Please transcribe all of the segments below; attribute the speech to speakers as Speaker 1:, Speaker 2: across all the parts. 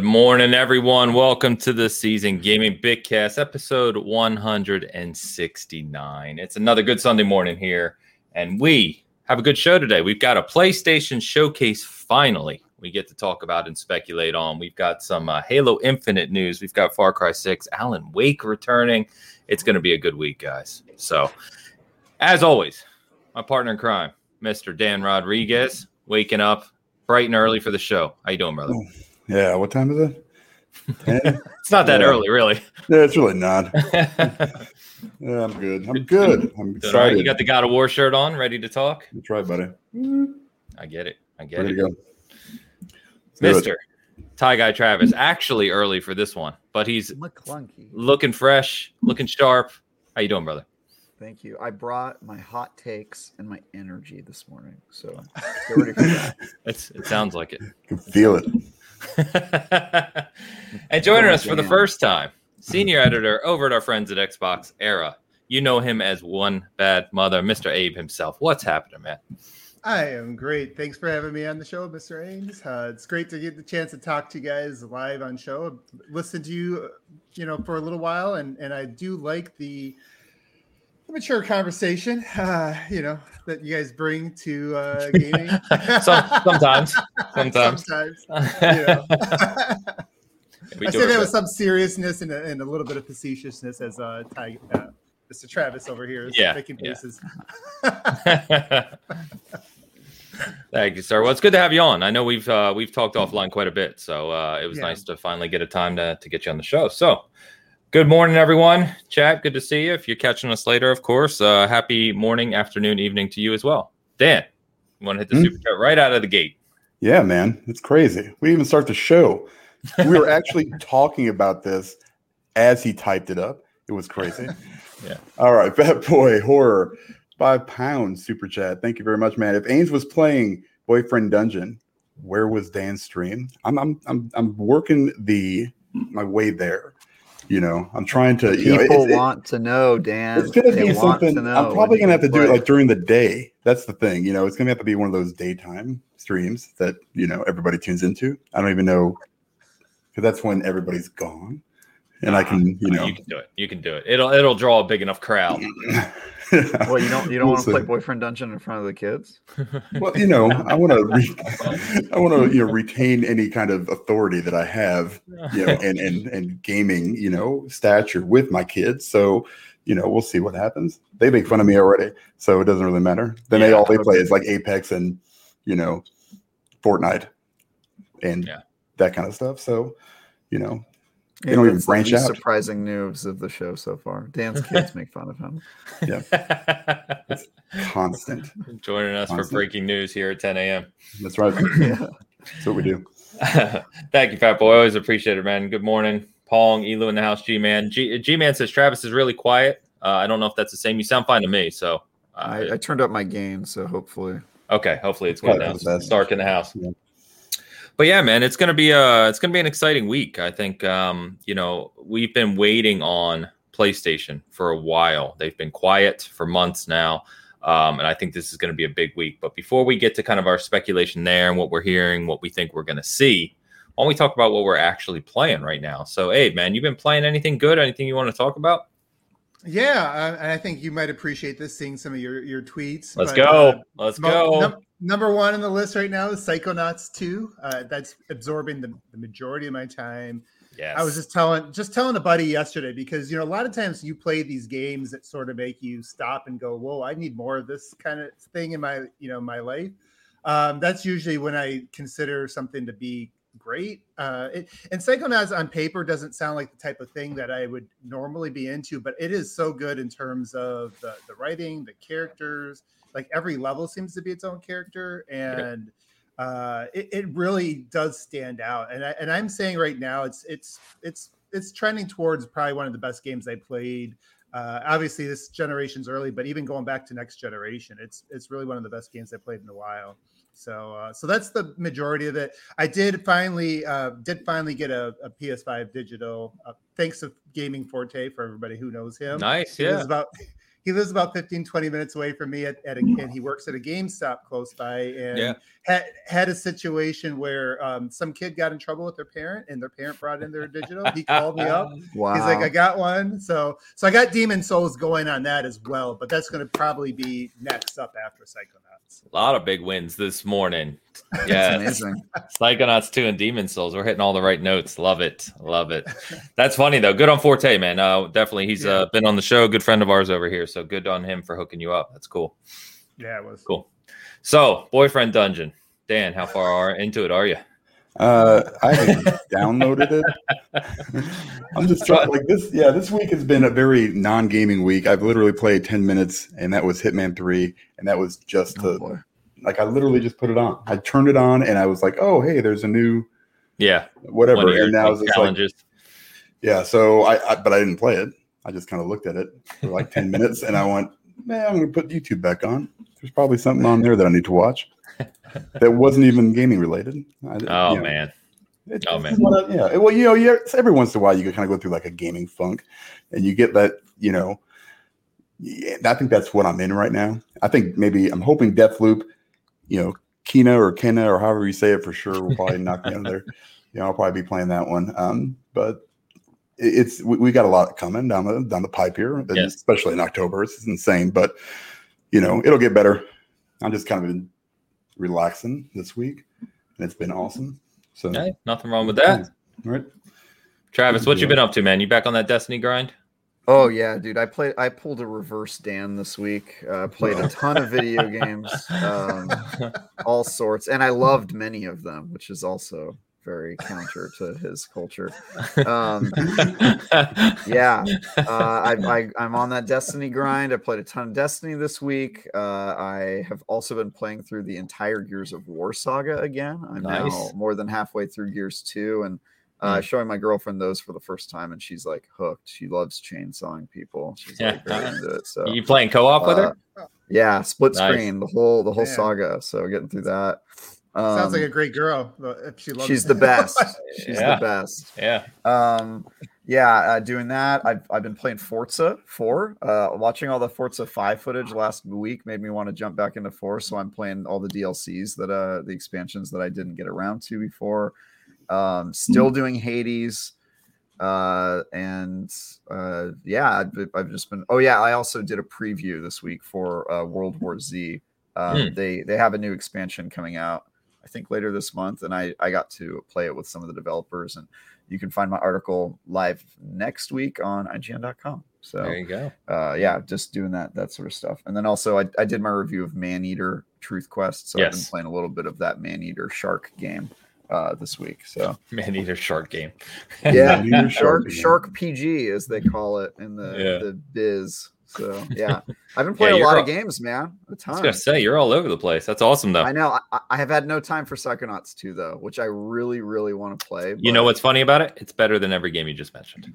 Speaker 1: Good morning, everyone. Welcome to the Season Gaming Bitcast, episode 169. It's another good Sunday morning here, and we have a good show today. We've got a PlayStation showcase finally. We get to talk about and speculate on. We've got some uh, Halo Infinite news. We've got Far Cry 6, Alan Wake returning. It's going to be a good week, guys. So, as always, my partner in crime, Mr. Dan Rodriguez, waking up bright and early for the show. How you doing, brother?
Speaker 2: Yeah, what time is it?
Speaker 1: it's not that
Speaker 2: Yeah.
Speaker 1: early, really.
Speaker 2: Yeah, it's really not. Yeah, I'm good. I'm good. I'm
Speaker 1: Doing all right.
Speaker 2: excited.
Speaker 1: You got the God of War shirt on, ready to talk?
Speaker 2: That's right, buddy.
Speaker 1: I get it. I get
Speaker 2: Ready
Speaker 1: it.
Speaker 2: to go. Let's do it.
Speaker 1: Mister Ty Guy Travis, actually early for this one, but he's
Speaker 3: McClunky.
Speaker 1: looking fresh, looking sharp. How you doing, brother?
Speaker 3: Thank you. I brought my hot takes and my energy this morning. So get ready for that.
Speaker 1: It's, it sounds like it.
Speaker 2: can feel it.
Speaker 1: and joining
Speaker 3: Going
Speaker 1: us for the first time, senior editor over at our friends at Xbox Era. You know him as one bad mother, Mr. Abe himself. What's happening, man?
Speaker 4: I am great. Thanks for having me on the show, Mr. Ames. Uh, it's great to get the chance to talk to you guys live on show. Listen to you, uh, you know, for a little while, and and I do like the mature conversation, uh, you know, that you guys bring to uh, gaming.
Speaker 1: Some, sometimes, sometimes.
Speaker 4: sometimes. You know. I say that with some seriousness and a, and a little bit of facetiousness, as uh, Ty, uh, Mr. Travis over here is
Speaker 1: Yeah,
Speaker 4: making
Speaker 1: yeah. Thank you, sir. Well, it's good to have you on. I know we've uh, we've talked offline quite a bit, so uh, it was
Speaker 4: Yeah.
Speaker 1: nice to finally get a time to to get you on the show. So, good morning, everyone. Chat, good to see you. If you're catching us later, of course, uh, happy morning, afternoon, evening to you as well. Dan, you want to hit the
Speaker 2: Hmm?
Speaker 1: super chat right out of the gate?
Speaker 2: Yeah, man. It's crazy. We even start the show. We were actually talking about this as he typed it up. It was crazy.
Speaker 1: Yeah.
Speaker 2: All right. Bad boy horror. Five pounds super chat. Thank you very much, man. If Ains was playing Boyfriend Dungeon, where was Dan's stream? I'm I'm I'm I'm working the my way there. You know, I'm trying to you know,
Speaker 3: People
Speaker 2: it-
Speaker 3: want to know, Dan.
Speaker 2: It's gonna
Speaker 3: They
Speaker 2: be something.
Speaker 3: to
Speaker 2: I'm probably gonna have to
Speaker 3: you
Speaker 2: do it like during the day. That's the thing. You know, it's gonna have to be one of those daytime streams that you know everybody tunes into. I don't even know because that's when everybody's gone, and I can you uh, know.
Speaker 1: you can do it. You can do it. It'll it'll draw a big enough crowd.
Speaker 3: Well, you don't you don't
Speaker 2: We'll
Speaker 3: want to play boyfriend dungeon in front of the kids.
Speaker 2: Well, you know, I want to. Re- I want to you know retain any kind of authority that I have, you know, and and and gaming, you know, stature with my kids. So. You know, we'll see what happens. They make fun of me already, so it doesn't really matter. Then they all they play is like Apex and you know, Fortnite and
Speaker 1: Yeah.
Speaker 2: that kind of stuff. So, you know, They
Speaker 3: Yeah,
Speaker 2: don't even
Speaker 3: the
Speaker 2: branch
Speaker 3: least
Speaker 2: out.
Speaker 3: Surprising news of the show so far. Dan's kids make fun of him.
Speaker 2: Yeah, it's constant.
Speaker 1: Joining us for breaking news here at 10 a.m.
Speaker 2: That's right.
Speaker 3: Yeah.
Speaker 2: That's what we do.
Speaker 1: Thank you, Fat Boy. Always appreciate it, man. Good morning. Pong, Elu in the house, G Man. G Man says Travis is really quiet. Uh, I don't know if that's the same. You sound fine to me. So, uh,
Speaker 3: I, I turned up my gain, so hopefully.
Speaker 1: okay. Hopefully it's good
Speaker 2: Probably
Speaker 1: now.
Speaker 2: for.
Speaker 1: It's dark in the house.
Speaker 2: Yeah.
Speaker 1: But yeah, man, it's gonna be a it's gonna be an exciting week. I think um, you know we've been waiting on PlayStation for a while. They've been quiet for months now. Um, and I think this is going to be a big week. But before we get to kind of our speculation there and what we're hearing, what we think we're going to see, why don't we talk about what we're actually playing right now? So, hey, man, you've been playing anything good? Anything you want to talk about?
Speaker 4: Yeah, uh, and I think you might appreciate this, seeing some of your your tweets.
Speaker 1: Let's
Speaker 4: but,
Speaker 1: go.
Speaker 4: uh,
Speaker 1: Let's
Speaker 4: mo-
Speaker 1: go.
Speaker 4: num- number one on the list right now is Psychonauts 2. Uh, that's absorbing the, the majority of my time.
Speaker 1: yes.
Speaker 4: I was just telling just telling a buddy yesterday because you know a lot of times you play these games that sort of make you stop and go, "Whoa, I need more of this kind of thing in my you know my life." Um, that's usually when I consider something to be great. Uh, it, and Psychonauts on paper doesn't sound like the type of thing that I would normally be into, but it is so good in terms of the, the writing, the characters. Like every level seems to be its own character, and uh, it, it really does stand out. And I, and I'm saying right now, it's it's it's it's trending towards probably one of the best games I played. Uh, obviously, this generation's early, but even going back to next generation, it's it's really one of the best games I played in a while. So uh, so that's the majority of it. I did finally uh, did finally get a, a PS5 digital, uh, thanks to Gaming Forte for everybody who knows him.
Speaker 1: nice.
Speaker 4: He was
Speaker 1: Yeah.
Speaker 4: about he lives about 15, 20 minutes away from me at, at a, and he works at a GameStop close by and
Speaker 1: Yeah.
Speaker 4: had, had a situation where um, some kid got in trouble with their parent and their parent brought in their digital. He called me up.
Speaker 3: Wow.
Speaker 4: He's like, I got one. So, so I got Demon's Souls going on that as well, but that's going to probably be next up after Psychonauts.
Speaker 1: A lot of big wins this morning.
Speaker 3: That's
Speaker 1: Yeah.
Speaker 3: amazing.
Speaker 1: Psychonauts 2 and Demon's Souls. We're hitting all the right notes. Love it. Love it. That's funny though. Good on Forte, man. Uh definitely he's
Speaker 4: Yeah.
Speaker 1: uh been on the show, good friend of ours over here. So good on him for hooking you up. That's cool.
Speaker 4: Yeah, it was
Speaker 1: Cool. So, boyfriend dungeon. Dan, how far are into it are you?
Speaker 2: Uh, I haven't downloaded it. I'm just trying like this. Yeah, this week has been a very non-gaming week. I've literally played 10 minutes, and that was Hitman 3, and that was just
Speaker 3: Oh,
Speaker 2: to
Speaker 3: boy.
Speaker 2: like I literally just put it on. I turned it on, and I was like, oh hey, there's a new
Speaker 1: Yeah.
Speaker 2: whatever.
Speaker 1: Your
Speaker 2: And now it's like, yeah. So I, I, but I didn't play it. I just kind of looked at it for like 10 minutes, and I went, man, I'm gonna put YouTube back on. There's probably something on there that I need to watch. That wasn't even gaming related. I,
Speaker 1: oh
Speaker 2: you know.
Speaker 1: man.
Speaker 2: It-
Speaker 1: Oh, man.
Speaker 2: I- yeah. Well, you know, yeah. Every once in a while, you kind of go through like a gaming funk, and you get that. You know, I think that's what I'm in right now. I think maybe I'm hoping Deathloop. You know, Kina or Kena or however you say it for sure will probably knock me out of there. You know, I'll probably be playing that one. Um, but it- it's we, we got a lot coming down the down the pipe here,
Speaker 1: Yes.
Speaker 2: especially in October. It's insane, but you know, it'll get better. I'm just kind of been relaxing this week, and it's been awesome. So,
Speaker 1: Hey, nothing wrong with that.
Speaker 2: All right.
Speaker 1: Travis, what you been up to, man? You back on that Destiny grind?
Speaker 3: Oh yeah, dude. I played. I pulled a reverse Dan this week. Uh, played a ton of video games, um, all sorts, and I loved many of them, which is also very counter to his culture. Um, yeah, uh, I, I, I'm on that Destiny grind. I played a ton of Destiny this week. Uh, I have also been playing through the entire Gears of War saga again. I'm now more than halfway through Gears 2 and uh, showing my girlfriend those for the first time, and she's like hooked. She loves chainsawing people. She's like very into it. So
Speaker 1: you playing co-op with her?
Speaker 3: uh, yeah, split
Speaker 1: Nice.
Speaker 3: screen, the whole the whole
Speaker 4: Man.
Speaker 3: saga. So getting through that.
Speaker 4: Sounds like
Speaker 3: Um,
Speaker 4: a great girl. If she loves
Speaker 3: she's the best. She's
Speaker 1: Yeah.
Speaker 3: the best.
Speaker 1: Yeah.
Speaker 3: Um, yeah, uh, doing that. I've, I've been playing Forza 4. Uh, watching all the Forza 5 footage last week made me want to jump back into 4. So I'm playing all the DLCs that, uh, the expansions that I didn't get around to before. Um, still doing Hades. Uh, and uh, yeah, I've, I've just been. Oh, yeah, I also did a preview this week for uh, World War Z. Um,
Speaker 1: Hmm.
Speaker 3: They they have a new expansion coming out, I think later this month, and I I got to play it with some of the developers, and you can find my article live next week on IGN.com. So
Speaker 1: There you go.
Speaker 3: uh, yeah, just doing that that sort of stuff. And then also I, I did my review of Maneater Truth Quest, so I've been playing a little bit of that Maneater Shark game uh, this week. So
Speaker 1: Man eater shark game.
Speaker 3: yeah, Shark
Speaker 2: Shark
Speaker 3: Shark PG as they call it in the
Speaker 1: Yeah.
Speaker 3: the biz. So yeah, I've been playing a lot
Speaker 1: all-
Speaker 3: of games, man. A ton.
Speaker 1: I was gonna say you're all over the place. That's awesome though.
Speaker 3: I know. I, I have had no time for Psychonauts 2 though, which I really, really want to play.
Speaker 1: You know what's funny about it? It's better than every game you just mentioned.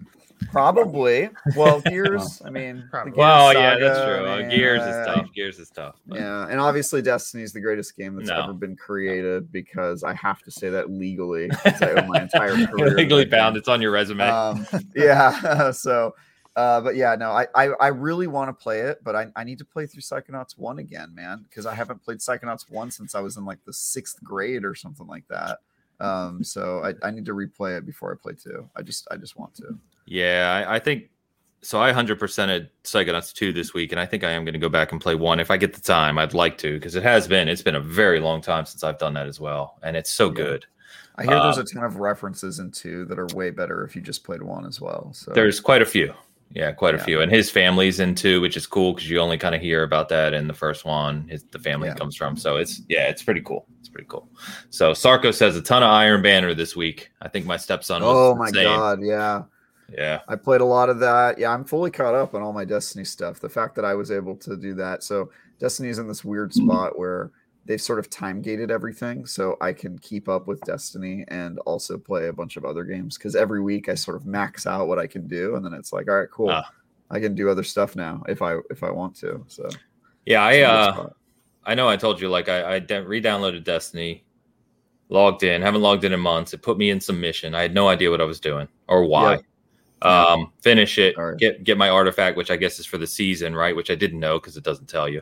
Speaker 3: Probably. Well, Gears. I mean, the
Speaker 4: Probably.
Speaker 3: Gears
Speaker 1: Well, yeah, that's true.
Speaker 3: I
Speaker 1: Uh,
Speaker 3: mean,
Speaker 1: Gears is tough. Gears is tough. but-
Speaker 3: Yeah, and obviously Destiny's the greatest game that's
Speaker 1: No.
Speaker 3: ever been created because I have to say that legally. 'cause I owe my entire career. to
Speaker 1: legally bound. It's on your resume.
Speaker 3: Um, yeah. so, uh, but yeah, no, I I, I really want to play it, but I, I need to play through Psychonauts one again, man, because I haven't played Psychonauts one since I was in like the sixth grade or something like that. Um, so I, I need to replay it before I play two. I just I just want to.
Speaker 1: yeah, I, I think so. I hundred percented Psychonauts two this week, and I think I am going to go back and play one if I get the time. I'd like to because it has been. It's been a very long time since I've done that as well, and it's so
Speaker 3: Yeah.
Speaker 1: good.
Speaker 3: I hear there's
Speaker 1: Uh,
Speaker 3: a ton of references in two that are way better if you just played one as well. So
Speaker 1: There's quite a few. Yeah, quite a
Speaker 3: Yeah.
Speaker 1: few. And his family's in two, which is cool because you only kind of hear about that in the first one. His, the family
Speaker 3: Yeah.
Speaker 1: comes from. So it's yeah, it's pretty cool. It's pretty cool. So Sarko says a ton of Iron Banner this week. I think my stepson was
Speaker 3: Oh my
Speaker 1: same.
Speaker 3: god, yeah.
Speaker 1: Yeah.
Speaker 3: I played a lot of that. Yeah, I'm fully caught up on all my Destiny stuff. The fact that I was able to do that. So Destiny's in this weird mm-hmm. spot where they've sort of time gated everything so I can keep up with Destiny and also play a bunch of other games because every week I sort of max out what I can do and then it's like, all right, cool.
Speaker 1: Ah.
Speaker 3: I can do other stuff now if I if I want to. So
Speaker 1: Yeah, I
Speaker 3: it's a weird
Speaker 1: uh. I know I told you like I, I de- re-downloaded Destiny, logged in, haven't logged in in months. It put me in some mission. I had no idea what I was doing or why.
Speaker 3: Yep.
Speaker 1: Um, finish it,
Speaker 3: right.
Speaker 1: get get my artifact, which I guess is for the season, right? Which I didn't know because it doesn't tell you.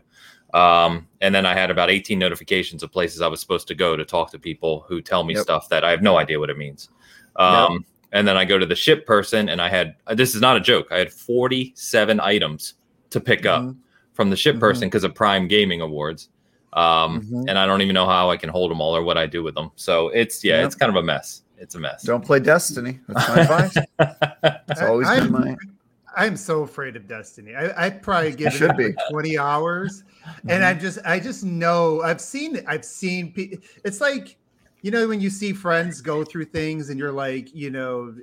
Speaker 1: Um, and then I had about 18 notifications of places I was supposed to go to talk to people who tell me
Speaker 3: Yep.
Speaker 1: stuff that I have no idea what it means. Um, and then I go to the ship person, and I had this is not a joke. I had 47 items to pick up
Speaker 3: Mhm.
Speaker 1: from the ship
Speaker 3: Mhm.
Speaker 1: person because of Prime Gaming Awards. Um,
Speaker 3: Mhm.
Speaker 1: and I don't even know how I can hold them all or what I do with them. So it's yeah,
Speaker 3: Yep.
Speaker 1: it's kind of a mess. It's a mess.
Speaker 3: Don't play Destiny. That's my advice. It's always
Speaker 4: I'm-
Speaker 3: been my.
Speaker 4: I'm so afraid of Destiny. I, I'd probably give
Speaker 3: should
Speaker 4: it
Speaker 3: be.
Speaker 4: 20 hours, and I just, I just know I've seen, I've seen. It's like, you know, when you see friends go through things, and you're like, you know,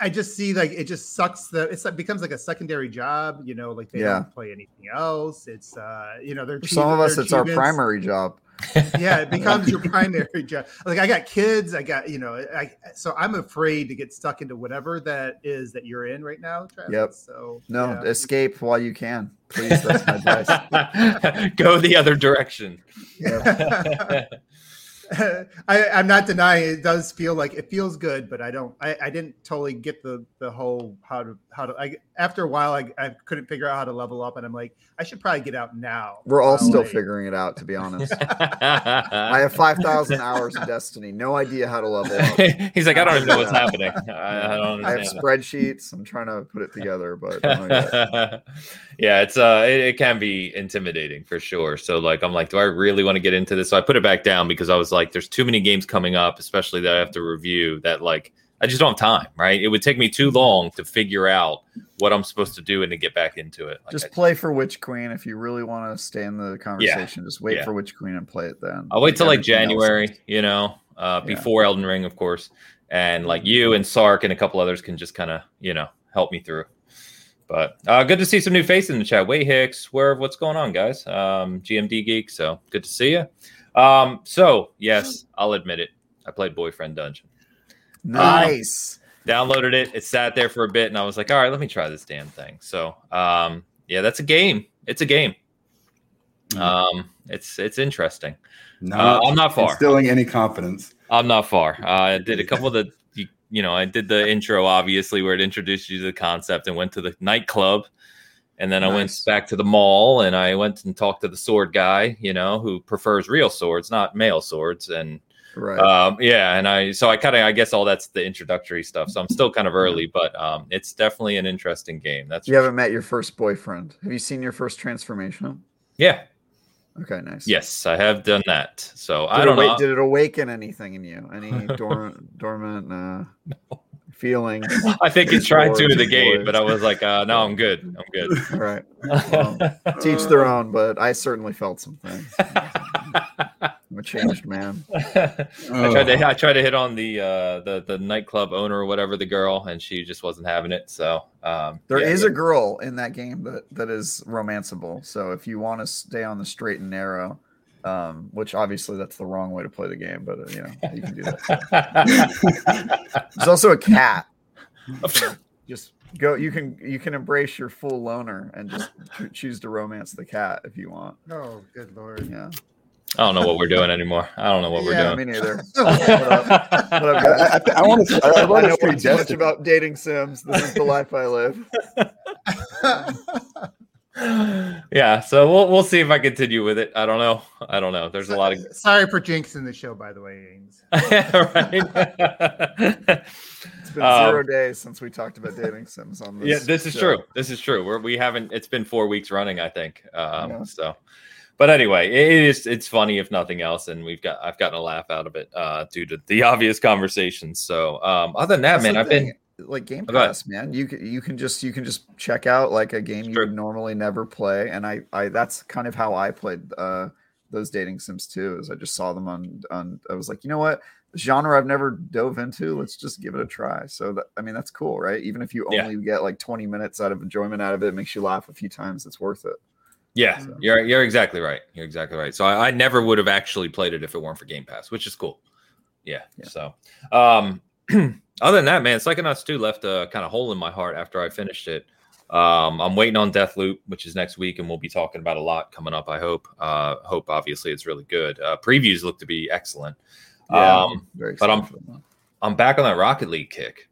Speaker 4: I just see like it just sucks. That it's like becomes like a secondary job. You know, like they
Speaker 3: Yeah.
Speaker 4: don't play anything else. It's, uh, you know, they're
Speaker 3: some of us, it's our primary job.
Speaker 4: Yeah, it becomes your primary job. Like I got kids, I got you know, I so I'm afraid to get stuck into whatever that is that you're in right now. Travis.
Speaker 3: Yep.
Speaker 4: So
Speaker 3: No,
Speaker 4: yeah.
Speaker 3: escape while you can. Please, that's my advice.
Speaker 1: Go the other direction.
Speaker 4: I, I'm not denying it does feel like it feels good, but I don't. I, I didn't totally get the the whole how to how to. I, after a while, I, I couldn't figure out how to level up, and I'm like, I should probably get out now.
Speaker 3: We're all still
Speaker 4: I-
Speaker 3: figuring it out, to be honest. I have 5,000 hours of Destiny. No idea how to level up.
Speaker 1: He's like, I don't even know what's happening. I, I don't
Speaker 3: I have
Speaker 1: understand.
Speaker 3: spreadsheets. I'm trying to put it together, but I don't know yet.
Speaker 1: yeah, it's uh, it, it can be intimidating for sure. So like, I'm like, do I really want to get into this? So I put it back down because I was like, there's too many games coming up, especially that I have to review. That like, I just don't have time. Right? It would take me too long to figure out what I'm supposed to do and to get back into it. Like,
Speaker 3: just
Speaker 1: I-
Speaker 3: play for Witch Queen if you really want to stay in the conversation. Just wait
Speaker 1: Yeah.
Speaker 3: for Witch Queen and play it then.
Speaker 1: I'll wait till like
Speaker 3: Everything else
Speaker 1: January, you know, uh,
Speaker 3: Yeah.
Speaker 1: before Elden Ring, of course, and like you and Sark and a couple others can just kind of, you know, help me through. But uh, good to see some new faces in the chat. Way Hicks, where what's going on, guys? Um, GMD Geek, so good to see you. Um, so yes, I'll admit it. I played Boyfriend Dungeon.
Speaker 3: Nice.
Speaker 1: Downloaded it. It sat there for a bit, and I was like, all right, let me try this damn thing. So um, yeah, that's a game. It's a game. Um, it's it's interesting.
Speaker 2: No,
Speaker 1: Uh, I'm not far.
Speaker 2: instilling any confidence.
Speaker 1: I'm not far. Uh, I did a couple of the, you, you know, I did the intro obviously where it introduced you to the concept and went to the nightclub. And then I went back to the mall and I went and talked to the sword guy, you know, who prefers real swords, not male swords. And
Speaker 3: Right.
Speaker 1: um, yeah, and I, so I kind of, I guess all that's the introductory stuff. So I'm still kind of early, but um, it's definitely an interesting game. That's,
Speaker 3: you haven't met your first boyfriend. Have you seen your first transformation?
Speaker 1: yeah,
Speaker 3: Okay, nice.
Speaker 1: yes, I have done that. So
Speaker 3: Did
Speaker 1: I don't know.
Speaker 3: Did it awaken anything in you? Any dormant, dormant uh, feelings?
Speaker 1: I think it tried to in the game, but I was like, uh, no, I'm good. I'm good.
Speaker 3: All right. Well, to each their own, but I certainly felt some things. I'm a changed man.
Speaker 1: I tried to I tried to hit on the uh the the nightclub owner or whatever the girl and she just wasn't having it. So um
Speaker 3: There
Speaker 1: yeah,
Speaker 3: is
Speaker 1: yeah.
Speaker 3: a girl in that game that that is romanceable. So if you want to stay on the straight and narrow, um, which obviously that's the wrong way to play the game, but uh, you know you can do that. There's also a cat. Just go. You can you can embrace your full loner and just choose to romance the cat if you want.
Speaker 4: Oh, good lord.
Speaker 3: Yeah.
Speaker 1: I don't know what we're doing anymore. I don't know what
Speaker 3: yeah,
Speaker 1: we're doing.
Speaker 3: me neither. What up? What up.
Speaker 2: I, I, I want to. I, I
Speaker 3: I know
Speaker 2: to say
Speaker 3: way too much about dating sims. This is the life I live.
Speaker 1: yeah, so we'll we'll see if I continue with it. I don't know. I don't know. There's a lot of
Speaker 4: Sorry for jinxing the show, by the way, Ames.
Speaker 1: right.
Speaker 3: It's been
Speaker 1: Um,
Speaker 3: zero days since we talked about dating sims on this.
Speaker 1: yeah, this is
Speaker 3: show.
Speaker 1: true. This is true. We're, we haven't. It's been four weeks running, I think. Um,
Speaker 3: Yeah.
Speaker 1: So, but anyway, it is. It's funny if nothing else, and we've got. I've gotten a laugh out of it uh, due to the obvious conversations. So, um, other than that,
Speaker 3: That's
Speaker 1: man, I've been.
Speaker 3: Like Game
Speaker 1: Oh.
Speaker 3: Pass, man. You can you can just you can just check out like a game you would normally never play, and I I that's kind of how I played uh those dating sims too. Is I just saw them on on. I was like, you know what, genre I've never dove into. Let's just give it a try. So that I mean that's cool, right? Even if you
Speaker 1: Yeah.
Speaker 3: only get like twenty minutes out of enjoyment out of it, it makes you laugh a few times. It's worth it.
Speaker 1: Yeah,
Speaker 3: So-
Speaker 1: you're you're exactly right. You're exactly right. So I, I never would have actually played it if it weren't for Game Pass, which is cool. Yeah.
Speaker 3: Yeah.
Speaker 1: So, um, other than that, man, Psychonauts 2 left a kind of hole in my heart after I finished it. Um, I'm waiting on Deathloop, which is next week, and we'll be talking about a lot coming up. I hope. Uh, hope obviously it's really good. Uh, previews look to be excellent.
Speaker 3: Yeah,
Speaker 1: Um,
Speaker 3: very
Speaker 1: but I'm-
Speaker 3: excited for that.
Speaker 1: I'm back on that Rocket League kick.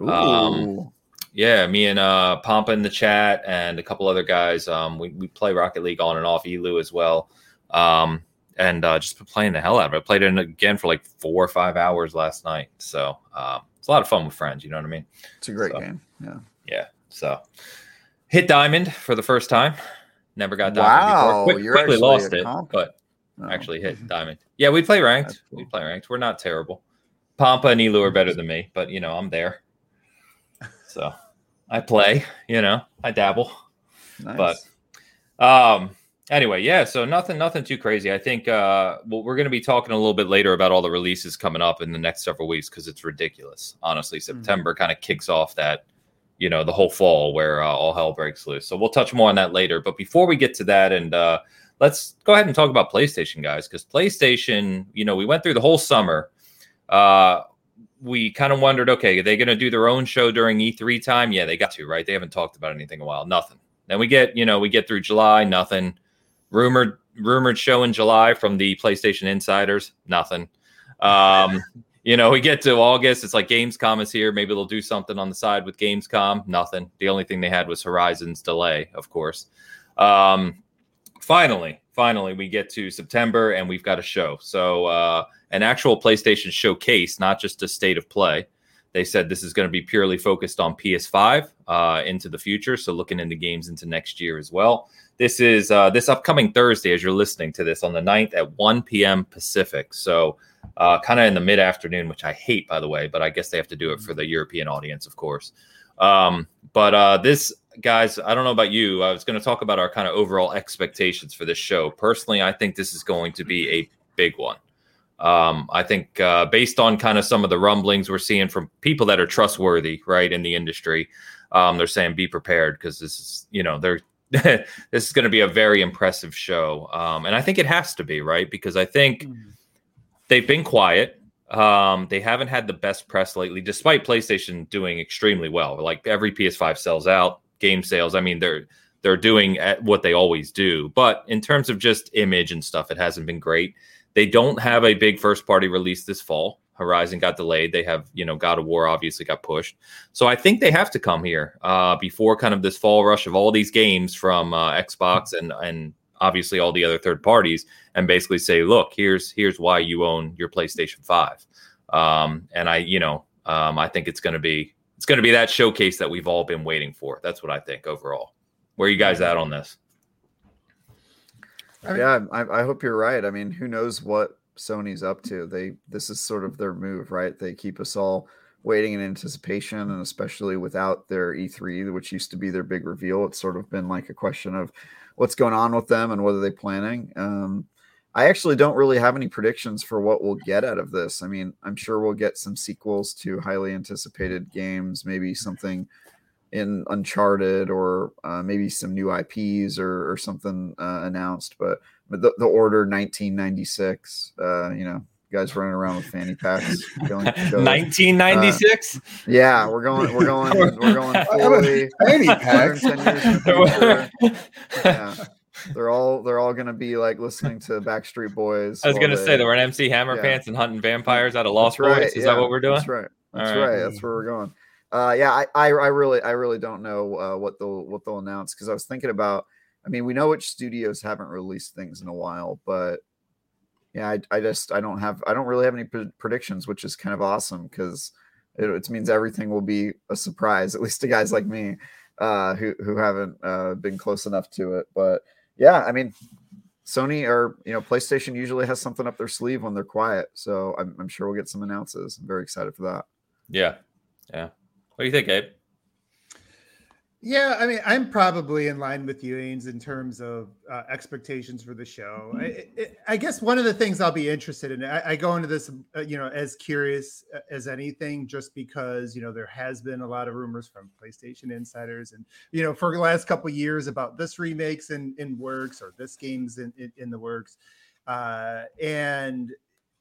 Speaker 1: Um, yeah, me and uh Pompa in the chat and a couple other guys. Um, we, we play Rocket League on and off Elu as well. Um, and uh, just been playing the hell out of it. I played it again for like four or five hours last night. So um, it's a lot of fun with friends. You know what I mean?
Speaker 3: It's a great
Speaker 1: So,
Speaker 3: game. Yeah.
Speaker 1: Yeah. So hit diamond for the first time. Never got diamond
Speaker 3: Wow,
Speaker 1: before. Quick,
Speaker 3: you're
Speaker 1: quickly lost it, but
Speaker 3: Oh.
Speaker 1: actually hit diamond. Yeah, we play ranked.
Speaker 3: That's
Speaker 1: We play ranked. We're not terrible. Pampa and Elu are better than me, but you know I'm there. So I play. You know I dabble.
Speaker 3: Nice.
Speaker 1: but- Um. Anyway, yeah. So nothing, nothing too crazy. I think uh, well, we're going to be talking a little bit later about all the releases coming up in the next several weeks because it's ridiculous. Honestly, September kind of kicks off that, you know, the whole fall where uh, all hell breaks loose. So we'll touch more on that later. But before we get to that, and uh, let's go ahead and talk about PlayStation, guys, because PlayStation, you know, we went through the whole summer. Uh, we kind of wondered, okay, are they going to do their own show during E3 time? Yeah, they got to, right? They haven't talked about anything in a while. Nothing. Then we get, you know, we get through July, nothing. Rumored, rumored show in July from the PlayStation insiders, nothing. Um, you know, we get to August, it's like Gamescom is here. Maybe they'll do something on the side with Gamescom. Nothing. The only thing they had was Horizon's delay, of course. Um, finally, finally, we get to September and we've got a show. So, uh, an actual PlayStation showcase, not just a state of play. They said this is going to be purely focused on PS5 uh, into the future. So, looking into games into next year as well. This is uh, this upcoming Thursday, as you're listening to this on the 9th at 1 p.m. Pacific. So, uh, kind of in the mid afternoon, which I hate, by the way, but I guess they have to do it for the European audience, of course. Um, but uh, this, guys, I don't know about you. I was going to talk about our kind of overall expectations for this show. Personally, I think this is going to be a big one. Um, I think uh, based on kind of some of the rumblings we're seeing from people that are trustworthy, right, in the industry, um, they're saying be prepared because this is, you know, they're this is going to be a very impressive show, um, and I think it has to be right because I think they've been quiet. Um, they haven't had the best press lately, despite PlayStation doing extremely well. Like every PS5 sells out, game sales. I mean, they're they're doing at what they always do. But in terms of just image and stuff, it hasn't been great. They don't have a big first party release this fall. Horizon got delayed. They have, you know, God of War obviously got pushed. So I think they have to come here uh, before kind of this fall rush of all these games from uh, Xbox and and obviously all the other third parties, and basically say, look, here's here's why you own your PlayStation Five. Um, and I, you know, um, I think it's going to be it's going to be that showcase that we've all been waiting for. That's what I think overall. Where are you guys at on this?
Speaker 4: I mean-
Speaker 3: yeah, I, I hope you're right. I mean, who knows what Sony's up to? They this is sort of their move, right? They keep us all waiting in anticipation, and especially without their E3, which used to be their big reveal. It's sort of been like a question of what's going on with them and what are they planning. Um, I actually don't really have any predictions for what we'll get out of this. I mean, I'm sure we'll get some sequels to highly anticipated games, maybe something in Uncharted or uh, maybe some new IPs or, or something uh, announced. But, but the, the Order 1996, uh, you know, guys running around with fanny packs. killing each other.
Speaker 1: 1996.
Speaker 3: Yeah, we're going, we're going, we're going fully.
Speaker 2: Fanny packs.
Speaker 3: 110 years in the. Yeah. They're all they're all gonna be like listening to Backstreet Boys.
Speaker 1: I was going to
Speaker 3: they-
Speaker 1: say they were an MC Hammer
Speaker 3: Yeah.
Speaker 1: Pants and hunting vampires out of Lost
Speaker 3: right,
Speaker 1: Boys. Is
Speaker 3: yeah,
Speaker 1: that what we're doing?
Speaker 3: That's right. That's
Speaker 1: right.
Speaker 3: right. That's where we're going. Uh, yeah, I, I, I really, I really don't know uh, what they'll, what they'll announce because I was thinking about. I mean, we know which studios haven't released things in a while, but yeah, I, I just, I don't have, I don't really have any pre- predictions, which is kind of awesome because it, it means everything will be a surprise, at least to guys like me uh, who, who haven't uh, been close enough to it. But yeah, I mean, Sony or you know PlayStation usually has something up their sleeve when they're quiet, so I'm, I'm sure we'll get some announces. I'm very excited for that.
Speaker 1: Yeah. Yeah. What do you think, Abe?
Speaker 4: Yeah, I mean, I'm probably in line with you, Ains, in terms of uh, expectations for the show. I, I, I guess one of the things I'll be interested in, I, I go into this, uh, you know, as curious uh, as anything, just because you know there has been a lot of rumors from PlayStation insiders, and you know, for the last couple of years about this remakes in in works or this game's in in, in the works, uh, and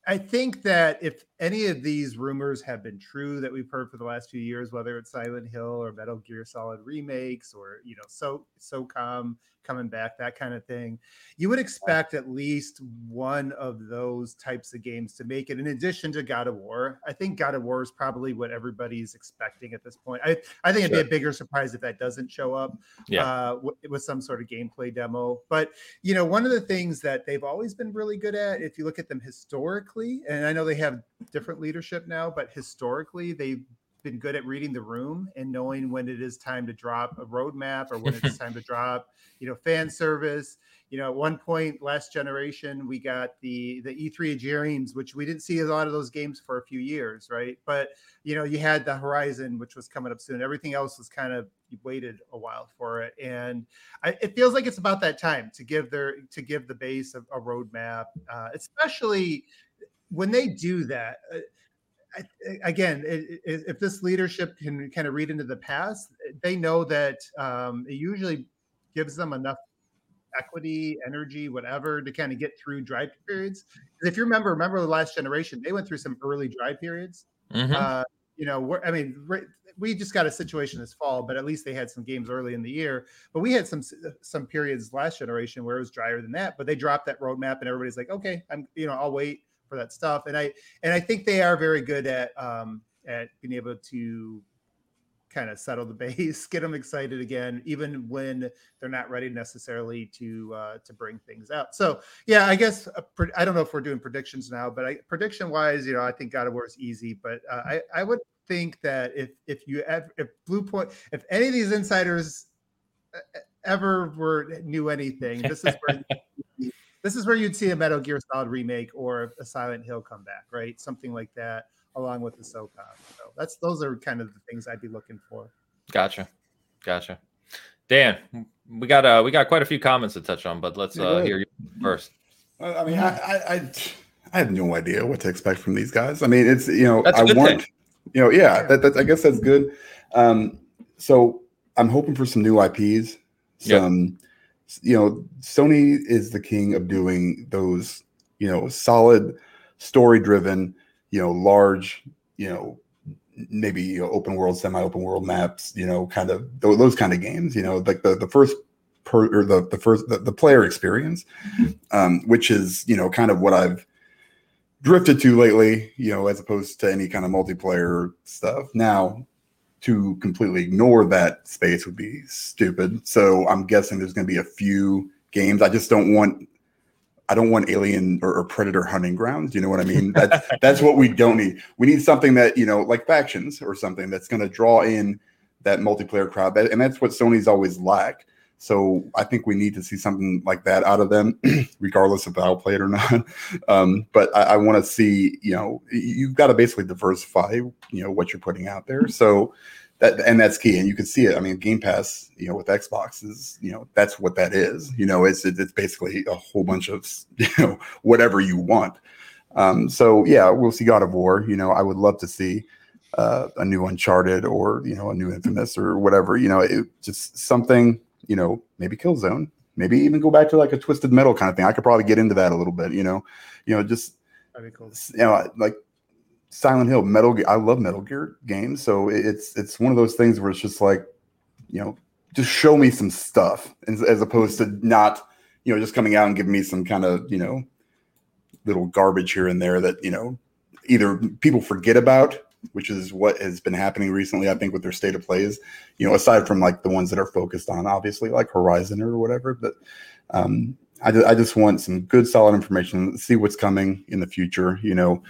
Speaker 4: I think that if any of these rumors have been true that we've heard for the last few years, whether it's Silent Hill or Metal Gear Solid remakes or you know, so SOCOM coming back, that kind of thing. You would expect at least one of those types of games to make it, in addition to God of War. I think God of War is probably what everybody's expecting at this point. I, I think it'd be a bigger surprise if that doesn't show up
Speaker 1: Yeah.
Speaker 4: uh, w- with some sort of gameplay demo. But you know, one of the things that they've always been really good at, if you look at them historically, and I know they have different leadership now, but historically they've been good at reading the room and knowing when it is time to drop a roadmap or when it's time to drop, you know, fan service. You know, at one point last generation, we got the the E3 of Dreams, which we didn't see a lot of those games for a few years, right? But you know, you had the Horizon, which was coming up soon. Everything else was kind of you waited a while for it, and I, it feels like it's about that time to give their to give the base a, a roadmap, uh, especially when they do that. Uh, I, again, i- i- if this leadership can kind of read into the past, they know that um, it usually gives them enough equity, energy, whatever, to kind of get through dry periods. if you remember, remember the last generation, they went through some early dry periods.
Speaker 1: Mhm.
Speaker 4: Uh, you know, we're, I mean, right- we just got a situation this fall, but at least they had some games early in the year. But we had some some periods last generation where it was drier than that. But they dropped that roadmap, and everybody's like, okay, I'm you know, I'll wait for that stuff. And I and I think they are very good at um, at being able to kind of settle the base, get them excited again, even when they're not ready necessarily to uh, to bring things out. So yeah, I guess uh, pre- I don't know if we're doing predictions now, but I, prediction wise, you know, I think God of War is easy, but uh, I I would think that if if you ev- if Bluepoint if any of these insiders uh, ever were knew anything, this is where this is where you'd see a Metal Gear Solid remake or a Silent Hill comeback, right? Something like that, along with the SOCOM. So that's those are kind of the things I'd be looking for.
Speaker 1: Gotcha. Gotcha. Dan, we got uh we got quite a few comments to touch on, but let's uh hear you first.
Speaker 2: I I mean, I, I, I, I have no idea what to expect from these guys. I mean, it's you know,
Speaker 1: That's a
Speaker 2: I want,
Speaker 1: thing.
Speaker 2: you know, yeah, that, that I guess that's good. Um, so I'm hoping for some new IPs.
Speaker 1: Yeah.
Speaker 2: Some, you know, Sony is the king of doing those, you know, solid, story-driven, you know, large, you know, maybe you know, open world, semi-open world maps, you know, kind of those, those kind of games. You know, like the the first per or the the first the, the player experience um, which is you know kind of what I've drifted to lately, you know, as opposed to any kind of multiplayer stuff. Now, to completely ignore that space would be stupid. So I'm guessing there's going to be a few games. I just don't want. I don't want alien or, or predator hunting grounds. You know what I mean? That's that's what we don't need. We need something that you know, like factions or something that's going to draw in that multiplayer crowd. That, and that's what Sony's always lacked. So I think we need to see something like that out of them, regardless of how play it or not. Um, but I, I want to see, you know, you've got to basically diversify, you know, what you're putting out there. So that and that's key. And you can see it. I mean, Game Pass, you know, with Xbox is, you know, that's what that is. You know, it's it's basically a whole bunch of, you know, whatever you want. Um, so yeah, we'll see God of War. You know, I would love to see uh, a new Uncharted or you know a new Infamous or whatever. You know, it, just something. You know, maybe Killzone. Maybe even go back to like a Twisted Metal kind of thing. I could probably get into that a little bit. You know, you know, just
Speaker 4: cool.
Speaker 2: you know, like Silent Hill, Metal Gear. I love Metal Gear games, so it's it's one of those things where it's just like, you know, just show me some stuff, as, as opposed to not, you know, just coming out and giving me some kind of you know, little garbage here and there that you know, either people forget about, which is what has been happening recently. I think with their state of plays, you know, aside from like the ones that are focused on obviously like Horizon or whatever, but um, I, I just want some good solid information see what's coming in the future you know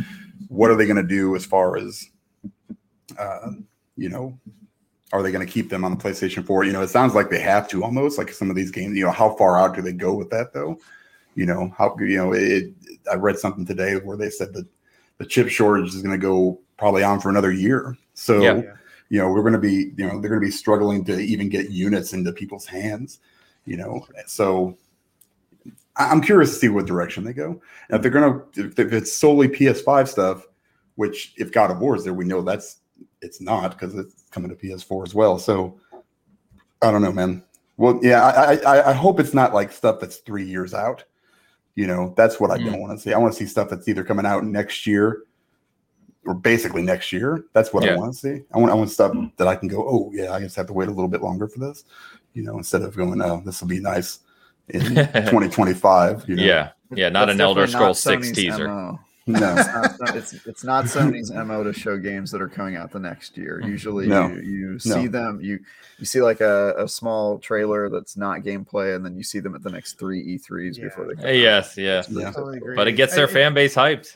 Speaker 2: what are they going to do as far as uh, you know are they going to keep them on the playstation 4 you know it sounds like they have to almost like some of these games you know how far out do they go with that though you know how you know it i read something today where they said that the chip shortage is going to go probably on for another year. So
Speaker 1: Yeah.
Speaker 2: You know we're going to be you know they're going to be struggling to even get units into people's hands you know? So i'm curious to see what direction they go. And if they're going to if it's solely ps5 stuff which if god of war is there we know that's it's not because it's coming to ps4 as well. So i don't know man. Well yeah i i, I hope it's not like stuff that's three years out. You know that's what i hmm. don't want to see. I want to see stuff that's either coming out next year or basically next year. That's what
Speaker 1: Yeah.
Speaker 2: I want to see. I want I want stuff that I can go, oh yeah, I just have to wait a little bit longer for this, you know, instead of going, oh, this will be nice in 2025. You know?
Speaker 1: Yeah, yeah, not
Speaker 3: That's
Speaker 1: an Elder
Speaker 3: definitely not
Speaker 1: Scrolls Six teaser.
Speaker 3: MO.
Speaker 2: No.
Speaker 3: It's not, it's, it's not Sony's mo to show games that are coming out the next year. Usually,
Speaker 2: No.
Speaker 3: you, you
Speaker 2: No.
Speaker 3: see them, you you see like a, a small trailer that's not gameplay, and then you see them at the next three E3s
Speaker 4: Yeah.
Speaker 3: before they. Come
Speaker 1: Uh,
Speaker 3: out.
Speaker 1: Yes, yeah,
Speaker 2: Yeah.
Speaker 4: Totally agree.
Speaker 1: but it gets their
Speaker 4: I-
Speaker 1: fan base hyped.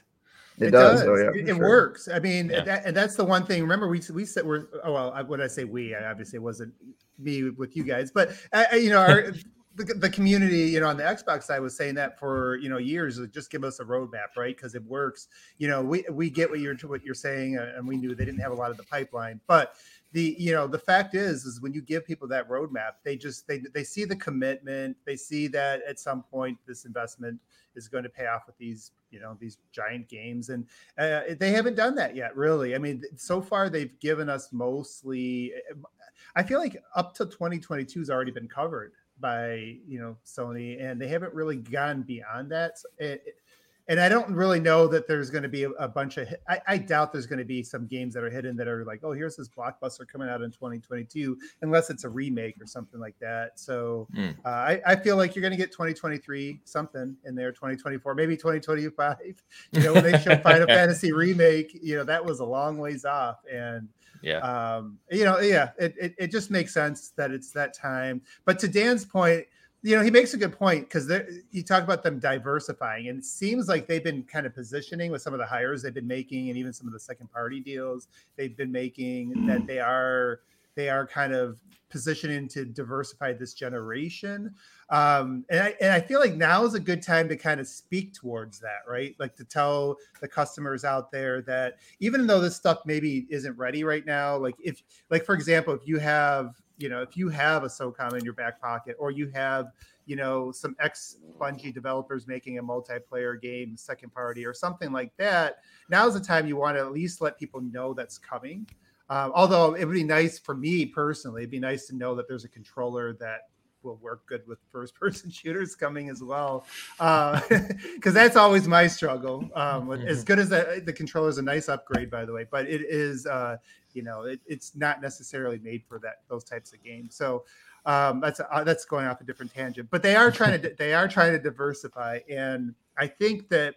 Speaker 3: It, does. Oh, yeah,
Speaker 4: It, it
Speaker 3: sure.
Speaker 4: works. I mean,
Speaker 1: Yeah.
Speaker 4: that, and that's the one thing. Remember, we we said we're. Oh well, I- when I say we, I obviously it wasn't me with you guys, but uh, you know, our, the, the community, you know, on the Xbox side was saying that for you know years. Just give us a roadmap, right? Because it works. You know, we we get what you're what you're saying, uh, and we knew they didn't have a lot of the pipeline, but the you know the fact is is when you give people that roadmap they just they they see the commitment they see that at some point this investment is going to pay off with these you know these giant games. And uh, they haven't done that yet really. I mean so far they've given us mostly i feel like up to 2022 has already been covered by you know sony and they haven't really gone beyond that. So it- it- and I don't really know that there's going to be a, a bunch of. I, I doubt there's going to be some games that are hidden that are like, oh, here's this blockbuster coming out in 2022, unless it's a remake or something like that. So
Speaker 1: Mm.
Speaker 4: uh, I, I feel like you're going to get 2023 something in there, 2024, maybe 2025. You know, when they show Final Fantasy remake, you know that was a long ways off, and
Speaker 1: Yeah,
Speaker 4: um, you know, yeah, it, it, it just makes sense that it's that time. But to Dan's point, you know, he makes a good point because you talk about them diversifying, and it seems like they've been kind of positioning with some of the hires they've been making, and even some of the second party deals they've been making that they are they are kind of positioning to diversify this generation. Um, and I and I feel like now is a good time to kind of speak towards that, right? Like to tell the customers out there that even though this stuff maybe isn't ready right now, like if like for example, if you have you know if you have a SOCOM in your back pocket, or you have you know some ex Bungie developers making a multiplayer game, second party, or something like that, now's the time you want to at least let people know that's coming. Um, although it would be nice for me personally, it'd be nice to know that there's a controller that will work good with first person shooters coming as well. Because that's always my struggle um, with- as good as that the controller is a nice upgrade by the way but it is uh, you know it, it's not necessarily made for that those types of games. So um, that's uh, that's going off a different tangent but they are trying to they are trying to diversify and i think that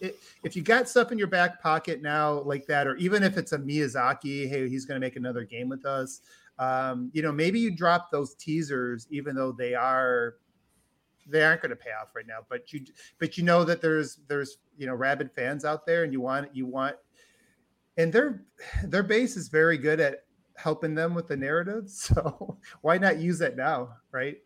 Speaker 4: it, if you got stuff in your back pocket now like that or even if it's a miyazaki hey he's going to make another game with us um, you know, maybe you drop those teasers, even though they are they aren't going to pay off right now. But you but you know that there's there's you know rabid fans out there, and you want you want, and their their base is very good at helping them with the narrative. So why not use it now, right?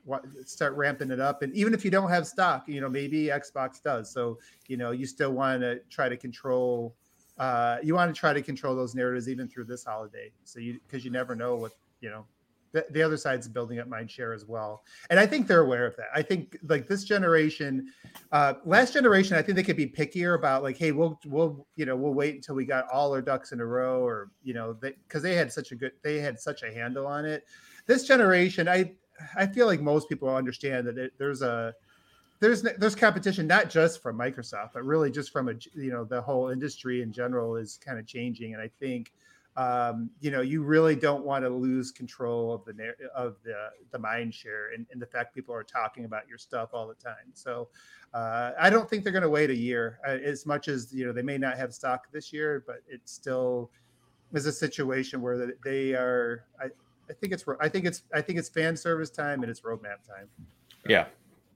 Speaker 4: Start ramping it up, and even if you don't have stock, you know maybe Xbox does. So you know you still want to try to control. Uh, you want to try to control those narratives even through this holiday. So you because you never know what you know the, the other side's building up mind share as well. And i think they're aware of that. I think like this generation uh last generation i think they could be pickier about like hey we'll we'll you know we'll wait until we got all our ducks in a row or you know they because they had such a good they had such a handle on it. This generation i i feel like most people understand that it, there's a there's there's competition not just from microsoft but really just from a you know the whole industry in general is kind of changing. And i think um, you know, you really don't want to lose control of the of the the mind share and, and the fact people are talking about your stuff all the time. So uh, I don't think they're going to wait a year. Uh, as much as you know, they may not have stock this year, but it still is a situation where they are. I, I think it's I think it's I think it's fan service time and it's roadmap time.
Speaker 1: yeah,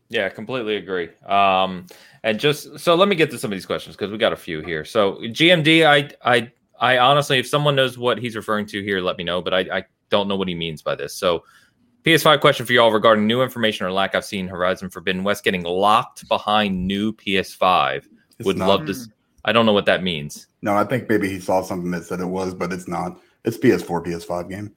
Speaker 1: yeah, completely agree. Um, and just so let me get to some of these questions because we got a few here. So GMD, I I I honestly, if someone knows what he's referring to here, let me know. But I, I don't know what he means by this. So, PS5 question for y'all regarding new information or lack I've seen Horizon Forbidden West getting locked behind new PS5.
Speaker 2: It's
Speaker 1: Would
Speaker 2: not.
Speaker 1: love to. I don't know what that means.
Speaker 2: No, I think maybe he saw something that said it was, but it's not. It's PS4, PS5 game.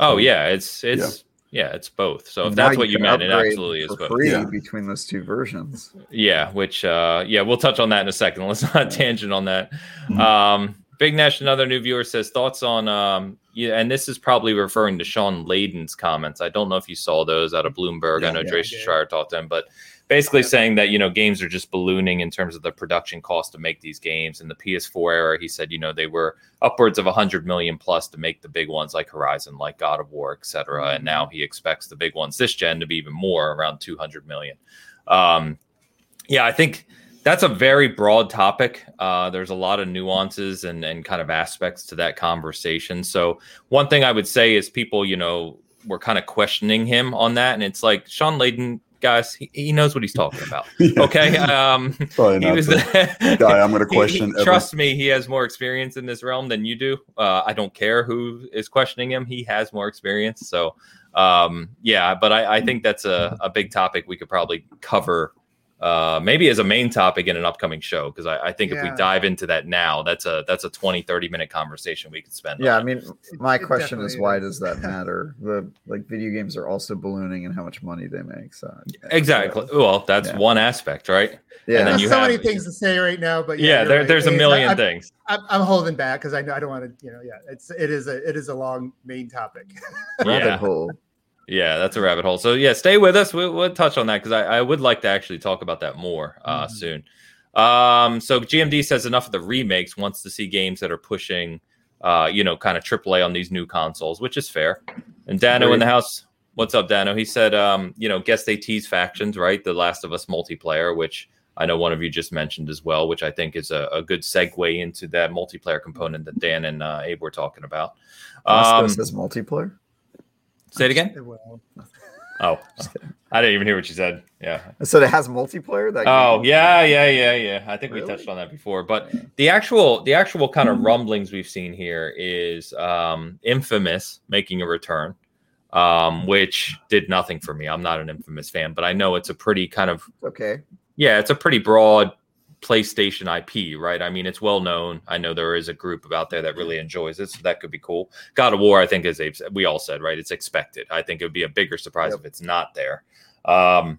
Speaker 1: Oh
Speaker 2: So-
Speaker 1: yeah, it's it's yeah, it's both. So if
Speaker 3: Now
Speaker 1: that's what you
Speaker 3: can
Speaker 1: meant, it absolutely is both.
Speaker 3: free
Speaker 2: Yeah.
Speaker 3: between those two versions.
Speaker 1: Yeah, which uh yeah, we'll touch on that in a second. Let's not tangent on that.
Speaker 2: Mhm.
Speaker 1: Um Big Nash, another new viewer says thoughts on um yeah, and this is probably referring to Shawn Layden's comments. I don't know if you saw those out of Bloomberg. I know
Speaker 4: yeah,
Speaker 1: Tracy. Schreier talked to him, but basically saying that you know games are just ballooning in terms of the production cost to make these games. In the PS4 era, he said you know they were upwards of 100 million plus to make the big ones like Horizon, like God of War, etc. And now he expects the big ones this gen to be even more, around 200 million. Um, yeah, I think that's a very broad topic. Uh, there's a lot of nuances and, and kind of aspects to that conversation. So one thing I would say is people, you know, were kind of questioning him on that, and it's like Shawn Layden, guys, he, he knows what he's talking about.
Speaker 2: Yeah.
Speaker 1: Okay, um,
Speaker 2: Probably
Speaker 1: he was
Speaker 2: the guy I'm going to question.
Speaker 1: he- trust me, he has more experience in this realm than you do. Uh, I don't care who is questioning him; he has more experience. So, um, yeah, but I, I think that's a, a big topic we could probably cover, uh, maybe as a main topic in an upcoming show. Because I, I think if we dive into that now, that's a that's a 20, 30 minute conversation we could spend.
Speaker 3: Yeah, I mean, my
Speaker 4: it
Speaker 3: question is why
Speaker 4: is.
Speaker 3: does that matter? The like video games are also ballooning and how much money they make. So
Speaker 1: exactly. Well, that's
Speaker 3: Yeah.
Speaker 1: one aspect, right?
Speaker 3: Yeah,
Speaker 1: And then you
Speaker 4: so
Speaker 1: have-
Speaker 4: many things to say right now, but
Speaker 1: Yeah,
Speaker 4: yeah,
Speaker 1: there,
Speaker 4: right.
Speaker 1: there's a million
Speaker 4: I,
Speaker 1: things.
Speaker 4: I'm, I'm holding back because I know I don't want to, you know, yeah, it's it is a it is a long main topic.
Speaker 3: rabbit
Speaker 1: Yeah.
Speaker 3: hole.
Speaker 1: Yeah, that's a rabbit hole. So yeah, stay with us. We'll, we'll touch on that because I, I would like to actually talk about that more uh,
Speaker 4: Mhm.
Speaker 1: soon. Um, so GMD says enough of the remakes. Wants to see games that are pushing, uh, you know, kind of AAA on these new consoles, which is fair. And Dano in the house. What's up, Dano? He said, um, you know, guess they tease factions, right? The Last of Us multiplayer, which I know one of you just mentioned as well, which I think is a, a good segue into that multiplayer component that Dan and uh, Abe were talking about.
Speaker 3: Last of
Speaker 1: Um,
Speaker 3: Us is multiplayer.
Speaker 1: Say it again.
Speaker 4: Well,
Speaker 1: Oh, I didn't even hear what you said. Yeah.
Speaker 3: So it has multiplayer. That
Speaker 1: Oh
Speaker 3: game?
Speaker 1: yeah, yeah, yeah, yeah. I think we touched on that before, but the actual the actual kind
Speaker 3: Hmm.
Speaker 1: of rumblings we've seen here is um, Infamous making a return, um, which did nothing for me. I'm not an Infamous fan, but I know it's a pretty kind of
Speaker 3: Okay.
Speaker 1: yeah, it's a pretty broad PlayStation IP, right? I mean, it's well known. I know there is a group out there that really enjoys it, so that could be cool. God of War, I think, as Abe said, we all said, right? It's expected. I think it would be a bigger surprise
Speaker 3: Yep.
Speaker 1: if it's not there. Um,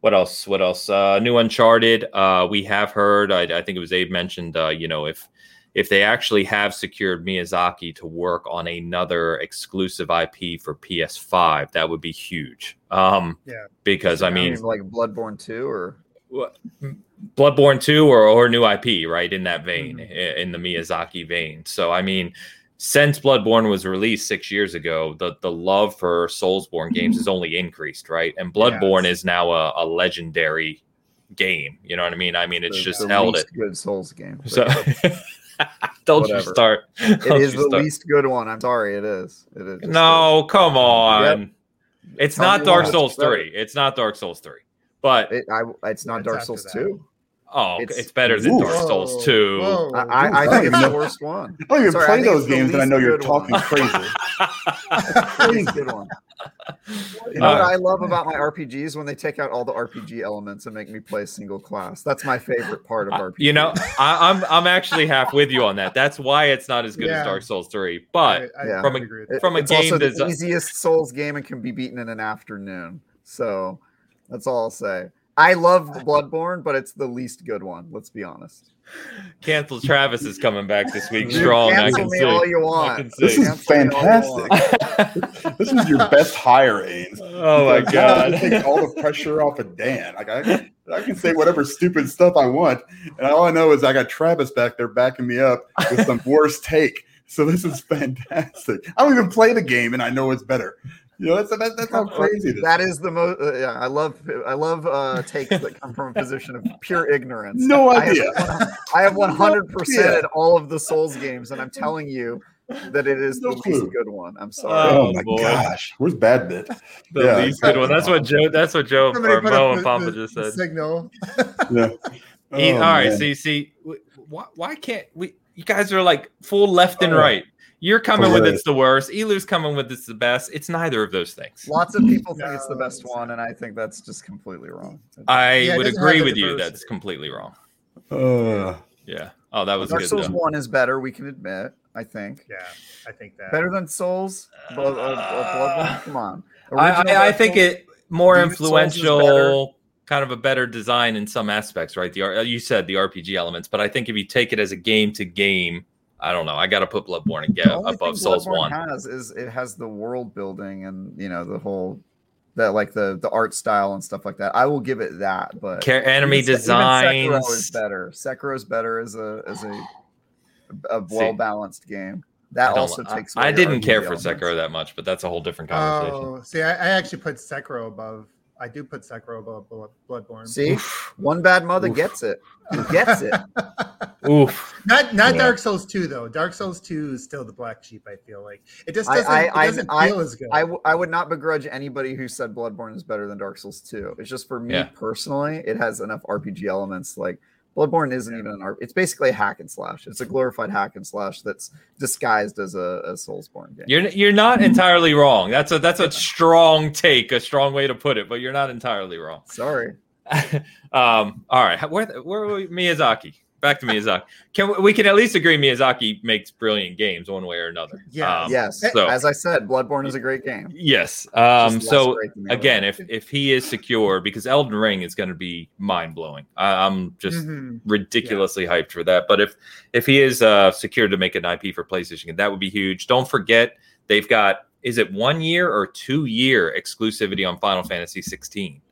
Speaker 1: what else? What else? Uh, new Uncharted. Uh, we have heard. I, I think it was Abe mentioned. Uh, you know, if if they actually have secured Miyazaki to work on another exclusive IP for PS5, that would be huge. Um,
Speaker 4: Yeah.
Speaker 1: because I mean,
Speaker 3: like Bloodborne 2 or
Speaker 1: Bloodborne 2 or, or new IP, right? In that vein,
Speaker 4: Mhm.
Speaker 1: in the Miyazaki vein. So, I mean, since Bloodborne was released six years ago, the, the love for Soulsborne games has only increased, right? And Bloodborne
Speaker 4: Yes.
Speaker 1: is now a, a legendary game. You know what I mean? I mean, it's
Speaker 3: the-
Speaker 1: just
Speaker 3: the
Speaker 1: held it.
Speaker 3: good Souls game.
Speaker 1: So, don't you start.
Speaker 3: it
Speaker 1: don't
Speaker 3: is
Speaker 1: you
Speaker 3: the
Speaker 1: start.
Speaker 3: least good one. I'm sorry, it is. It is.
Speaker 1: No, come on. It's
Speaker 3: Tell
Speaker 1: not Dark. Souls
Speaker 3: Better.
Speaker 1: 3. It's not Dark Souls 3. But.
Speaker 3: It, I, it's not
Speaker 4: It's
Speaker 3: Dark Souls 2.
Speaker 1: oh, it's,
Speaker 3: it's-
Speaker 1: better than
Speaker 2: Ooh.
Speaker 1: Dark Souls 2.
Speaker 4: Whoa.
Speaker 3: I, I, I
Speaker 2: I
Speaker 3: think it's the worst one.
Speaker 2: I don't even
Speaker 3: Sorry, I
Speaker 2: play those games, and I know you're
Speaker 3: good one.
Speaker 2: talking crazy.
Speaker 3: The good one. You know
Speaker 1: Uh,
Speaker 3: what I love about my RPGs when they take out all the RPG elements and make me play single class. That's my favorite part of
Speaker 1: I-
Speaker 3: RPG.
Speaker 1: You know, I, I'm I'm actually half with you on that. That's why it's not as good
Speaker 4: Yeah.
Speaker 1: as Dark Souls 3. But
Speaker 4: I, I
Speaker 3: Yeah.
Speaker 1: From a-
Speaker 4: agree with
Speaker 3: It-
Speaker 1: from a
Speaker 3: it's also
Speaker 1: game
Speaker 3: the easiest Souls game and can be beaten in an afternoon. So that's all I'll say. I love Bloodborne, but it's the least good one. Let's be honest.
Speaker 1: Cancel Travis is coming back this week
Speaker 3: You
Speaker 1: strong. I
Speaker 3: cancel
Speaker 1: can
Speaker 3: me
Speaker 1: see.
Speaker 3: all you want.
Speaker 2: This is
Speaker 3: Cancel me all you
Speaker 2: fantastic. this is your best hire, Ains.
Speaker 1: oh my
Speaker 2: Because now I
Speaker 1: god.
Speaker 2: take all the pressure off of Dan. Like I, I can say whatever stupid stuff I want, and all I know is I got Travis back there backing me up with some worse take. So this is fantastic. I don't even play the game, and I know it's better. You know, that's that, that's how crazy this
Speaker 3: That is the most. Uh, yeah, I love. I love uh, takes that come from a position of pure ignorance.
Speaker 2: No
Speaker 3: I have-
Speaker 2: idea.
Speaker 3: I have 100
Speaker 2: idea.
Speaker 3: percent in all of the Souls games, and I'm telling you that it is
Speaker 2: No
Speaker 3: the least good one. I'm sorry.
Speaker 1: Oh,
Speaker 2: Oh, my
Speaker 1: boy.
Speaker 2: gosh, where's Bad Bit?
Speaker 1: The
Speaker 2: Yeah.
Speaker 1: least good one. That's what Joe. That's what Joe
Speaker 4: Somebody
Speaker 1: or Mo and Papa
Speaker 4: the-
Speaker 1: just said.
Speaker 4: signal.
Speaker 2: Yeah. Oh,
Speaker 1: all right,
Speaker 2: man.
Speaker 1: you see, why, why can't we? You guys are like full left and
Speaker 2: Oh.
Speaker 1: right. You're coming with it's the worst. Elu's coming with it's the best. It's neither of those things.
Speaker 3: Lots of people think it's the best
Speaker 4: it's
Speaker 3: one, and I think that's just completely wrong.
Speaker 1: I
Speaker 4: Yeah,
Speaker 1: would agree with you. That's completely wrong.
Speaker 2: Uh,
Speaker 1: Yeah. Oh, that was
Speaker 3: Dark
Speaker 1: good.
Speaker 3: Souls
Speaker 1: though.
Speaker 3: one is better. We can admit. I think
Speaker 4: Yeah, I think that.
Speaker 3: better than Souls. Blood, uh, uh, Bloodborne? Come on.
Speaker 1: I,
Speaker 3: Original
Speaker 1: I, I
Speaker 3: Dark
Speaker 1: think
Speaker 3: Souls?
Speaker 1: it more
Speaker 3: Demon's Souls is
Speaker 1: influential, kind of a better design in some aspects, right? The you said the RPG elements, but I think if you take it as a game to game, I don't know. I got to put Bloodborne and get
Speaker 3: The only
Speaker 1: above
Speaker 3: thing
Speaker 1: Souls
Speaker 3: Bloodborne
Speaker 1: one.
Speaker 3: has is it has the world building and you know the whole that like the the art style and stuff like that. I will give it that, but
Speaker 1: Care, enemy
Speaker 3: even- even. Sekiro is better. Sekiro is better as a as a a well balanced game. That also
Speaker 1: I-
Speaker 3: takes.
Speaker 1: I,
Speaker 3: away
Speaker 1: didn't
Speaker 3: RPG
Speaker 1: care for
Speaker 3: elements.
Speaker 1: Sekiro that much, but that's a whole different oh, conversation.
Speaker 4: Oh, see, I, I actually put Sekiro above. I do put Sekiro above Blood- Bloodborne.
Speaker 3: See, one bad mother
Speaker 1: Oof.
Speaker 3: gets it. Gets it.
Speaker 1: Oof.
Speaker 4: not not
Speaker 1: Yeah.
Speaker 4: Dark Souls 2 though. Dark Souls 2 is still the black sheep. I feel like it just doesn't,
Speaker 3: I-
Speaker 4: it doesn't
Speaker 3: I-
Speaker 4: feel as good.
Speaker 3: I, w- I would not begrudge anybody who said Bloodborne is better than Dark Souls 2. It's just for me
Speaker 1: Yeah.
Speaker 3: personally, it has enough RPG elements. Like Bloodborne isn't even an RPG. It's basically a hack and slash. It's a glorified hack and slash that's disguised as a, a Soulsborne game.
Speaker 1: You're you're not entirely wrong. That's a that's a strong take, a strong way to put it, but you're not entirely wrong.
Speaker 3: Sorry.
Speaker 1: um, all right, where where were we? Miyazaki? Back to Miyazaki. Can we, we can at least agree Miyazaki makes brilliant games one way or another?
Speaker 4: Yeah.
Speaker 1: Um,
Speaker 3: yes.
Speaker 1: So
Speaker 3: As I said, Bloodborne is a great game.
Speaker 1: yes. Um, so
Speaker 3: great than the other
Speaker 1: again, if if he is secure, because Elden Ring is going to be mind blowing. I'm just
Speaker 4: Mhm.
Speaker 1: ridiculously hyped for that. But if if he is uh, secured to make an IP for PlayStation, that would be huge. Don't forget they've got is it one year or two year exclusivity on Final Fantasy 16.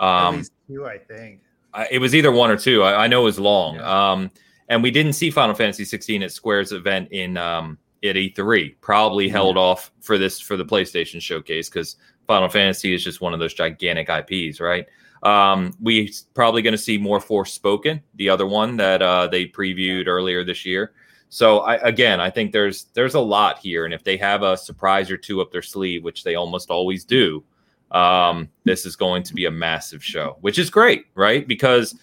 Speaker 4: At
Speaker 1: Um,
Speaker 4: least two, I think.
Speaker 1: I- it was either one or two. I, I know it was long.
Speaker 4: Yeah.
Speaker 1: Um, and we didn't see Final Fantasy 16 at Square's event in um, at E3. Probably held off for this for the PlayStation showcase because Final Fantasy is just one of those gigantic IPs, right? Um, we probably going to see more Forspoken, the other one that uh, they previewed earlier this year. So I, again, I think there's there's a lot here, and if they have a surprise or two up their sleeve, which they almost always do, um, this is going to be a massive show, which is great, right? Because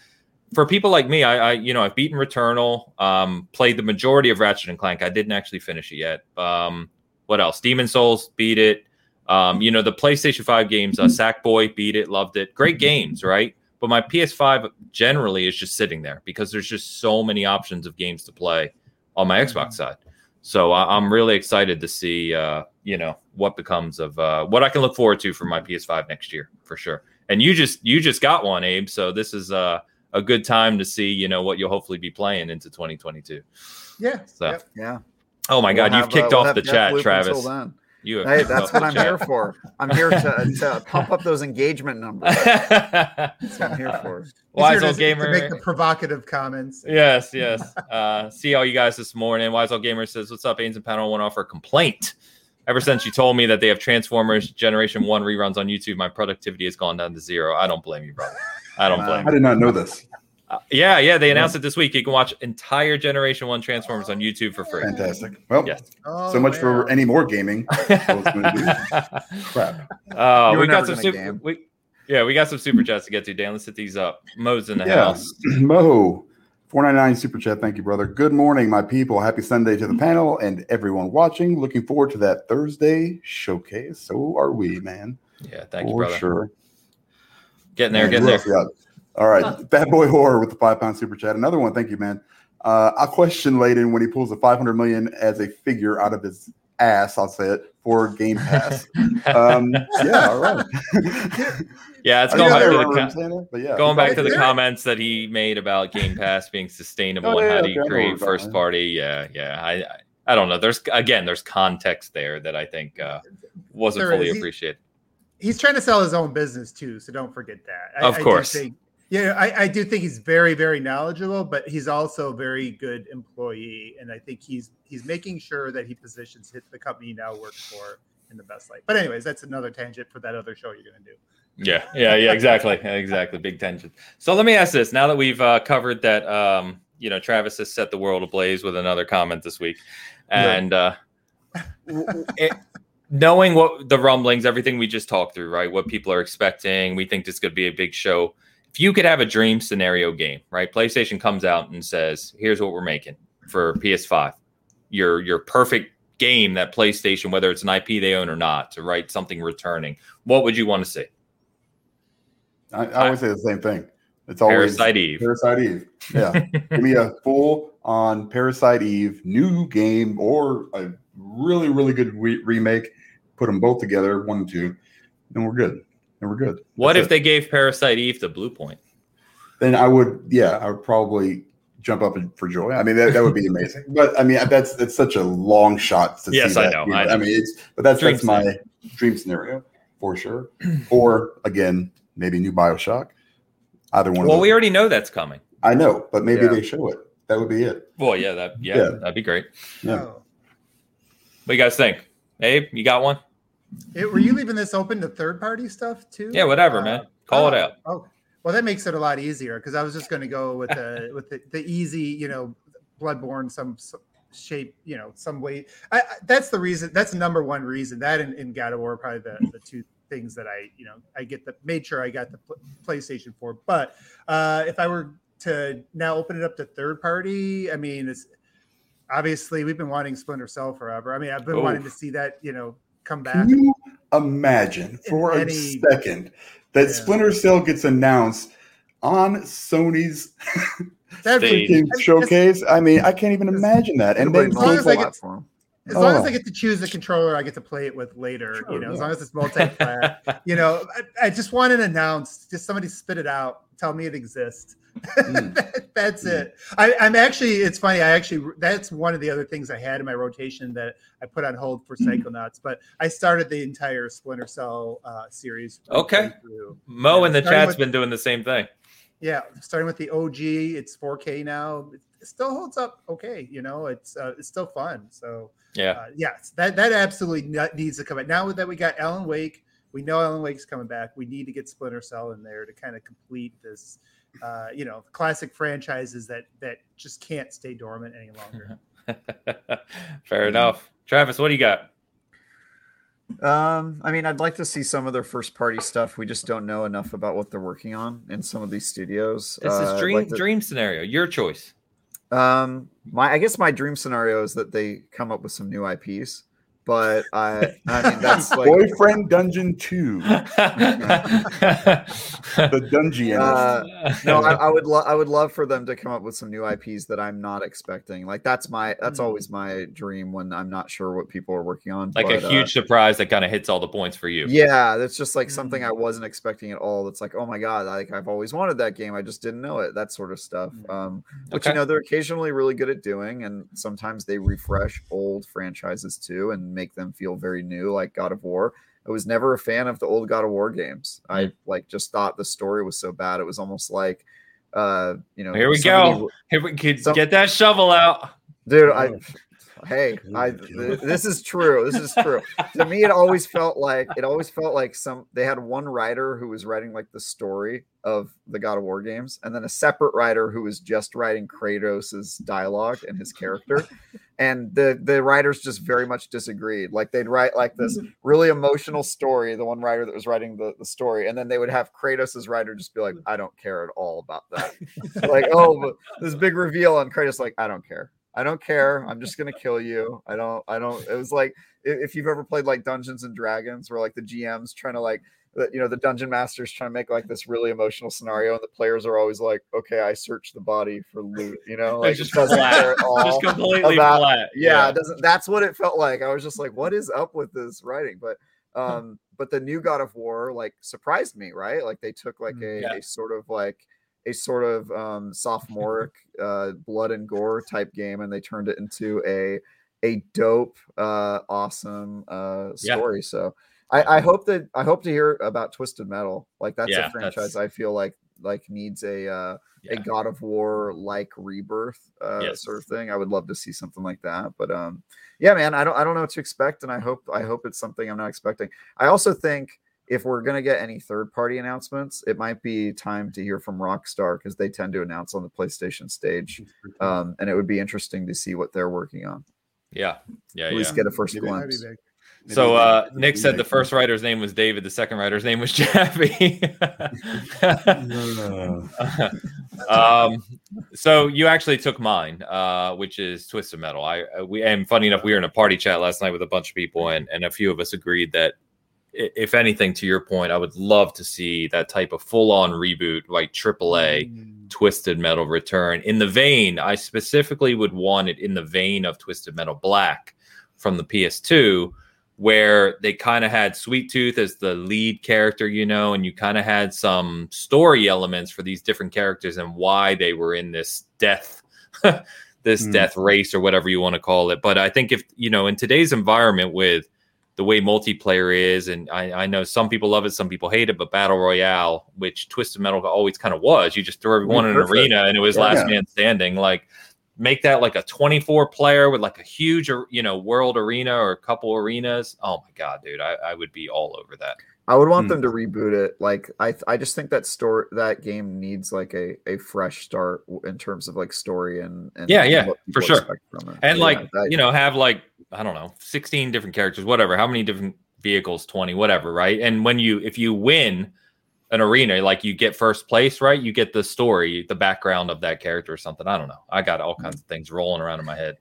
Speaker 1: for people like me, I, I you know I've beaten Returnal, um, played the majority of Ratchet and Clank. I didn't actually finish it yet. Um, what else? Demon Souls, beat it. Um, you know the PlayStation Five games, uh, Sackboy, beat it, loved it. Great games, right? But my PS5 generally is just sitting there because there's just so many options of games to play on my Xbox side. So I, I'm really excited to see, uh, you know, what becomes of uh, what I can look forward to for my PS5 next year for sure. And you just you just got one, Abe. So this is uh, a good time to see, you know, what you'll hopefully be playing into 2022.
Speaker 4: Yeah.
Speaker 1: So,
Speaker 4: Yep.
Speaker 3: Yeah.
Speaker 1: oh my God,
Speaker 3: We'll
Speaker 1: you've
Speaker 3: have,
Speaker 1: kicked
Speaker 3: uh, we'll
Speaker 1: off the
Speaker 3: Deathloop
Speaker 1: chat,
Speaker 3: until
Speaker 1: Travis.
Speaker 3: Then.
Speaker 1: You have
Speaker 3: Hey, that's what I'm
Speaker 1: chat.
Speaker 3: here for. I'm here to, to pump up those engagement numbers. That's what I'm here for.
Speaker 4: He's
Speaker 1: Wise
Speaker 4: here to- to
Speaker 1: gamer.
Speaker 4: make the provocative comments.
Speaker 1: Yes, yes. Uh, see all you guys this morning. Wise Old Gamer says, What's up? Ains and Panel want to offer a complaint. Ever since you told me that they have Transformers Generation 1 reruns on YouTube, my productivity has gone down to zero. I don't blame you, brother. I don't blame
Speaker 2: I
Speaker 1: you.
Speaker 2: did not know this.
Speaker 1: Uh, yeah, yeah. They announced it this week. You can watch entire Generation 1 Transformers on YouTube for free.
Speaker 2: Fantastic. Well,
Speaker 1: Yes.
Speaker 4: Oh,
Speaker 2: so much for any more gaming. Crap.
Speaker 1: Uh, we got some super. We, yeah, we got some super chats to get to. Dan, let's hit these up. Mo's in the
Speaker 2: Yeah.
Speaker 1: house.
Speaker 2: Mo, 499 super chat. Thank you, brother. Good morning, my people. Happy Sunday to the panel and everyone watching. Looking forward to that Thursday showcase. So are we, man.
Speaker 1: Yeah, thank you,
Speaker 2: For
Speaker 1: brother.
Speaker 2: sure.
Speaker 1: Getting there,
Speaker 2: Man,
Speaker 1: getting there.
Speaker 2: else we got? All right. Bad Boy Horror with the five pound super chat. Another one. Thank you, man. Uh, I question Layden when he pulls a 500 million as a figure out of his ass, I'll say it, for Game Pass. um, yeah, all right.
Speaker 1: Yeah, it's going back to the
Speaker 2: remember
Speaker 1: co-
Speaker 2: him saying that, but yeah,
Speaker 1: going back to the comments that he made about Game Pass being sustainable
Speaker 2: Oh,
Speaker 1: and
Speaker 2: yeah,
Speaker 1: how do you
Speaker 2: I
Speaker 1: create first
Speaker 2: talking.
Speaker 1: party. Yeah, yeah. I, I I don't know. There's again, there's context there that I think uh, wasn't
Speaker 4: There
Speaker 1: fully
Speaker 4: is. He-
Speaker 1: appreciated.
Speaker 4: he's trying to sell his own business too, so don't forget that. I,
Speaker 1: Of
Speaker 4: I
Speaker 1: course.
Speaker 4: think- yeah, I, I do think he's very, very knowledgeable, but he's also a very good employee, and I think he's he's making sure that he positions hit the company he now works for in the best light. But anyways, that's another tangent for that other show you're going to do.
Speaker 1: Yeah, yeah, yeah. Exactly, exactly. Big tension. So let me ask this: Now that we've uh, covered that, um, you know, Travis has set the world ablaze with another comment this week, and uh, w- w- it, knowing what the rumblings, everything we just talked through, right? What people are expecting, we think this could be a big show. If you could have a dream scenario game, right? PlayStation comes out and says, "Here's what we're making for PS5." Your your perfect game that PlayStation, whether it's an IP they own or not, to write something returning. What would you want to see?
Speaker 2: I, I always say the same thing. It's always
Speaker 1: Parasite Eve.
Speaker 2: Parasite Eve. Yeah. Give me a full on Parasite Eve new game or a really, really good re- remake. Put them both together, one and two, and we're good. And we're good.
Speaker 1: What
Speaker 2: That's
Speaker 1: if
Speaker 2: it.
Speaker 1: they gave Parasite Eve the Bluepoint?
Speaker 2: Then I would, yeah, I would probably jump up for joy. I mean, that, that would be amazing. But I mean, that's that's such a long shot. To
Speaker 1: Yes,
Speaker 2: see
Speaker 1: I
Speaker 2: that,
Speaker 1: know, I know.
Speaker 2: I mean, it's but that's
Speaker 1: Dream
Speaker 2: that's my dream scenario for sure. or again, maybe new Bioshock. Either one.
Speaker 1: Well, we already know that's coming.
Speaker 2: I know, but maybe
Speaker 3: Yeah.
Speaker 2: they show it. That would be it.
Speaker 1: Well, yeah, that yeah,
Speaker 2: Yeah.
Speaker 1: that'd be great.
Speaker 2: Yeah.
Speaker 4: Oh.
Speaker 1: What do you guys think? Abe, you got one?
Speaker 4: It- were you leaving this open to third party stuff too?
Speaker 1: Yeah, whatever,
Speaker 4: Uh,
Speaker 1: man. Call it
Speaker 4: oh,
Speaker 1: out.
Speaker 4: Oh, well, that makes it a lot easier because I was just going to go with the with the, the easy, you know, Bloodborne, some, some shape, you know, some way. I, I, that's the reason. That's the number one reason. That and, and God of War probably the, the two things that I, you know, I get the made sure I got the pl- PlayStation for. But uh, if I were to now open it up to third party, I mean, it's obviously we've been wanting Splinter Cell forever. I mean, I've been wanting to see that, you know, come back.
Speaker 2: Can you imagine for
Speaker 4: any-
Speaker 2: a second that
Speaker 4: Yeah.
Speaker 2: Splinter Cell gets announced on Sony's
Speaker 4: That'd
Speaker 1: Stage.
Speaker 4: be-
Speaker 2: freaking showcase? I mean, I can't even imagine that. And then
Speaker 3: Everybody
Speaker 4: as long as
Speaker 3: the
Speaker 4: I get-
Speaker 3: platform.
Speaker 4: As long as
Speaker 2: Oh.
Speaker 4: I get to choose the controller, I get to play it with later.
Speaker 2: Sure,
Speaker 4: you know, as long as it's multi-plat. you know, I, I just want it announced. Just somebody spit it out. Tell me it exists.
Speaker 2: Mm.
Speaker 4: That- that's
Speaker 2: Mm.
Speaker 4: it. I, I'm actually. It's funny. I actually. That's one of the other things I had in my rotation that I put on hold for Psychonauts. But I started the entire Splinter Cell uh, series.
Speaker 1: Okay. Mo in the chat's
Speaker 4: with-
Speaker 1: been doing the same thing.
Speaker 4: Yeah, starting with the OG. It's 4K now. It still holds up okay. You know, it's uh, it's still fun. So
Speaker 1: Yeah.
Speaker 4: uh, yes, that that absolutely needs to come back. Now that we got Alan Wake, we know Alan Wake's coming back. We need to get Splinter Cell in there to kind of complete this, uh, you know, classic franchises that that just can't stay dormant any longer.
Speaker 1: Fair enough. Travis, what do you got?
Speaker 3: Um, I mean, I'd like to see some of their first party stuff. We just don't know enough about what they're working on in some of these studios.
Speaker 1: This
Speaker 3: Uh,
Speaker 1: is
Speaker 3: I'd
Speaker 1: dream
Speaker 3: like to-
Speaker 1: dream scenario. Your choice.
Speaker 3: Um, my I guess my dream scenario is that they come up with some new IPs, but I I mean that's like
Speaker 2: Boyfriend Dungeon 2, the Dungeon.
Speaker 3: Uh, no, I, I would love I would love for them to come up with some new IPs that I'm not expecting. Like that's my that's
Speaker 4: Mm.
Speaker 3: always my dream when I'm not sure what people are working on.
Speaker 1: like
Speaker 3: but,
Speaker 1: a
Speaker 3: uh,
Speaker 1: huge surprise that kind of hits all the points for you.
Speaker 3: Yeah, that's just like something I
Speaker 4: Mm.
Speaker 3: wasn't expecting at all. That's like, oh my god, like I've always wanted that game. I just didn't know it. That sort of stuff.
Speaker 4: Mm.
Speaker 3: Um, which
Speaker 1: Okay.
Speaker 3: you know they're occasionally really good at doing, and sometimes they refresh old franchises too and make them feel very new, like God of War. I was never a fan of the old God of War games. I like just thought the story was so bad. It was almost like, uh, you know,
Speaker 1: Here we
Speaker 3: somebody
Speaker 1: go. Here we could
Speaker 3: Some-
Speaker 1: get that shovel out.
Speaker 3: dude i hey i th- this is true this is true. To me it always felt like it always felt like some they had one writer who was writing like the story of the god of war games and then a separate writer who was just writing kratos's dialogue and his character. And the the writers just very much disagreed. Like they'd write like this mm-hmm. really emotional story the one writer that was writing the, the story and then they would have kratos's writer just be like mm. i don't care at all about that. Like oh this big reveal on kratos like i don't care I don't care. I'm just gonna kill you. I don't. I don't. It was like if you've ever played like Dungeons and Dragons, where like the GM's trying to like, you know, the dungeon master's trying to make like this really emotional scenario, and the players are always like, "Okay, I searched the body for loot." You know, like
Speaker 1: just
Speaker 3: doesn't
Speaker 1: flat.
Speaker 3: at all.
Speaker 1: Just completely
Speaker 3: about-
Speaker 1: flat.
Speaker 3: yeah, it doesn't. That's what it felt like. I was just like, "What is up with this writing?" But um, but the new God of War like surprised me, right? Like they took like
Speaker 4: Mm,
Speaker 3: a,
Speaker 1: yeah.
Speaker 3: a sort of like a sort of um, sophomoric uh, blood and gore type game, and they turned it into a a dope, uh, awesome uh,
Speaker 1: Yeah.
Speaker 3: story. So I, I hope that I hope to hear about Twisted Metal. Like that's
Speaker 1: Yeah,
Speaker 3: a franchise
Speaker 1: that's-
Speaker 3: I feel like like needs a uh,
Speaker 1: Yeah.
Speaker 3: a God of War like rebirth uh,
Speaker 1: Yes.
Speaker 3: sort of thing. I would love to see something like that. But um, yeah, man, I don't I don't know what to expect, and I hope I hope it's something I'm not expecting. I also think if we're gonna get any third party announcements, it might be time to hear from Rockstar because they tend to announce on the PlayStation stage, um, and it would be interesting to see what they're working on.
Speaker 1: Yeah. Yeah.
Speaker 3: At
Speaker 1: Yeah.
Speaker 3: least get a first
Speaker 2: Maybe
Speaker 3: glimpse.
Speaker 2: Maybe
Speaker 1: So uh, Nick said the first writer's name was David, the second writer's name was Jaffe. Um, so you actually took mine, uh, which is Twisted Metal. I uh, we and funny enough, we were in a party chat last night with a bunch of people, and and a few of us agreed that i- if anything, to your point, I would love to see that type of full on reboot, like AAA
Speaker 4: Mm.
Speaker 1: Twisted Metal return in the vein. I specifically would want it in the vein of Twisted Metal Black from the PS2, where they kind of had Sweet Tooth as the lead character, you know, and you kind of had some story elements for these different characters and why they were in this death. this
Speaker 2: Hmm.
Speaker 1: death race or whatever you want to call it but i think if you know in today's environment with the way multiplayer is, and I, I know some people love it, some people hate it, but battle royale, which Twisted Metal always kind of was, you just throw everyone in an arena and it was
Speaker 2: Yeah.
Speaker 1: last man standing. Like make that like a 24 player with like a huge, you know, world arena or a couple arenas. Oh my god, dude, I, I would be all over that.
Speaker 3: I would want
Speaker 2: Hmm.
Speaker 3: them to reboot it. Like I, I just think that story that game needs like a, a fresh start in terms of like story and, and
Speaker 1: Yeah, yeah,
Speaker 3: what
Speaker 1: for sure.
Speaker 3: From it.
Speaker 1: and
Speaker 3: Yeah,
Speaker 1: like
Speaker 3: that-
Speaker 1: you know have like i don't know 16 different characters whatever how many different vehicles 20 whatever right? And when you if you win an arena like you get first place right? You get the story the background of that character or something. I don't know. I got all kinds of things rolling around in my head.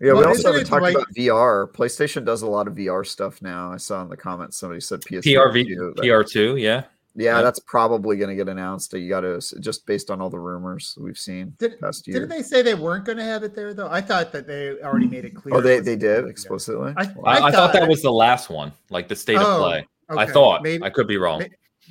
Speaker 3: Yeah, we also
Speaker 4: isn't
Speaker 3: haven't talked
Speaker 4: like-
Speaker 3: about VR. PlayStation does a lot of VR stuff now. I saw in the comments somebody said PS
Speaker 1: prv
Speaker 3: too, that-
Speaker 1: pr2 yeah
Speaker 3: Yeah,
Speaker 1: Yeah.
Speaker 3: that's probably going to get announced. You got to just based on all the rumors we've seen
Speaker 4: Did-
Speaker 3: past year.
Speaker 4: Didn't they say they weren't going to have it there though? I thought that they already made it clear.
Speaker 3: oh, they they did explicitly.
Speaker 4: I-
Speaker 1: i, I thought
Speaker 4: thought-
Speaker 1: that was the last one like the state of
Speaker 4: Oh,
Speaker 1: play i thought
Speaker 4: maybe
Speaker 1: i could be wrong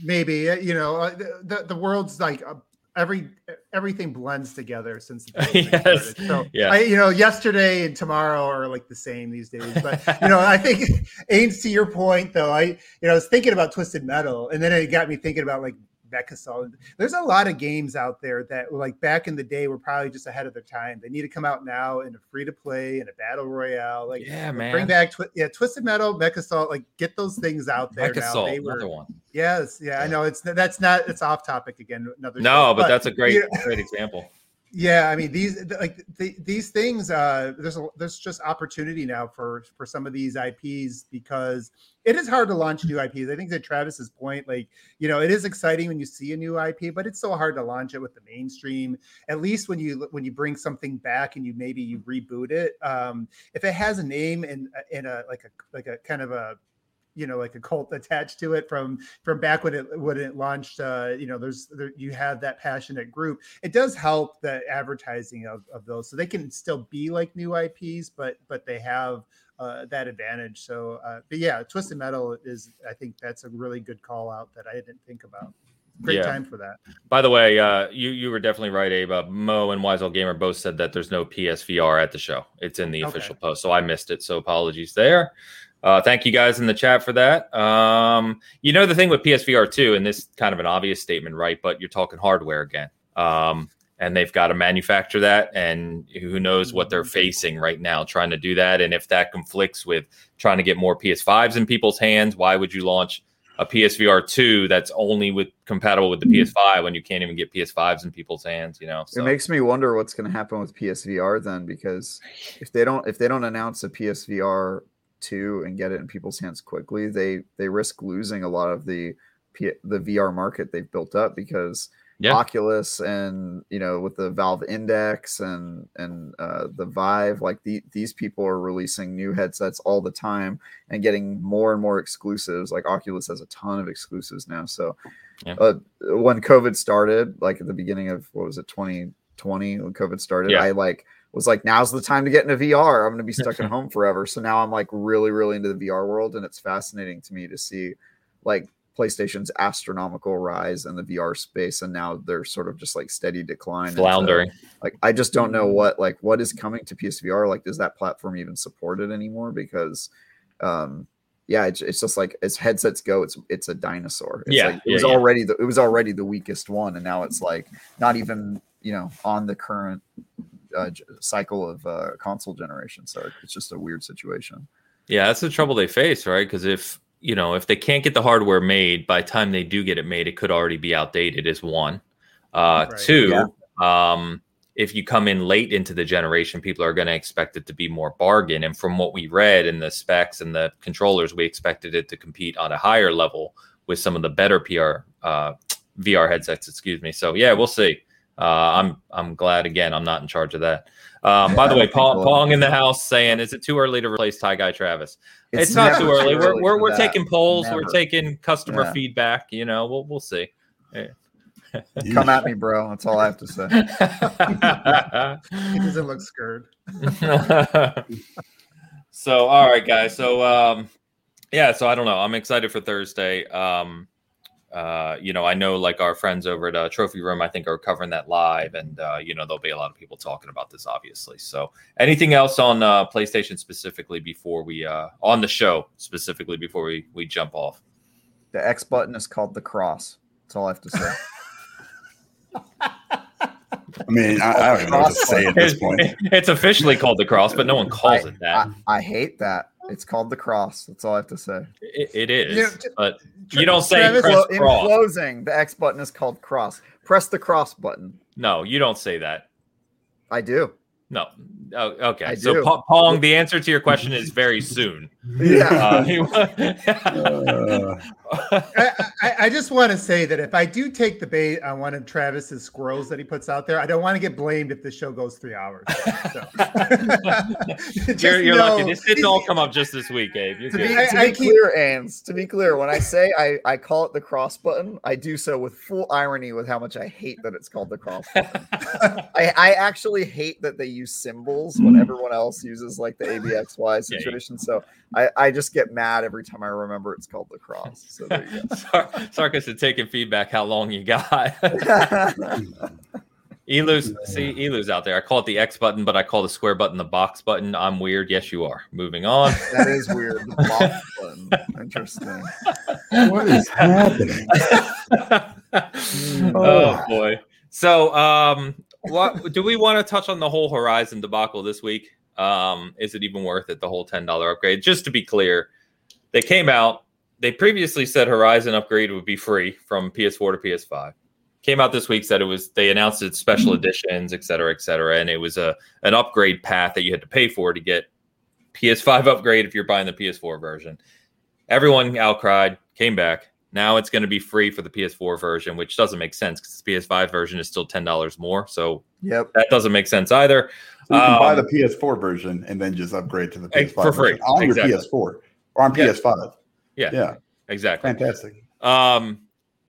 Speaker 4: maybe uh, you know uh, the, the the world's like uh, every everything blends together since the
Speaker 1: Yes,
Speaker 4: started. So
Speaker 1: yeah.
Speaker 4: I, you know, yesterday and tomorrow are like the same these days. But you know, I think Ains, to your point though, I you know I was thinking about Twisted Metal, and then it got me thinking about like MechAssault. There's a lot of games out there that like back in the day were probably just ahead of their time. They need to come out now in a free to play and a battle royale. Like
Speaker 1: yeah man, Bring
Speaker 4: back, Twi- yeah, Twisted Metal, MechAssault, like get those things out there now.
Speaker 1: MechAssault,
Speaker 4: They were,
Speaker 1: another one.
Speaker 4: yes, yeah, I know it's that's not it's off topic again. Another
Speaker 1: No,
Speaker 4: show,
Speaker 1: but that's a great,
Speaker 4: you know-
Speaker 1: great example.
Speaker 4: yeah, I mean these like the, these things. Uh, there's a, there's just opportunity now for for some of these IPs because it is hard to launch new IPs. I think that Travis's point, like you know, it is exciting when you see a new IP, but it's so hard to launch it with the mainstream. At least when you when you bring something back and you maybe you reboot it, um, if it has a name and and a like a like a kind of a you know like a cult attached to it from from back when it when it launched uh you know there's there, you have that passionate group it does help the advertising of, of those so they can still be like new ips but but they have uh, that advantage so uh but yeah twisted metal is i think that's a really good call out that i didn't think about great
Speaker 1: Yeah.
Speaker 4: time for that
Speaker 1: By the way, uh, you you were definitely right, Abe. Uh, Mo and Wise Old Gamer both said that there's no PSVR at the show. It's in the
Speaker 4: Okay.
Speaker 1: official post, so I missed it. So apologies there. Uh, thank you guys in the chat for that. Um, you know the thing with PSVR two, and this kind of an obvious statement, right? But you're talking hardware again, um, and they've got to manufacture that, and who knows what they're mm-hmm. facing right now trying to do that, and if that conflicts with trying to get more PS5s in people's hands, why would you launch? a PSVR two that's only with compatible with the mm-hmm. PS5 when you can't even get PS5s in people's hands, you know. So
Speaker 3: It makes me wonder what's going to happen with PSVR then, because if they don't if they don't announce a PSVR two and get it in people's hands quickly, they they risk losing a lot of the P, the VR market they've built up because
Speaker 1: Yeah.
Speaker 3: Oculus and you know with the Valve Index and and uh, the Vive, like the, these people are releasing new headsets all the time and getting more and more exclusives. Like Oculus has a ton of exclusives now, so
Speaker 1: Yeah.
Speaker 3: uh, when COVID started, like at the beginning of what was it, 2020, when COVID started,
Speaker 1: Yeah.
Speaker 3: I like was like, now's the time to get into VR. I'm going to be stuck at home forever. So now I'm like really, really into the VR world, and it's fascinating to me to see like PlayStation's astronomical rise in the VR space, and now they're sort of just like steady decline.
Speaker 1: floundering.
Speaker 3: like I just don't know what like what is coming to PSVR. Like, does that platform even support it anymore? Because, um, yeah, it's, it's just like as headsets go, it's it's a dinosaur. It's
Speaker 1: Yeah,
Speaker 3: like, it
Speaker 1: yeah,
Speaker 3: was
Speaker 1: yeah.
Speaker 3: already the it was already the weakest one, and now it's like not even you know on the current uh, cycle of uh, console generation. So it's just a weird situation.
Speaker 1: Yeah, that's the trouble they face, right? Because if you know if they can't get the hardware made by the time they do get it made, it could already be outdated. Is one. Uh,
Speaker 4: Right.
Speaker 1: Two.
Speaker 3: Yeah.
Speaker 1: Um, if you come in late into the generation, people are going to expect it to be more bargain. And from what we read in the specs and the controllers, we expected it to compete on a higher level with some of the better PR uh, VR headsets. Excuse me. So yeah, we'll see. Uh, I'm I'm glad again. I'm not in charge of that. Um, by the way, Pong, Pong in the house saying, "Is it too early to replace Ty Guy Travis?" It's, not
Speaker 3: never
Speaker 1: too early. We're we're, we're taking polls. We're taking customer
Speaker 3: Yeah.
Speaker 1: feedback. You know, we'll we'll see.
Speaker 3: Come at me, bro. That's all I have to say.
Speaker 4: he doesn't look scared
Speaker 1: so all right guys so um yeah so i don't know i'm excited for thursday um Uh, you know, I know like our friends over at uh, Trophy Room, I think are covering that live, and uh, you know there'll be a lot of people talking about this, obviously. So, anything else on uh, PlayStation specifically before we uh, on the show specifically before we we jump off?
Speaker 3: The X button is called the cross. That's all I have to say.
Speaker 2: I mean, I, I don't even know what to say at this point.
Speaker 1: It's officially called the cross, but no one calls
Speaker 3: I,
Speaker 1: it that.
Speaker 3: I, I hate that. It's called the cross. That's all I have to say.
Speaker 1: It, it is,
Speaker 4: Yeah, t-
Speaker 1: but you don't say
Speaker 4: Travis,
Speaker 1: press
Speaker 3: in
Speaker 1: cross.
Speaker 3: closing, the X button is called cross. Press the cross button.
Speaker 1: No, you don't say that.
Speaker 3: I do.
Speaker 1: No. Oh, okay.
Speaker 3: I
Speaker 1: so
Speaker 3: do.
Speaker 1: Pong, the answer to your question is very soon.
Speaker 3: Yeah.
Speaker 1: Uh,
Speaker 2: Uh,
Speaker 4: I, I, I just want to say that if I do take the bait on one of Travis's squirrels that he puts out there, I don't want to get blamed if the show goes three hours. So.
Speaker 1: You're you're
Speaker 4: know-
Speaker 1: lucky. This didn't all come up just this week, Abe. You're
Speaker 3: To be.
Speaker 4: I-
Speaker 3: to
Speaker 4: I
Speaker 3: be
Speaker 4: keep-
Speaker 3: clear, Ains, to be clear, when I say I, I call it the cross button, I do so with full irony with how much I hate that it's called the cross button. I, I actually hate that they use symbols when everyone else uses like the ABXY
Speaker 1: Yeah, you-
Speaker 3: situation. So I, I just get mad every time I remember it's called the cross. So there you
Speaker 1: Sar- Sarkis had taken feedback. How long you got?
Speaker 3: go.
Speaker 1: Elu's see Elu's out there. I call it the X button, but I call the square button the box button. I'm weird. Yes, you are. Moving on.
Speaker 3: that is weird. The box button. Interesting.
Speaker 2: what is happening?
Speaker 1: oh boy. So, um, what do we want to touch on the whole Horizon debacle this week? Um, is it even worth it? The whole ten dollar upgrade. Just to be clear, they came out. They previously said Horizon upgrade would be free from PS4 to PS5. Came out this week said it was. They announced it special editions, et cetera, et cetera, and it was a an upgrade path that you had to pay for to get PS5 upgrade if you're buying the PS4 version. Everyone outcried, came back. Now it's going to be free for the PS4 version, which doesn't make sense because the PS5 version is still ten dollars more. So
Speaker 3: Yep.
Speaker 1: that doesn't make sense either.
Speaker 2: So you can buy
Speaker 1: Um,
Speaker 2: the PS4 version and then just upgrade to the
Speaker 1: Eh,
Speaker 2: PS5
Speaker 1: for free.
Speaker 2: version on
Speaker 1: Exactly.
Speaker 2: your PS4 or on
Speaker 1: Yeah.
Speaker 2: PS5.
Speaker 1: Yeah.
Speaker 2: yeah,
Speaker 1: Exactly.
Speaker 2: fantastic.
Speaker 1: Um,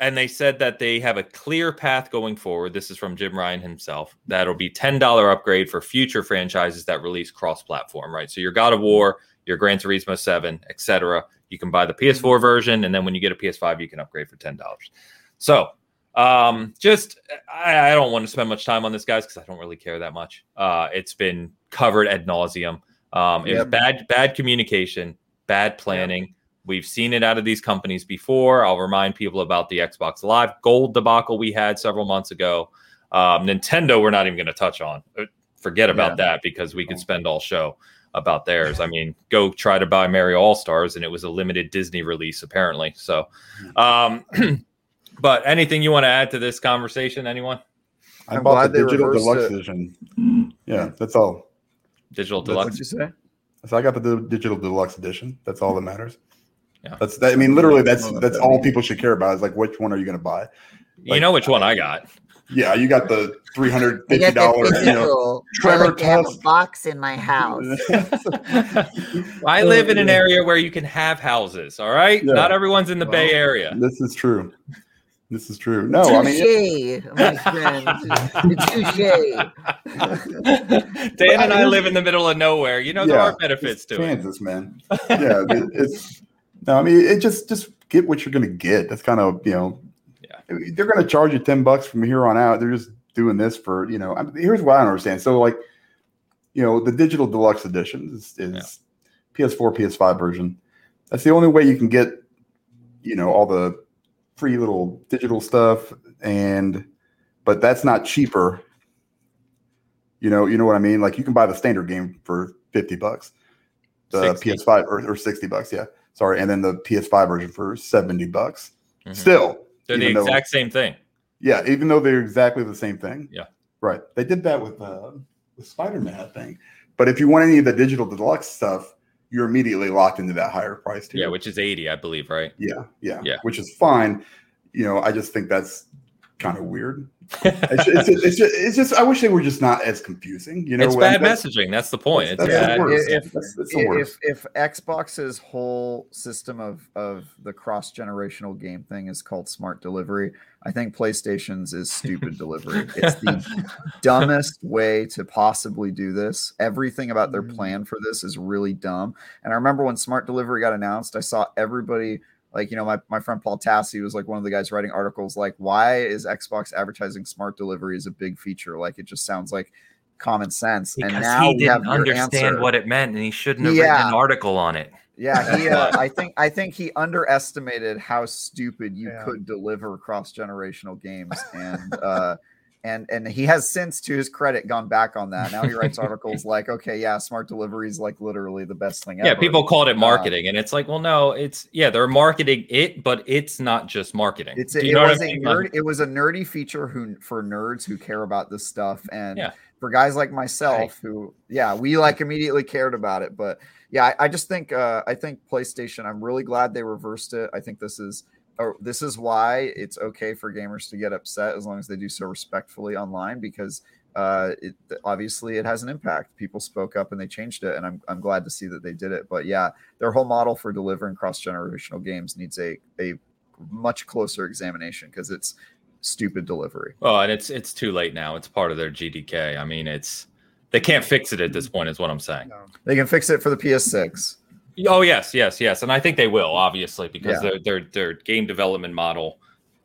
Speaker 1: and they said that they have a clear path going forward. This is from Jim Ryan himself. That'll be ten dollar upgrade for future franchises that release cross platform. Right. So your God of War, your Gran Turismo Seven, etc. You can buy the PS4 version, and then when you get a PS5, you can upgrade for ten dollars. So, um, just I, I don't want to spend much time on this, guys, because I don't really care that much. Uh, it's been covered ad nauseum. Um, it was bad, bad communication, bad planning. We've seen it out of these companies before. I'll remind people about the Xbox Live Gold debacle we had several months ago. Um, Nintendo, we're not even going to touch on. Uh, Forget about
Speaker 3: Yeah.
Speaker 1: that because we could spend all show about theirs. I mean, go try to buy Mario All Stars, and it was a limited Disney release apparently. So, um, but anything you want to add to this conversation? Anyone?
Speaker 2: I
Speaker 3: I'm
Speaker 2: bought
Speaker 3: glad
Speaker 2: the
Speaker 3: they
Speaker 2: digital
Speaker 3: reversed
Speaker 2: deluxe
Speaker 3: it.
Speaker 2: edition. Yeah, that's all.
Speaker 1: Digital
Speaker 2: That's-
Speaker 1: Deluxe.
Speaker 3: What'd you say?
Speaker 2: So I got the digital deluxe edition. That's all that matters.
Speaker 1: Yeah.
Speaker 2: That's that. I mean, literally, that's
Speaker 3: I don't know what
Speaker 2: that's all people should care about. Is like, which one are you going to buy?
Speaker 1: you know which one I got.
Speaker 2: Yeah, you got the three hundred
Speaker 5: I
Speaker 2: fifty
Speaker 5: got the
Speaker 2: dollars. You know, Trevor
Speaker 5: like to have a
Speaker 2: Tusk.
Speaker 5: box in my house.
Speaker 1: I oh, live in an area where you can have houses. All right,
Speaker 2: Yeah.
Speaker 1: not everyone's in the Bay Area.
Speaker 2: this is true. This is true. No, I mean,
Speaker 5: Touche, my friend.
Speaker 1: Dan and I live in the middle of nowhere. You know there are benefits
Speaker 2: it's
Speaker 1: to it.
Speaker 2: Kansas, man. Yeah, it- it's no. I mean, it just just get what you're going to get. That's kind of you know.
Speaker 1: Yeah.
Speaker 2: They're going to charge you ten bucks from here on out. They're just doing this for you know. I mean, here's what I don't understand. So like, you know, the digital deluxe edition is, is PS4, PS5 version. That's the only way you can get, you know, all the free little digital stuff, and but that's not cheaper. You know, you know what I mean. Like you can buy the standard game for fifty bucks the
Speaker 1: 60.
Speaker 2: PS5 or, or 60 bucks, yeah. Sorry, and then the PS5 version for 70 bucks.
Speaker 1: Mhm.
Speaker 2: Still,
Speaker 1: They're the
Speaker 2: even though-
Speaker 1: exact same thing.
Speaker 2: yeah, even though they're exactly the same thing.
Speaker 1: Yeah.
Speaker 2: Right. They did that with uh with Spider-Man, I think. But if you want any of the digital deluxe stuff, you're immediately locked into that higher price too.
Speaker 1: Yeah, which is 80, I believe, right?
Speaker 2: yeah, yeah,
Speaker 1: Yeah.
Speaker 2: which is fine. You know, I just think that's kind of weird. It's, it's, it's, just, it's just I wish they were just not as confusing. You know,
Speaker 1: it's bad
Speaker 2: that's-
Speaker 1: messaging. That's the point. It's
Speaker 2: That's,
Speaker 3: Yeah,
Speaker 2: the worst.
Speaker 3: if-
Speaker 2: that's, that's the worst.
Speaker 3: if if Xbox's whole system of of the cross generational game thing is called smart delivery, I think PlayStation's is stupid delivery. It's the dumbest way to possibly do this. Everything about their
Speaker 2: Mm.
Speaker 3: plan for this is really dumb. And I remember when smart delivery got announced, I saw everybody like you know my, my friend paul tassi was like one of the guys writing articles like why is xbox advertising smart delivery as a big feature like it just sounds like common sense
Speaker 1: Because
Speaker 3: and now
Speaker 1: he didn't
Speaker 3: your
Speaker 1: understand
Speaker 3: answer.
Speaker 1: what it meant, and he shouldn't have written an article on it.
Speaker 3: yeah he uh, i think i think he underestimated how stupid you
Speaker 4: Yeah.
Speaker 3: could deliver cross generational games and uh and and he has since to his credit gone back on that now he writes articles like okay yeah smart delivery is like literally the best thing ever.
Speaker 1: Yeah,
Speaker 3: ever.
Speaker 1: people called it
Speaker 3: Uh,
Speaker 1: marketing, and it's like, well, no, it's yeah, they're marketing it, but it's not just marketing.
Speaker 3: It's a, it was
Speaker 1: I
Speaker 3: a nerd, it was a nerdy feature who for nerds who care about this stuff and
Speaker 1: Yeah.
Speaker 3: for guys like myself who yeah we like immediately cared about it but yeah I, I just think uh, I think PlayStation I'm really glad they reversed it I think this is or this is why it's okay for gamers to get upset as long as they do so respectfully online because uh, it obviously it has an impact. People spoke up and they changed it, and I'm I'm glad to see that they did it. But yeah, their whole model for delivering cross generational games needs a a much closer examination because it's stupid delivery.
Speaker 1: well, and it's it's too late now. It's part of their GDK. I mean, it's they can't fix it at this point. Is what I'm saying.
Speaker 4: No.
Speaker 3: They can fix it for the PS6.
Speaker 1: Oh yes, yes, yes, and I think they will obviously because
Speaker 3: Yeah.
Speaker 1: their their their game development model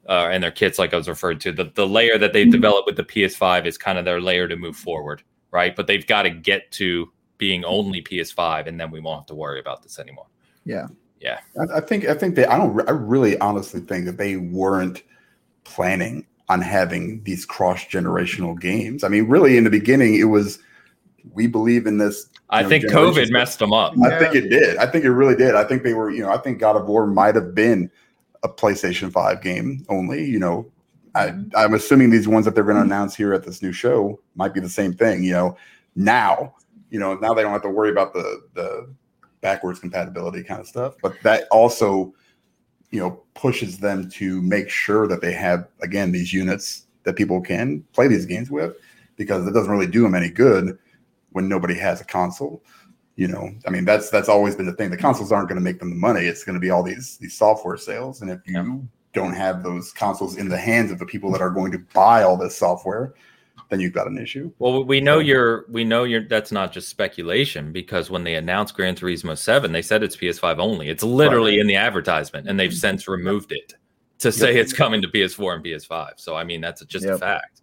Speaker 1: uh, and their kits, like I was referred to, the the layer that they've developed with the PS5 is kind of their layer to move forward, right? But they've got to get to being only PS5, and then we won't have to worry about this anymore.
Speaker 3: Yeah.
Speaker 2: I, I think I think they I don't I really honestly think that they weren't planning on having these cross generational games. I mean, really in the beginning it was we believe in this.
Speaker 1: I
Speaker 2: know,
Speaker 1: think COVID
Speaker 2: that-
Speaker 1: messed them up.
Speaker 2: I think it did. I think it really did. I think they were, you know, I think God of War might have been a PlayStation 5 game only, you know. I, mm-hmm. I'm assuming these ones that they're going to announce here at this new show might be the same thing, you know. Now, you know, now they don't have to worry about the the backwards compatibility kind of stuff, but that also, you know, pushes them to make sure that they have again these units that people can play these games with because it doesn't really do them any good when nobody has a console you know i mean that's that's always been the thing the consoles aren't going to make them the money it's going to be all these these software sales and if you
Speaker 1: Yeah.
Speaker 2: don't have those consoles in the hands of the people that are going to buy all this software then you've got an issue
Speaker 1: Well, we know you're we know you're that's not just speculation because when they announced Gran Turismo 7, they said it's PS5 only. It's literally in the advertisement and they've since removed it to say it's coming to PS4 and PS5. So I mean that's just a fact.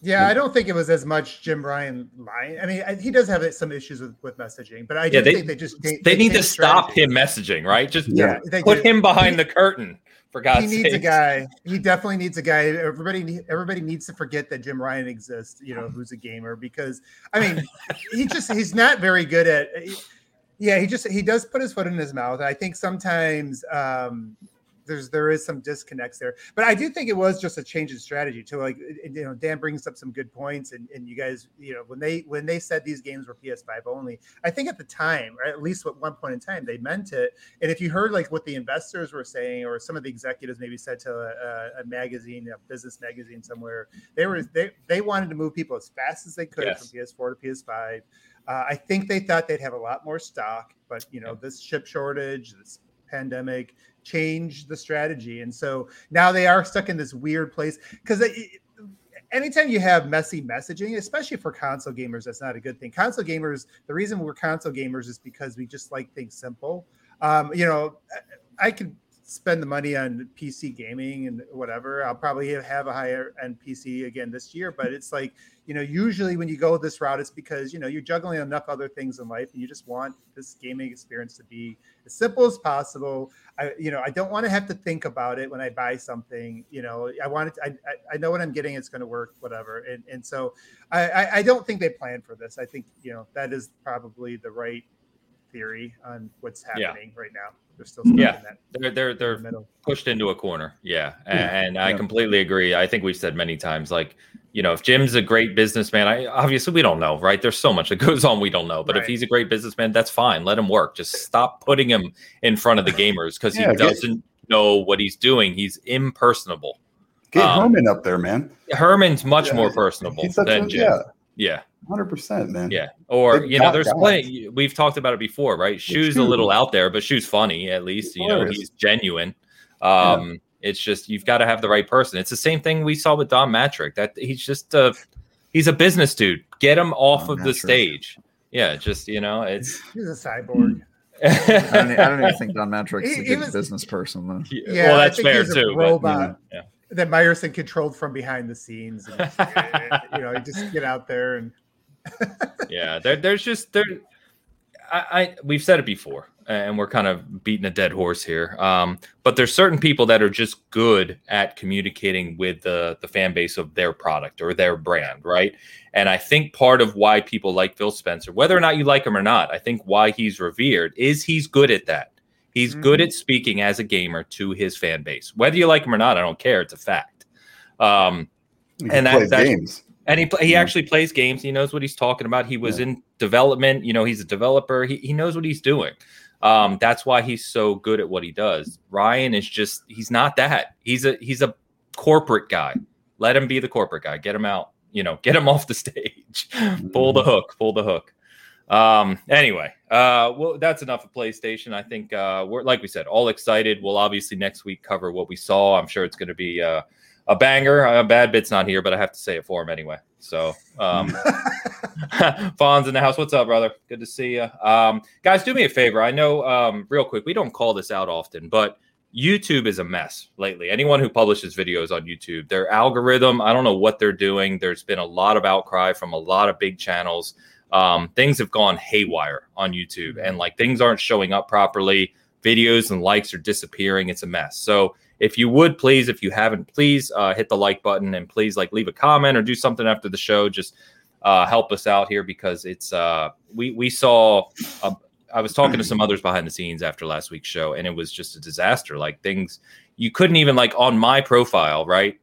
Speaker 4: Yeah, I don't think it was as much Jim Ryan lying. I mean, he does have some issues with, with messaging, but I do
Speaker 1: Yeah, they-
Speaker 4: think they just
Speaker 1: They, need to
Speaker 4: changed
Speaker 1: stop
Speaker 4: strategy.
Speaker 1: him messaging, right? Just
Speaker 2: Yeah.
Speaker 1: Put
Speaker 4: do.
Speaker 1: him behind the curtain for God's sake.
Speaker 4: he
Speaker 1: sake.
Speaker 4: needs a guy. He definitely needs a guy. Everybody, everybody needs to forget that Jim Ryan exists. You know, who's a gamer because I mean, he just he's not very good at. Yeah, he just he does put his foot in his mouth. I think sometimes um, there's there is some disconnects there, but I do think it was just a change in strategy too. Like you know, Dan brings up some good points, and, and you guys, you know, when they when they said these games were PS5 only, I think at the time, or at least at one point in time, they meant it. And if you heard like what the investors were saying, or some of the executives maybe said to a, a magazine, a business magazine somewhere, they were they they wanted to move people as fast as they could
Speaker 1: Yes.
Speaker 4: from PS4 to PS5. Uh, I think they thought they'd have a lot more stock, but you know this chip shortage, this pandemic changed the strategy, and so now they are stuck in this weird place because anytime you have messy messaging, especially for console gamers, that's not a good thing. Console gamers, the reason we're console gamers is because we just like things simple. Um, you know, I- could spend the money on PC gaming and whatever. I'll probably have a higher end PC again this year, but it's like, you know, usually when you go this route, it's because, you know, you're juggling enough other things in life and you just want this gaming experience to be as simple as possible. I, you know, I don't want to have to think about it when I buy something. You know, I want it. I, I, I know what I'm getting. It's going to work, whatever. And and so I, I, I don't think they planned for this. I think you know that is probably the right theory on what's
Speaker 1: Yeah.
Speaker 4: happening right now. They're still stuck
Speaker 1: Yeah.
Speaker 4: in that
Speaker 1: They're they're they're
Speaker 4: the middle.
Speaker 1: pushed into a corner. Yeah.
Speaker 2: Yeah.
Speaker 1: And I completely agree. I think we've said many times, like, you know, if Jim's a great businessman, I obviously we don't know, right? There's so much that goes on we don't know. But if he's a great businessman, that's fine. Let him work. Just stop putting him in front of the gamers because
Speaker 2: Yeah,
Speaker 1: he doesn't know what he's doing. He's impersonable.
Speaker 2: get
Speaker 1: Um,
Speaker 2: hermen up there man
Speaker 1: Hermen's much
Speaker 2: Yeah,
Speaker 1: more personable
Speaker 2: he's such
Speaker 1: than
Speaker 2: a,
Speaker 1: Jim.
Speaker 2: yeah
Speaker 1: Yeah.
Speaker 2: 100% man
Speaker 1: Yeah. Or,
Speaker 2: Big
Speaker 1: you know, there's
Speaker 2: guy.
Speaker 1: plenty. We've talked about it before, right? Shu's a little out there, but Shu's funny, at least. You know, he's genuine. Um, It's just, you've got to have the right person. It's the same thing we saw with Don Mattrick. That he's just a, he's a business dude. Get him off
Speaker 3: Don
Speaker 1: of the stage. Yeah. Just, you know, it's,
Speaker 4: He's a cyborg.
Speaker 3: I don't, I don't even think Don Matrix is
Speaker 4: He-
Speaker 3: a
Speaker 4: he
Speaker 3: good
Speaker 4: was-
Speaker 3: business person though.
Speaker 4: Yeah,
Speaker 1: well,
Speaker 4: I
Speaker 1: that's
Speaker 4: think
Speaker 1: fair
Speaker 4: he's a
Speaker 1: too. but-
Speaker 4: robot.
Speaker 1: yeah.
Speaker 4: That Meyerson controlled from behind the scenes. And you know, you just get out there and
Speaker 1: yeah, there, there's just there. I, I we've said it before, and we're kind of beating a dead horse here. Um, but there's certain people that are just good at communicating with the the fan base of their product or their brand, right? And I think part of why people like Phil Spencer, whether or not you like him or not, I think why he's revered is he's good at that. He's good at speaking as a gamer to his fan base. Whether you like him or not, I don't care. It's a fact. Um, And that-
Speaker 2: plays
Speaker 1: that-
Speaker 2: games.
Speaker 1: and he pl- he
Speaker 2: Yeah.
Speaker 1: actually plays games. He knows what he's talking about. He was
Speaker 2: Yeah.
Speaker 1: in development. You know, he's a developer. He he knows what he's doing. Um, that's why he's so good at what he does. Ryan is just he's not that. He's a he's a corporate guy. Let him be the corporate guy. Get him out. You know, get him off the stage. pull the hook. Pull the hook. Um, anyway, uh, well, that's enough of PlayStation. I think uh, we're like we said, all excited. We'll obviously next week cover what we saw. I'm sure it's going to be uh, a banger. Uh, Bad Bit's not here, but I have to say it for him anyway. So, um, Fawn's in the house. What's up, brother? Good to see you. Um, guys, do me a favor. I know, um, real quick, we don't call this out often, but YouTube is a mess lately. Anyone who publishes videos on YouTube, their algorithm, I don't know what they're doing. There's been a lot of outcry from a lot of big channels. Um, things have gone haywire on YouTube, and like things aren't showing up properly. Videos and likes are disappearing. It's a mess. So, if you would please, if you haven't, please uh, hit the like button and please like leave a comment or do something after the show. Just uh, help us out here because it's uh, we we saw. Uh, I was talking to some others behind the scenes after last week's show, and it was just a disaster. Like things you couldn't even like on my profile, right?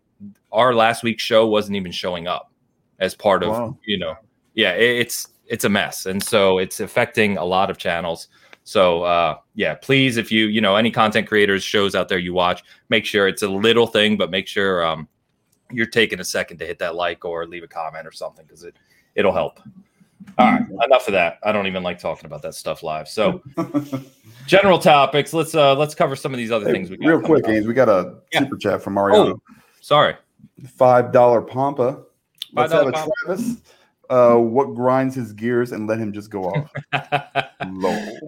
Speaker 1: Our last week's show wasn't even showing up as part of
Speaker 3: Wow.
Speaker 1: you know, yeah, it, it's it's a mess, and so it's affecting a lot of channels. So uh, yeah, please, if you you know any content creators shows out there you watch, make sure it's a little thing, but make sure um, you're taking a second to hit that like or leave a comment or something because it it'll help. All right, enough of that. I don't even like talking about that stuff live. So general topics. Let's uh let's cover some of these other
Speaker 2: Hey,
Speaker 1: things we got.
Speaker 2: real quick. Ames, we got a
Speaker 1: Yeah.
Speaker 2: super chat from Mariano.
Speaker 1: Oh, sorry.
Speaker 2: Five dollar Pampa. Let's have
Speaker 1: $5
Speaker 2: a
Speaker 1: Pampa.
Speaker 2: Travis. Uh, what grinds his gears and let him just go off?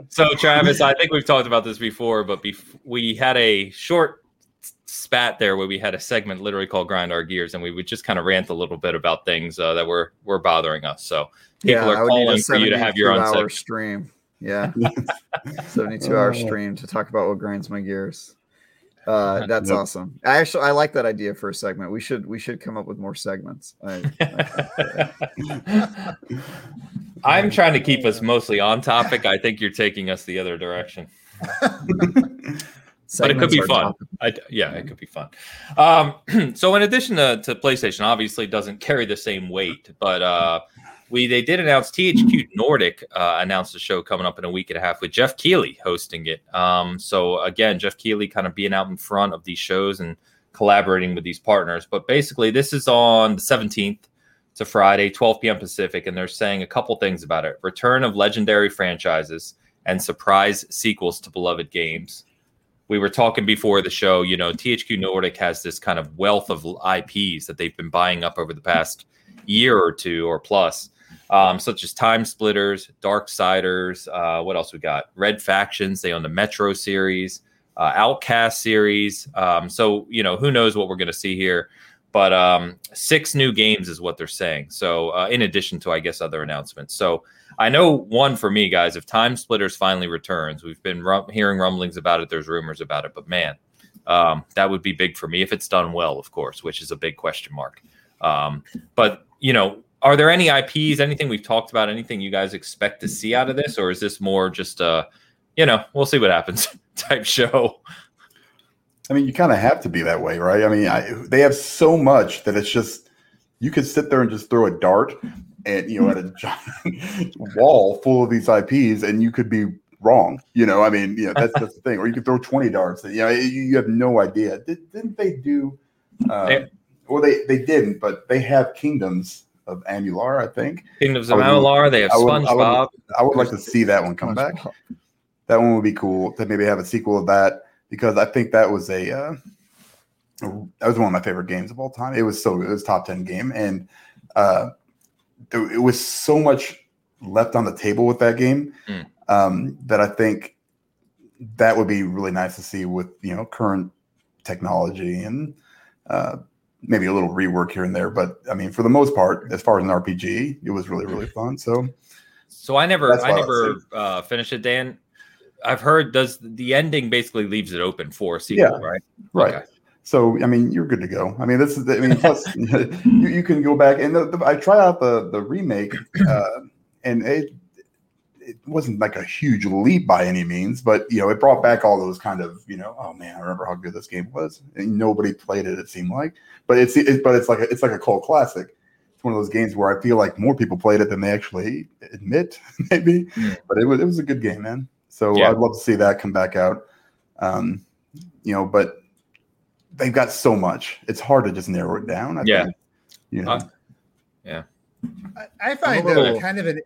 Speaker 1: So Travis, I think we've talked about this before, but bef- we had a short spat there where we had a segment literally called "Grind Our Gears," and we would just kind of rant a little bit about things uh, that were were bothering us. So people
Speaker 3: yeah, I
Speaker 1: are
Speaker 3: would need
Speaker 1: calling for you to have your own
Speaker 3: hour
Speaker 1: segment.
Speaker 3: stream. Yeah, 72 hour
Speaker 2: Oh.
Speaker 3: stream to talk about what grinds my gears. Uh, that's
Speaker 2: Yep.
Speaker 3: awesome. I actually I like that idea for a segment. We should we should come up with more segments. I,
Speaker 1: I'm trying to keep us mostly on topic. I think you're taking us the other direction. but it could be fun. I, yeah, it could be fun. Um, so, in addition to, to PlayStation, obviously doesn't carry the same weight, but uh, we they did announce THQ Nordic uh, announced a show coming up in a week and a half with Geoff Keighley hosting it. Um, so again, Geoff Keighley kind of being out in front of these shows and collaborating with these partners. But basically, this is on the 17th. It's a Friday, 12 p.m. Pacific, and they're saying a couple things about it: return of legendary franchises and surprise sequels to beloved games we were talking before the show, you know, THQ Nordic has this kind of wealth of IPs that they've been buying up over the past year or two or plus, um, such as Time Splitters, Darksiders. Uh, what else we got? Red Factions. They own the Metro series, uh, Outcast series. Um, so, you know, who knows what we're going to see here. But um, six new games is what they're saying. So, uh, in addition to, I guess, other announcements. So, I know one for me, guys. If Time Splitters finally returns, we've been rum- hearing rumblings about it. There's rumors about it, but man, um, that would be big for me if it's done well, of course, which is a big question mark. Um, but you know, are there any IPs, anything we've talked about, anything you guys expect to see out of this, or is this more just a, you know, we'll see what happens type show?
Speaker 2: I mean, you kind of have to be that way, right? I mean, I, they have so much that it's just you could sit there and just throw a dart at you know at a giant wall full of these IPs, and you could be wrong. You know, I mean, you know, that's that's the thing. Or you could throw twenty darts. You know, you, you have no idea. Did, didn't they do? Uh,
Speaker 1: They-
Speaker 2: well, they they didn't, but they have Kingdoms of Amalur. I think
Speaker 1: Kingdoms of
Speaker 2: I
Speaker 1: they have
Speaker 2: I would- I would-
Speaker 1: SpongeBob.
Speaker 2: I would like to see that one come back. That one would be cool to maybe have a sequel of that because I think that was a uh, that was one of my favorite games of all time. It was so good. It was top ten game, and uh, there, it was so much left on the table with that game
Speaker 1: Mm.
Speaker 2: um, that I think that would be really nice to see with you know current technology and uh, maybe a little rework here and there. But I mean, for the most part, as far as an RPG, it was really really fun. So
Speaker 1: So I never, I never uh, finished it, Dan. I've heard does the ending basically leaves it open for a sequel,
Speaker 2: Yeah.
Speaker 1: right?
Speaker 2: right.
Speaker 1: Okay.
Speaker 2: So I mean, you're good to go. I mean, this is. I mean, plus you, you can go back and the, the, I try out the the remake, uh, and it it wasn't like a huge leap by any means, but you know, it brought back all those kind of you know, oh man, I remember how good this game was, and nobody played it. It seemed like, but it's it, but it's like a, it's like a cult classic. It's one of those games where I feel like more people played it than they actually admit, maybe.
Speaker 1: Mm.
Speaker 2: But it was it was a good game, man. So
Speaker 1: Yeah.
Speaker 2: I'd love to see that come back out. Um, you know, but they've got so much. It's hard to just narrow it down. I
Speaker 1: Yeah.
Speaker 2: think. You know,
Speaker 1: Uh,
Speaker 4: I, I find
Speaker 1: that
Speaker 4: kind of an.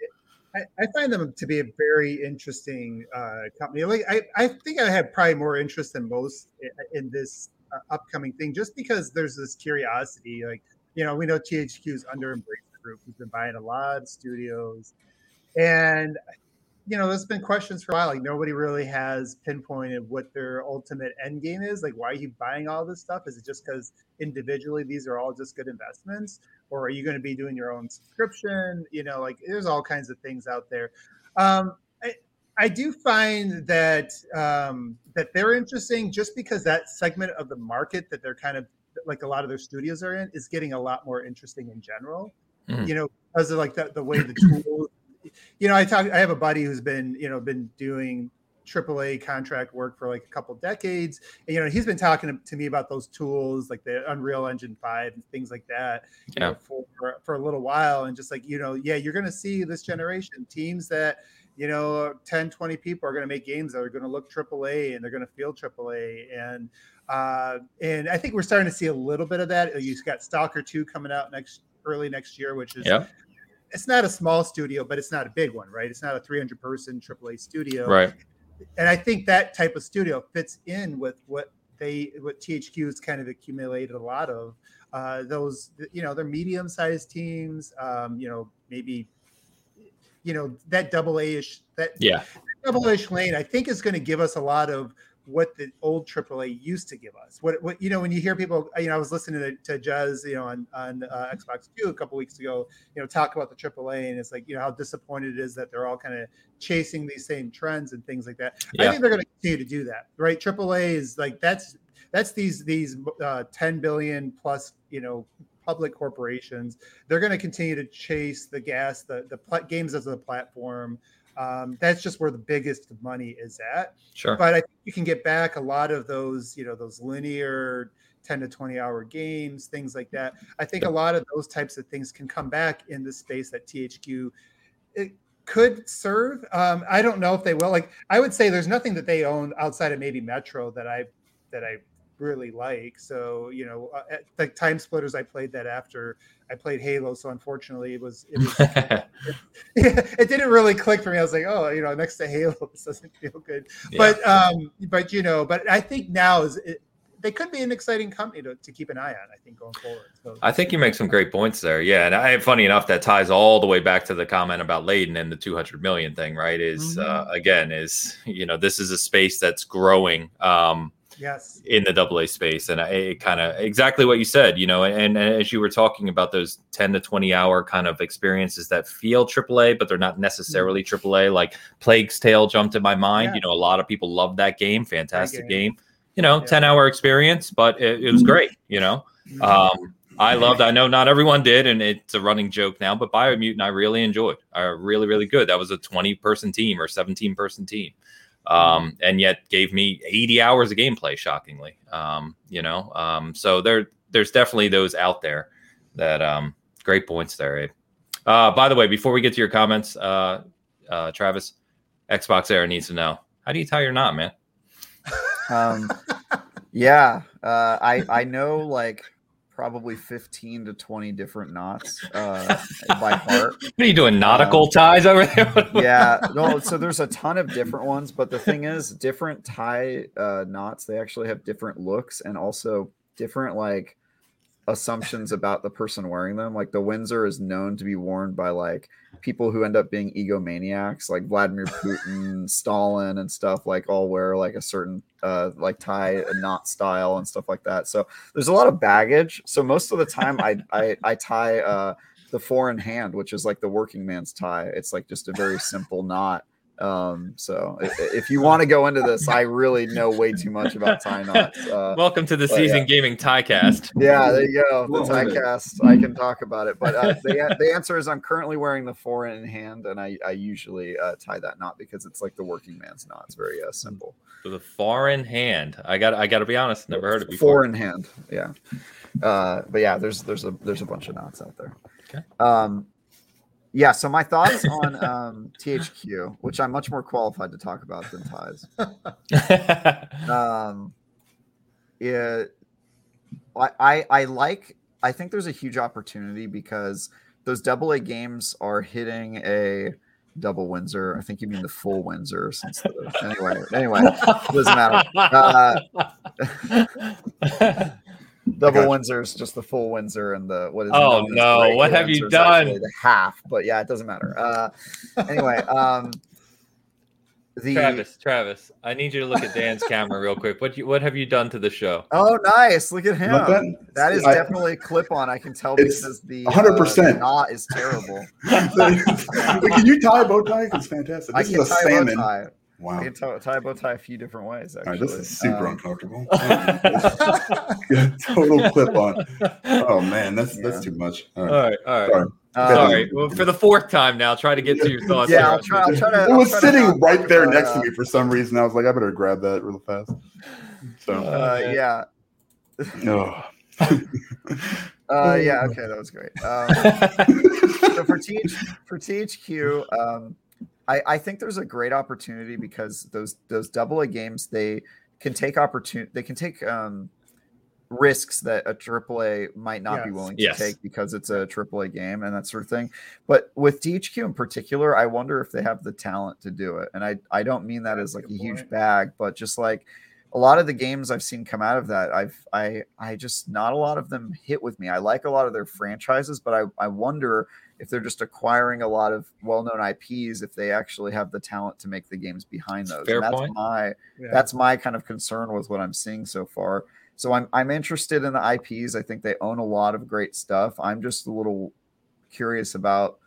Speaker 4: I, I find them to be a very interesting uh, company. Like I, I think I have probably more interest than most i- in this uh, upcoming thing, just because there's this curiosity. Like you know, we know THQ is under Embracer Group, who's been buying a lot of studios, and you know, there's been questions for a while. Like nobody really has pinpointed what their ultimate end game is. Like, why are you buying all this stuff? Is it just because individually these are all just good investments? Or are you going to be doing your own subscription? You know, like there's all kinds of things out there. Um, I, I do find that um, that they're interesting just because that segment of the market that they're kind of like a lot of their studios are in is getting a lot more interesting in general.
Speaker 1: Mhm.
Speaker 4: You know, because of like the, the way the tools. You know, I talk. I have a buddy who's been you know been doing AAA contract work for like a couple decades. And, you know, he's been talking to, me about those tools like the Unreal Engine 5 and things like that you know, for, for a little while. And just like, you know, yeah, you're going to see this generation teams that, you know, 10, 20 people are going to make games that are going to look AAA and they're going to feel AAA. And, uh, and I think we're starting to see a little bit of that. You've got Stalker 2 coming out next early next year, which is
Speaker 1: Yeah.
Speaker 4: it's not a small studio, but it's not a big one, right? It's not a 300 person AAA studio
Speaker 1: Right.
Speaker 4: And I think that type of studio fits in with what they what THQ has kind of accumulated a lot of uh, those you know they're medium sized teams um, you know maybe you know that double A ish that
Speaker 1: Yeah.
Speaker 4: double ish lane I think is going to give us a lot of what the old AAA used to give us. What, what you know when you hear people, you know, I was listening to, to Jez, you know, on on uh, Xbox Two a couple weeks ago, you know, talk about the AAA, and it's like you know how disappointed it is that they're all kind of chasing these same trends and things like that. I think they're going to continue to do that, right? AAA is like that's that's these these uh, 10 billion plus, you know, public corporations. They're going to continue to chase the gas, the the pla- games as a platform. Um, that's just where the biggest money is at
Speaker 1: Sure.
Speaker 4: but I think you can get back a lot of those, you know, those linear 10 to 20 hour games, things like that. I think a lot of those types of things can come back in the space that THQ it could serve. Um, I don't know if they will. Like, I would say there's nothing that they own outside of maybe Metro that I that I really like. So, you know, uh, at- like Time Splitters, I played that after I played Halo. So unfortunately, it was it was it didn't really click for me. I was like, oh, you know, next to Halo, this doesn't feel good.
Speaker 1: Yeah.
Speaker 4: But um, but you know, but I think now is it, they could be an exciting company to, to keep an eye on. I think going forward. So
Speaker 1: I think you make some great points there. Yeah, and I, funny enough, that ties all the way back to the comment about Layden and the 200 million thing, right? Is uh, again, is you know, this is a space that's growing um,
Speaker 4: yes,
Speaker 1: in the double A space, and I, it kind of exactly what you said, you know, and, and as you were talking about those 10 to 20 hour kind of experiences that feel AAA, but they're not necessarily AAA. Like Plague's Tale jumped in my mind.
Speaker 4: Yeah.
Speaker 1: You know, a lot of people love that game. Fantastic
Speaker 4: game.
Speaker 1: game. You know,
Speaker 4: Yeah.
Speaker 1: 10 hour experience, but it, it was great. You know.
Speaker 4: Mm-hmm.
Speaker 1: Um, I loved. I know not everyone did, and it's a running joke now. But Biomutant, I really enjoyed. I really, really good. That was a twenty-person team or seventeen-person team, um, and yet gave me eighty hours of gameplay. Shockingly, um, you know. Um, so there, there's definitely those out there that um, great points there. Abe. Uh, by the way, before we get to your comments, uh, uh, Travis, Xbox Air needs to know how do you tie your knot, man?
Speaker 3: Um, yeah, uh, I I know like probably fifteen to twenty different knots uh, by heart.
Speaker 1: What are you doing? Nautical ties over there?
Speaker 3: yeah no so there's a ton of different ones but the thing is different tie uh, knots they actually have different looks and also different like assumptions about the person wearing them like the windsor is known to be worn by like people who end up being egomaniacs, like Vladimir Putin, Stalin, and stuff, like all wear like a certain uh, like tie a knot style and stuff like that. So there's a lot of baggage. So most of the time, I I, I tie uh, the four in hand, which is like the working man's tie. It's like just a very simple knot. Um, so if, if you want to go into this, I really know way too much about tie knots. Uh,
Speaker 1: Welcome to the
Speaker 3: but,
Speaker 1: Season
Speaker 3: yeah.
Speaker 1: Gaming Tiecast.
Speaker 3: yeah, there you go. The tie cast. I can talk about it, but uh, the the answer is I'm currently wearing the four in hand, and I I usually uh, tie that knot because it's like the working man's knot. It's very uh, simple.
Speaker 1: With a foreign hand. I got I got to be honest, never heard of
Speaker 3: it
Speaker 1: before.
Speaker 3: in hand. Yeah. Uh, but yeah, there's there's a there's a bunch of knots out there.
Speaker 1: Okay.
Speaker 3: Um, yeah. So my thoughts on um, THQ, which I'm much more qualified to talk about than ties. um yeah I, I i like i think there's a huge opportunity because those double a games are hitting a double windsor i think you mean the full windsor since the, anyway anyway doesn't matter Uh, double windsor is just the full windsor and the what is
Speaker 1: Oh, no,
Speaker 3: great
Speaker 1: what have you
Speaker 3: Windsor is actually
Speaker 1: done?
Speaker 3: the half but yeah it doesn't matter uh anyway um the
Speaker 1: Travis, Travis, I need you to look at Dan's camera real quick. What you what have you done to the show?
Speaker 3: Oh, nice! Look at him.
Speaker 2: Like that?
Speaker 3: That is
Speaker 2: I-
Speaker 3: definitely a clip on. I can tell
Speaker 2: It's
Speaker 3: because the
Speaker 2: 100%.
Speaker 3: uh, knot is terrible.
Speaker 2: Can you tie a bow tie? It's fantastic.
Speaker 3: I
Speaker 2: This
Speaker 3: can
Speaker 2: is a
Speaker 3: tie a bow
Speaker 2: salmon.
Speaker 3: Tie.
Speaker 2: Wow.
Speaker 3: I can tie, tie a bow tie a few different ways. Actually,
Speaker 2: right, this is super
Speaker 3: Um,
Speaker 2: uncomfortable. Total clip on. Oh man, that's that's too much. All
Speaker 1: All
Speaker 2: right.
Speaker 1: right, all right.
Speaker 2: Sorry.
Speaker 3: um,
Speaker 1: Sorry. Well, for the fourth time now, try to get to your thoughts.
Speaker 3: Yeah. I'll try. I'll try to.
Speaker 2: It
Speaker 3: I'll
Speaker 2: was
Speaker 3: try to
Speaker 2: sitting
Speaker 3: not
Speaker 2: right there next
Speaker 3: uh,
Speaker 2: to me for some reason. I was like, I better grab that real fast. So,
Speaker 3: Uh, yeah.
Speaker 2: oh.
Speaker 3: Uh, yeah. Okay, that was great. Um, so for TH, for THQ, um, I, I think there's a great opportunity because those those double A games they can take opportunity they can take um, risks that a triple A might not be willing to
Speaker 1: Yes.
Speaker 3: take because it's a triple A game and that sort of thing. But with THQ in particular, I wonder if they have the talent to do it. And I I don't mean that
Speaker 4: That's
Speaker 3: as like a
Speaker 4: good
Speaker 3: huge bag, but just like a lot of the games I've seen come out of that, I've I I just not a lot of them hit with me. I like a lot of their franchises, but I, I wonder if they're just acquiring a lot of well-known IPs, if they actually have the talent to make the games behind those.
Speaker 1: Fair
Speaker 3: and that's
Speaker 1: point.
Speaker 3: my
Speaker 4: Yeah.
Speaker 3: that's my kind of concern with what I'm seeing so far. So I'm I'm interested in the IPs. I think they own a lot of great stuff. I'm just a little curious about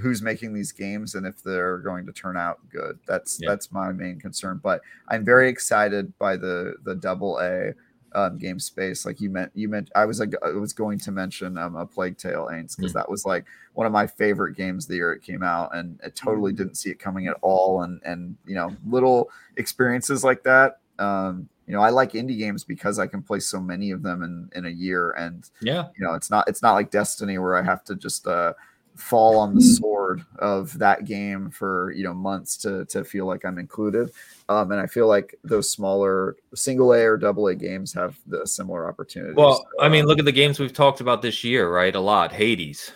Speaker 3: who's making these games and if they're going to turn out good. That's
Speaker 1: Yeah.
Speaker 3: that's my main concern. But I'm very excited by the the double A um, game space. Like you meant, you meant I was like I was going to mention um, a Plague Tale Aints because that was like one of my favorite games the year it came out, and it totally didn't see it coming at all. And and you know little experiences like that. Um, you know, I like indie games because I can play so many of them in in a year, and
Speaker 1: Yeah.
Speaker 3: you know it's not it's not like destiny where i have to just uh fall on the sword of that game for you know months to to feel like i'm included um and i feel like those smaller single a or double a games have the similar opportunities
Speaker 1: Well, I mean,
Speaker 3: Um,
Speaker 1: look at the games we've talked about this year, right? A lot. Hades.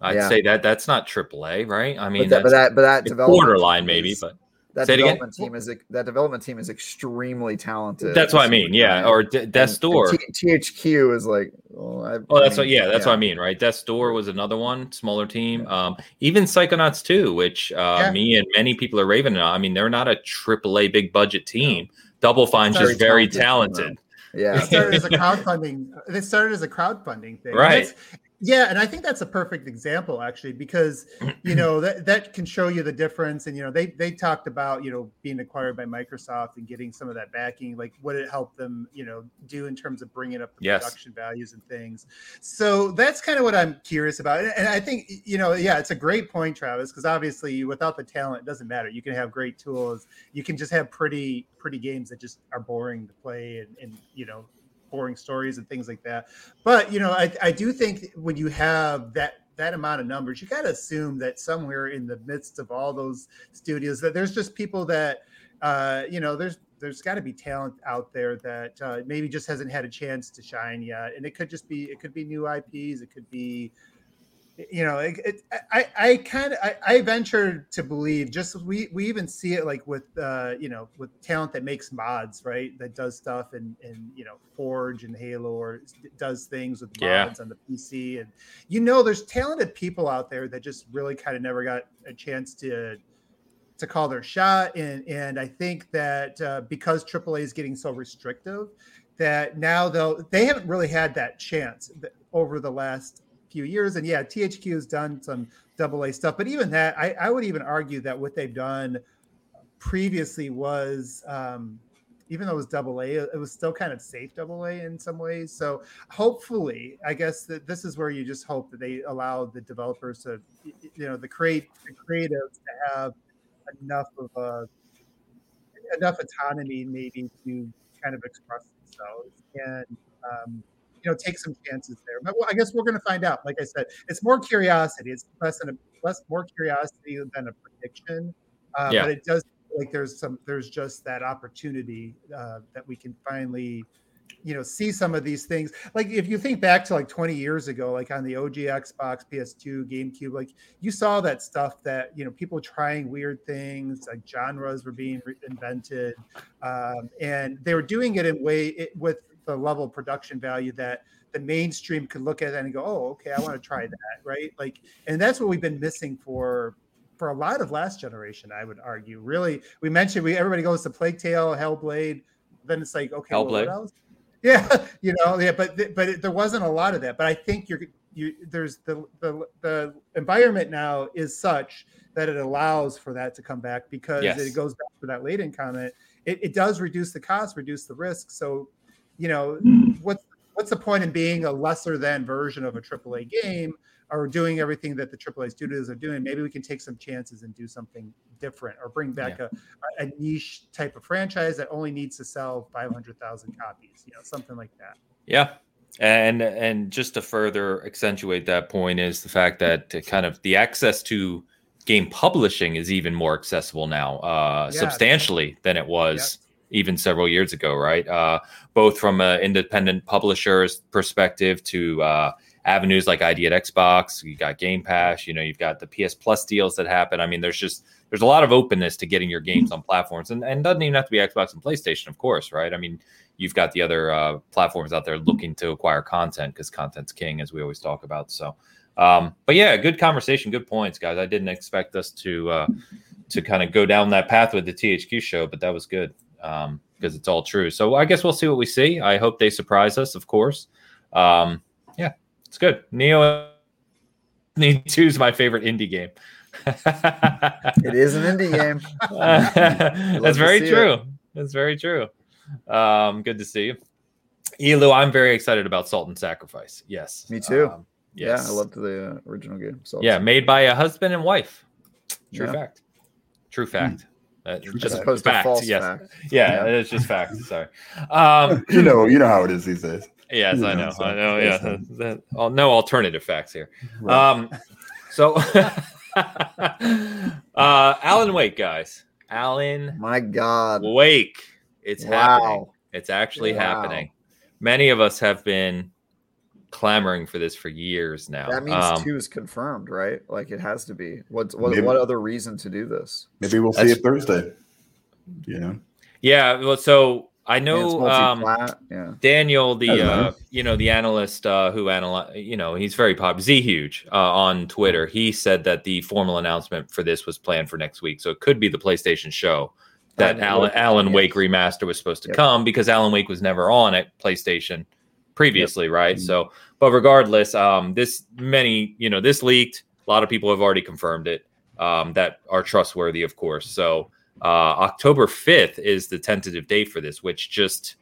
Speaker 1: I'd
Speaker 3: Yeah.
Speaker 1: say that that's not AAA, right? I mean,
Speaker 3: but that, but
Speaker 1: that's
Speaker 3: that but that
Speaker 1: borderline maybe, but
Speaker 3: that
Speaker 1: Say it again?
Speaker 3: development team is that development team is extremely talented
Speaker 1: that's what I mean. Yeah. Or D- Death's
Speaker 3: And- and
Speaker 1: Door.
Speaker 3: T- THQ is like well, I,
Speaker 1: Oh,
Speaker 3: I
Speaker 1: that's what. Yeah, that's what I mean, right? Death's Door was another one, smaller team. Um, even Psychonauts 2, which uh,
Speaker 4: Yeah.
Speaker 1: me and many people are raving about. I mean, they're not a AAA big budget team. Double Fine's
Speaker 3: Very
Speaker 1: just very
Speaker 3: talented
Speaker 1: talented.
Speaker 3: yeah
Speaker 4: They started as a crowdfunding. They started as a crowdfunding thing. And
Speaker 1: Right.
Speaker 4: Yeah, and I think that's a perfect example actually, because you know that that can show you the difference. And you know, they they talked about you know being acquired by Microsoft and getting some of that backing, like what it helped them you know do in terms of bringing up the
Speaker 1: Yes.
Speaker 4: production values and things. So that's kind of what I'm curious about. And, and I think you know, yeah, it's a great point, Travis, because obviously without the talent, it doesn't matter. You can have great tools. You can just have pretty pretty games that just are boring to play and, and you know boring stories and things like that. But you know, I, I do think when you have that that amount of numbers, you got to assume that somewhere in the midst of all those studios, that there's just people that uh, you know, there's there's got to be talent out there that uh, maybe just hasn't had a chance to shine yet, and it could just be it could be new IPs, it could be you know, it, it, I, I kind of, I, I venture to believe just we, we even see it like with, uh, you know, with talent that makes mods, right? That does stuff and, and, you know, Forge and Halo or does things with
Speaker 1: Yeah.
Speaker 4: mods on the PC. And, you know, there's talented people out there that just really kind of never got a chance to, to call their shot. And, and I think that uh, because AAA is getting so restrictive, that now they'll, they haven't really had that chance over the last few years. And yeah, THQ has done some double A stuff, but even that, I, I would even argue that what they've done previously was, um, even though it was double A, it was still kind of safe double A in some ways. So hopefully, I guess that this is where you just hope that they allow the developers to, you know, the create the creatives to have enough of a enough autonomy maybe to kind of express themselves and um, you know take some chances there. But well, I guess we're going to find out. Like I said, it's more curiosity. It's less than a less more curiosity than a prediction. Uh,
Speaker 1: Yeah.
Speaker 4: But it does like there's some there's just that opportunity uh, that we can finally you know see some of these things like if you think back to like 20 years ago like on the og xbox ps2 gamecube like you saw that stuff that you know people trying weird things like genres were being invented um, and they were doing it in way it, with the level of production value that the mainstream could look at that and go oh okay i want to try that right like and that's what we've been missing for for a lot of last generation i would argue really we mentioned we everybody goes to plague tale hellblade then it's like okay
Speaker 1: Hellblade.
Speaker 4: yeah you know yeah but but it, there wasn't a lot of that but i think you're you there's the the the environment now is such that it allows for that to come back because
Speaker 1: Yes.
Speaker 4: it goes back to that Layden comment it, it does reduce the cost reduce the risk so you know what's what's the point in being a lesser than version of a AAA game or doing everything that the AAA studios are doing? Maybe we can take some chances and do something different or bring back a, a niche type of franchise that only needs to sell 500,000 copies, you know, something like that.
Speaker 1: Yeah. And and just to further accentuate that point is the fact that kind of the access to game publishing is even more accessible now, uh,
Speaker 4: Yeah.
Speaker 1: substantially than it was even several years ago, right? Uh, both from an independent publisher's perspective to uh, avenues like ID at Xbox, you got Game Pass, you know, you've got the PS Plus deals that happen. I mean, there's just there's a lot of openness to getting your games on platforms, and and doesn't even have to be Xbox and PlayStation, of course, right? I mean, you've got the other uh, platforms out there looking to acquire content because content's king, as we always talk about. So, um, but yeah, good conversation, good points, guys. I didn't expect us to uh, to kind of go down that path with the THQ show, but that was good um, because it's all true. So I guess we'll see what we see. I hope they surprise us, of course. Um, yeah, it's good. Neo Need Two is my favorite indie game.
Speaker 3: It is an indie game.
Speaker 1: That's very true. That's very true. Um, good to see you. Elu, I'm very excited about Salt and Sacrifice. Yes.
Speaker 3: Me too.
Speaker 1: Um, yes.
Speaker 3: Yeah, I loved the uh, original game. So
Speaker 1: Yeah, made by a husband and wife. True
Speaker 3: Yeah.
Speaker 1: fact. True fact. Uh, just
Speaker 3: as opposed
Speaker 1: fact.
Speaker 3: to false
Speaker 1: yes.
Speaker 3: fact.
Speaker 1: Yeah, it's just fact. Sorry. Um,
Speaker 2: you know, you know how it is these days.
Speaker 1: yes,
Speaker 2: You
Speaker 1: I
Speaker 2: know, so
Speaker 1: I know. Yeah. That- oh, no alternative facts here.
Speaker 2: Right.
Speaker 1: Um, so, uh, Alan Wake, guys. Alan
Speaker 3: My God.
Speaker 1: Wake. It's happening. It's actually
Speaker 3: Wow.
Speaker 1: happening. Many of us have been clamoring for this for years now.
Speaker 3: That means
Speaker 1: Um,
Speaker 3: two is confirmed, right? Like it has to be. What's what,
Speaker 2: Maybe-
Speaker 3: what other reason to do this?
Speaker 2: Maybe we'll see it Thursday. You know,
Speaker 1: yeah. Well, so I
Speaker 3: I mean, it's
Speaker 1: know um,
Speaker 3: yeah.
Speaker 1: Daniel, the uh, you know the analyst uh, who analyze, you know, he's very popular. Z Huge uh, on Twitter. He said that the formal announcement for this was planned for next week, so it could be the PlayStation show that Alan,
Speaker 3: Wake,
Speaker 1: Alan. Wake remaster was supposed to
Speaker 3: Yep.
Speaker 1: come because Alan Wake was never on at PlayStation previously, right?
Speaker 2: Mhm.
Speaker 1: So, but regardless, um, this many, you know, this leaked. A lot of people have already confirmed it um, that are trustworthy, of course. So, uh, October fifth is the tentative date for this, which just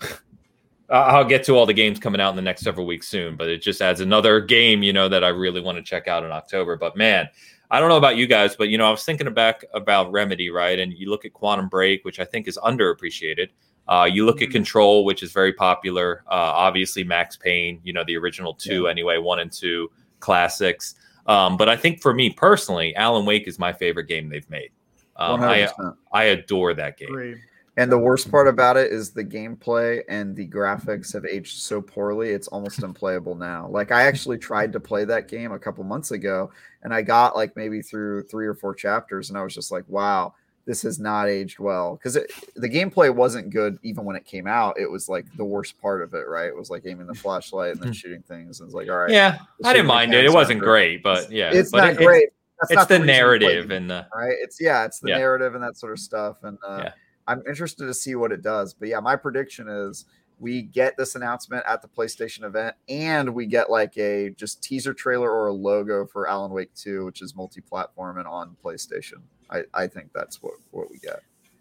Speaker 1: I'll get to all the games coming out in the next several weeks soon, but it just adds another game, you know, that I really want to check out in October. But man, I don't know about you guys, but you know, I was thinking back about Remedy, right? And you look at Quantum Break, which I think is underappreciated. Uh, you look at
Speaker 4: Mhm.
Speaker 1: Control, which is very popular. Uh, obviously, Max Payne, you know, the original two, anyway, one and two classics. Um, but I think for me personally, Alan Wake is my favorite game they've made. Um, I I adore that game.
Speaker 4: Agree.
Speaker 3: And the worst part about it is the gameplay and the graphics have aged so poorly, it's almost unplayable now. Like I actually tried to play that game a couple months ago and I got like maybe through three or four chapters and I was just like, wow, this has not aged well. Because the gameplay wasn't good even when it came out. It was like the worst part of it, right? It was like aiming the flashlight and then shooting things. And it's like, all right.
Speaker 1: Yeah, I didn't mind it. It wasn't great, but yeah,
Speaker 3: It's
Speaker 1: but
Speaker 3: not
Speaker 1: it-
Speaker 3: great. That's
Speaker 1: It's,
Speaker 3: not
Speaker 1: the
Speaker 3: play
Speaker 1: narrative and the
Speaker 3: right? It's yeah, it's the
Speaker 1: Yeah.
Speaker 3: narrative and that sort of stuff. And uh,
Speaker 1: Yeah.
Speaker 3: I'm interested to see what it does. But yeah, my prediction is we get this announcement at the PlayStation event, and we get like a just teaser trailer or a logo for Alan Wake 2, which is multi-platform and on PlayStation. I, I think that's what, what we get.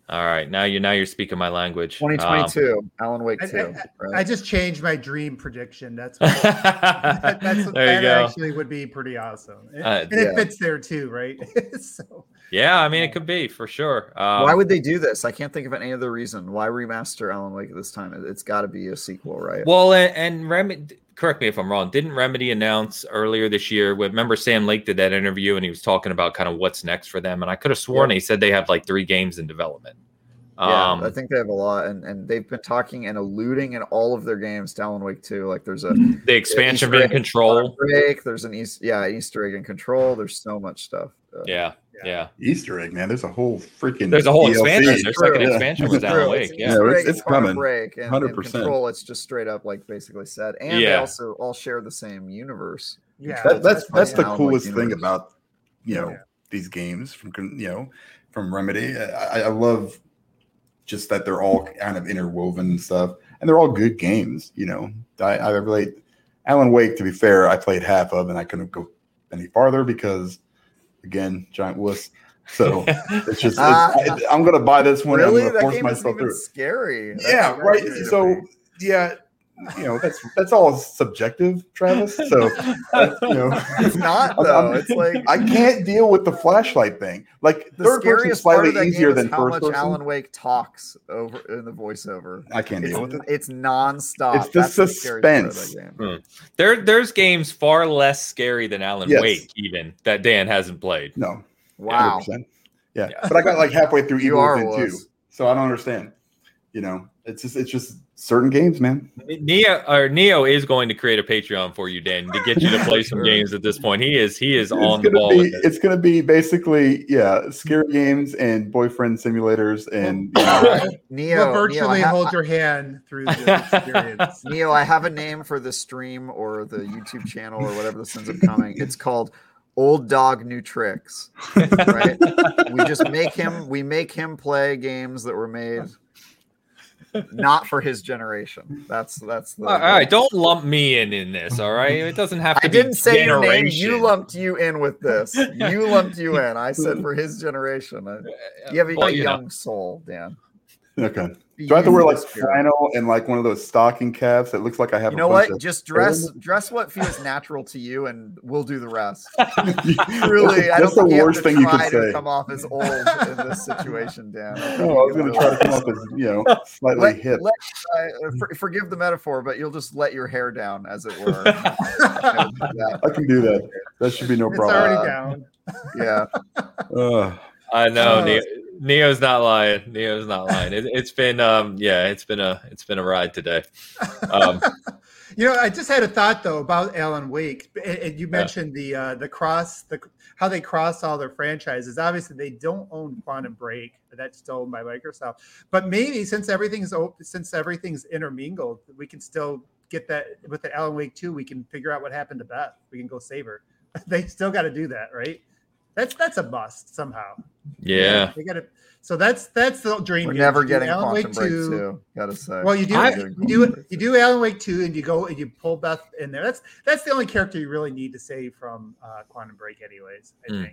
Speaker 1: All right, now you're now you're speaking my language. Um,
Speaker 3: 2022, Alan Wake
Speaker 4: I-
Speaker 3: 2.
Speaker 4: I-
Speaker 3: right?
Speaker 4: I just changed my dream prediction. That's what,
Speaker 1: there
Speaker 4: that, that's
Speaker 1: you
Speaker 4: that
Speaker 1: go.
Speaker 4: actually would be pretty awesome, and,
Speaker 1: Uh,
Speaker 4: and it
Speaker 3: yeah.
Speaker 4: fits there too, right? so
Speaker 1: Yeah, I mean it could be for sure. Um,
Speaker 3: Why would they do this? I can't think of any other reason. Why remaster Alan Wake at this time? It- It's got to be a sequel, right?
Speaker 1: Well, and, and Remedy, correct me if I'm wrong. Didn't Remedy announce earlier this year? Remember Sam Lake did that interview and he was talking about kind of what's next for them. And I could have sworn he said they have like three games in development.
Speaker 3: Yeah,
Speaker 1: Um,
Speaker 3: I think they have a lot, and, and they've been talking and alluding in all of their games to Alan Wake 2. Like there's a
Speaker 1: the expansion been control.
Speaker 3: break, there's an East, yeah, Easter egg in control. There's so much stuff. Uh,
Speaker 1: Yeah, yeah.
Speaker 2: Easter egg, man. There's a whole freaking.
Speaker 1: There's a whole
Speaker 2: DLC.
Speaker 1: expansion. There's like an
Speaker 3: True.
Speaker 1: expansion with Alan Wake. Yeah.
Speaker 2: Yeah, it's- it's coming.
Speaker 3: Break and, and
Speaker 2: 100%.
Speaker 3: control. It's just straight up like basically said, and they also all share the same universe.
Speaker 4: yeah,
Speaker 2: That, that's
Speaker 3: why
Speaker 2: that's the
Speaker 3: Alan Wake
Speaker 2: coolest thing
Speaker 3: universe.
Speaker 2: about you know
Speaker 4: Yeah.
Speaker 2: these games from you know from Remedy. I, I love just that they're all kind of interwoven and stuff, and they're all good games. You know, I, I relate. Alan Wake, to be fair, I played half of, and I couldn't go any farther because, again, giant wuss. So it's just it's,
Speaker 3: Ah.
Speaker 2: I, I'm gonna buy this one.
Speaker 3: really,
Speaker 2: I'm
Speaker 3: that
Speaker 2: force
Speaker 3: game isn't
Speaker 2: myself
Speaker 3: even
Speaker 2: through.
Speaker 3: scary. That's
Speaker 2: Yeah, right. So yeah, you know that's that's all subjective, Travis. So uh, you know,
Speaker 3: it's not
Speaker 2: I'm-
Speaker 3: though.
Speaker 2: I'm-
Speaker 3: it's like
Speaker 2: I can't deal with the flashlight thing. Like
Speaker 3: the
Speaker 2: third person
Speaker 3: scariest part
Speaker 2: slightly
Speaker 3: of that
Speaker 2: easier
Speaker 3: game is
Speaker 2: than
Speaker 3: how
Speaker 2: first
Speaker 3: much
Speaker 2: person.
Speaker 3: Alan Wake talks over in the voiceover.
Speaker 2: I can't
Speaker 3: It's,
Speaker 2: deal with it.
Speaker 3: it's nonstop.
Speaker 2: It's the
Speaker 3: That's scariest part of
Speaker 2: suspense.
Speaker 3: that game.
Speaker 1: There, there's games far less scary than Alan
Speaker 2: Yes.
Speaker 1: Wake, even that Dan hasn't played.
Speaker 2: No,
Speaker 3: Wow.
Speaker 2: 100%. Yeah.
Speaker 1: Yeah.
Speaker 2: but I got like halfway through
Speaker 3: You
Speaker 2: Evil
Speaker 3: are
Speaker 2: Within two, so I don't understand. You know, it's just it's just certain games, man.
Speaker 1: Neo or Neo is going to create a Patreon for you, Dan, to get you to play some games at this point. He is he is
Speaker 2: It's
Speaker 1: on the ball.
Speaker 2: be
Speaker 1: with
Speaker 2: it's gonna be basically yeah, scary games and boyfriend simulators and you know,
Speaker 3: Neo,
Speaker 4: we'll virtually
Speaker 3: Neo, I
Speaker 4: hold your hand through the experience.
Speaker 3: Neo, I have a name for the stream or the YouTube channel or whatever this ends up coming. It's called Old Dog New Tricks. Right? we just make him we make him play games that were made not for his generation. That's that's the
Speaker 1: all right, don't lump me in in this. All right, it doesn't have to. Be.
Speaker 3: I
Speaker 1: be
Speaker 3: didn't say your name. You lumped you in with this. You lumped you in. I said for his generation. Uh, I- You have a,
Speaker 1: Well,
Speaker 3: a
Speaker 1: you know.
Speaker 3: young soul, Dan.
Speaker 2: okay.
Speaker 3: Be
Speaker 2: Do I have to wear like
Speaker 3: with spirit.
Speaker 2: flannel and like one of those stocking caps that looks like I have?
Speaker 3: You
Speaker 2: a
Speaker 3: know
Speaker 2: bunch
Speaker 3: what?
Speaker 2: of-
Speaker 3: Just dress dress what feels natural to you, and we'll do the rest. Really, I
Speaker 2: that's
Speaker 3: don't
Speaker 2: the
Speaker 3: think you
Speaker 2: worst
Speaker 3: have to
Speaker 2: thing you could
Speaker 3: try to
Speaker 2: say.
Speaker 3: come off as old in this situation, Dan. I think
Speaker 2: No, I was going to try to come up as you know slightly
Speaker 3: Let,
Speaker 2: hip.
Speaker 3: let, uh, for, forgive the metaphor, but you'll just let your hair down, as it were.
Speaker 2: I can do that. That should be no
Speaker 4: It's
Speaker 2: problem.
Speaker 4: already
Speaker 3: Uh,
Speaker 4: down.
Speaker 3: yeah.
Speaker 2: Ugh.
Speaker 1: I know
Speaker 4: Oh.
Speaker 1: Neo, Neo's not lying. Neo's not lying. It, it's been um yeah, it's been a it's been a ride today. Um,
Speaker 4: You know, I just had a thought though about Alan Wake, and, you mentioned the uh, the cross, the how they cross all their franchises. Obviously, they don't own Quantum Break; that's still owned by Microsoft. But maybe since everything's open, since everything's intermingled, we can still get that with the Alan Wake two. We can figure out what happened to Beth. We can go save her. they still got to do that, right? That's that's a must somehow.
Speaker 1: yeah.
Speaker 4: they got to. So that's that's the dream.
Speaker 3: We're
Speaker 4: game.
Speaker 3: never
Speaker 4: You do
Speaker 3: getting
Speaker 4: Alan
Speaker 3: Quantum
Speaker 4: Wake
Speaker 3: Break
Speaker 4: 2,
Speaker 3: 2, gotta say.
Speaker 4: well, you do.
Speaker 1: I-
Speaker 4: you do. You do Alan Wake two, and you go and you pull Beth in there. That's that's the only character you really need to save from uh, Quantum Break, anyways. I
Speaker 1: Mm.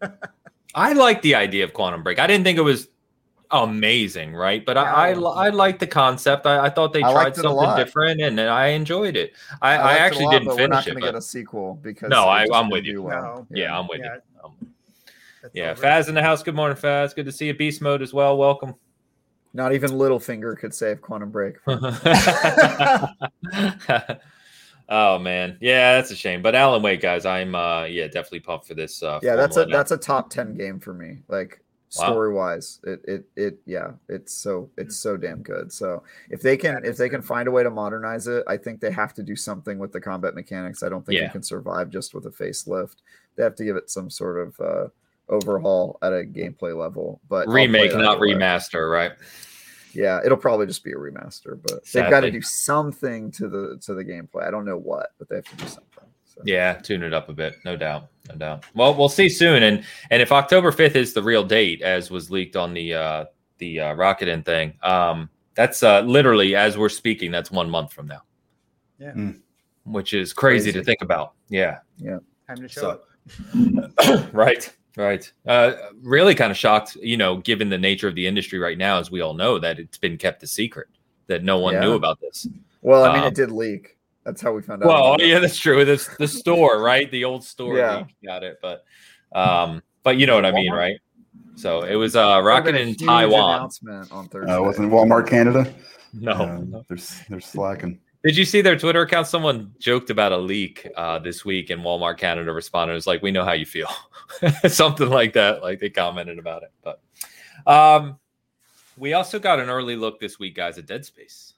Speaker 4: think.
Speaker 1: I like the idea of Quantum Break. I didn't think it was amazing, right? But I I,
Speaker 4: No.
Speaker 1: I like the concept. I, I thought they
Speaker 3: I
Speaker 1: tried
Speaker 3: liked it a
Speaker 1: something different, and I enjoyed it. I, I,
Speaker 3: liked it
Speaker 1: actually
Speaker 3: lot,
Speaker 1: didn't
Speaker 3: but we're not
Speaker 1: finish it.
Speaker 3: gonna
Speaker 1: But,
Speaker 3: get a sequel because
Speaker 1: No, I, I'm with you.
Speaker 3: well.
Speaker 4: No.
Speaker 1: yeah, I'm with
Speaker 4: Yeah.
Speaker 1: you. Um,
Speaker 4: That's
Speaker 1: yeah,
Speaker 4: over.
Speaker 1: Faz in the house. Good morning, Faz. Good to see you. Beast mode as well. Welcome.
Speaker 3: Not even Littlefinger could save Quantum Break.
Speaker 1: oh man, yeah, that's a shame. But Alan Wake, guys, I'm uh yeah definitely pumped for this. Uh,
Speaker 3: Yeah, that's a
Speaker 1: Formula
Speaker 3: that's a top ten game for me. Like story wise. It it it yeah, it's so it's so damn good. So if they can if they can find a way to modernize it, I think they have to do something with the combat mechanics. I don't think
Speaker 1: Yeah.
Speaker 3: you can survive just with a facelift. They have to give it some sort of uh overhaul at a gameplay level. But
Speaker 1: Remake,
Speaker 3: it
Speaker 1: not
Speaker 3: way.
Speaker 1: remaster, right?
Speaker 3: Yeah, it'll probably just be a remaster, but they've got to do something to the to the gameplay. I don't know what, but they have to do something. So.
Speaker 1: Yeah, tune it up a bit, no doubt, no doubt. Well, we'll see soon, and and if October fifth is the real date, as was leaked on the uh, the uh, Rocket In thing, um, that's uh, literally as we're speaking, that's one month from now.
Speaker 4: Yeah.
Speaker 2: Mm.
Speaker 1: which is crazy, to think about. Yeah, yeah.
Speaker 4: Time to show
Speaker 1: So-
Speaker 4: up.
Speaker 1: right, right. Uh, really, kind of shocked, you know, given the nature of the industry right now, as we all know, that it's been kept a secret that no one knew about this.
Speaker 3: Well, I mean,
Speaker 1: Um,
Speaker 3: it did leak. That's how we found out.
Speaker 1: Well, yeah, that's true. That's the store, right? The old store.
Speaker 3: Yeah.
Speaker 1: got it, but um, but you know what I mean, right? So it was uh,
Speaker 3: Would've
Speaker 1: rocket in Taiwan.
Speaker 3: Announcement on Thursday.
Speaker 2: Uh, wasn't Walmart Canada?
Speaker 1: No,
Speaker 2: Uh, they're they're slacking.
Speaker 1: Did you see their Twitter account? Someone joked about a leak uh, this week, and Walmart Canada responded, "It was like, we know how you feel," something like that. Like they commented about it. But um, we also got an early look this week, guys, at Dead Space.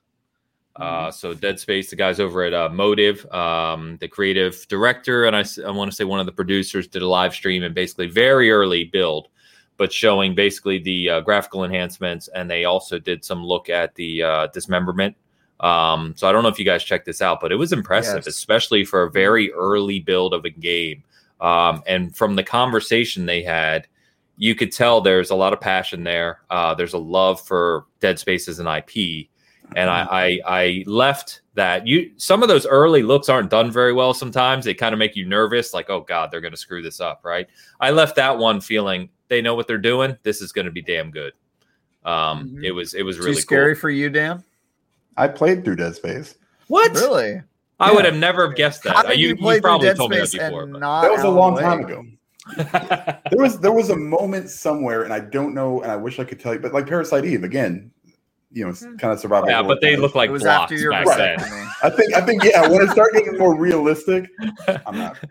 Speaker 1: Uh, so Dead Space, the guys over at uh, Motive, um, the creative director, and I, I want to say one of the producers did a live stream and basically very early build, but showing basically the uh, graphical enhancements, and they also did some look at the uh, dismemberment. Um, so I don't know if you guys checked this out, but it was impressive,
Speaker 3: Yes.
Speaker 1: especially for a very early build of a game. Um, and from the conversation they had, you could tell there's a lot of passion there. Uh, there's a love for Dead Space as an IP, and I, I I left that you some of those early looks aren't done very well. Sometimes they kind of make you nervous, like oh god, they're going to screw this up, right? I left that one feeling they know what they're doing. This is going to be damn good. Um,
Speaker 3: Mhm.
Speaker 1: it was it was
Speaker 3: Too
Speaker 1: really
Speaker 3: scary
Speaker 1: cool.
Speaker 3: for you, Dan?
Speaker 2: I played through Dead Space.
Speaker 1: What?
Speaker 3: Really?
Speaker 1: I would have never have guessed that.
Speaker 3: How
Speaker 1: you,
Speaker 3: you,
Speaker 1: you
Speaker 3: play through
Speaker 1: probably
Speaker 3: Dead
Speaker 1: told me that
Speaker 3: Space
Speaker 1: before. but-
Speaker 3: not
Speaker 2: That was a long
Speaker 3: Wake?
Speaker 2: time ago. There was there was a moment somewhere, and I don't know, and I wish I could tell you, but like Parasite Eve again, you know, mm-hmm. it's kind of survival.
Speaker 1: yeah, but they look like
Speaker 3: it was
Speaker 1: blocks
Speaker 3: after your
Speaker 1: back
Speaker 2: Right.
Speaker 1: then.
Speaker 2: I think I think yeah, when it started getting more realistic, I'm not.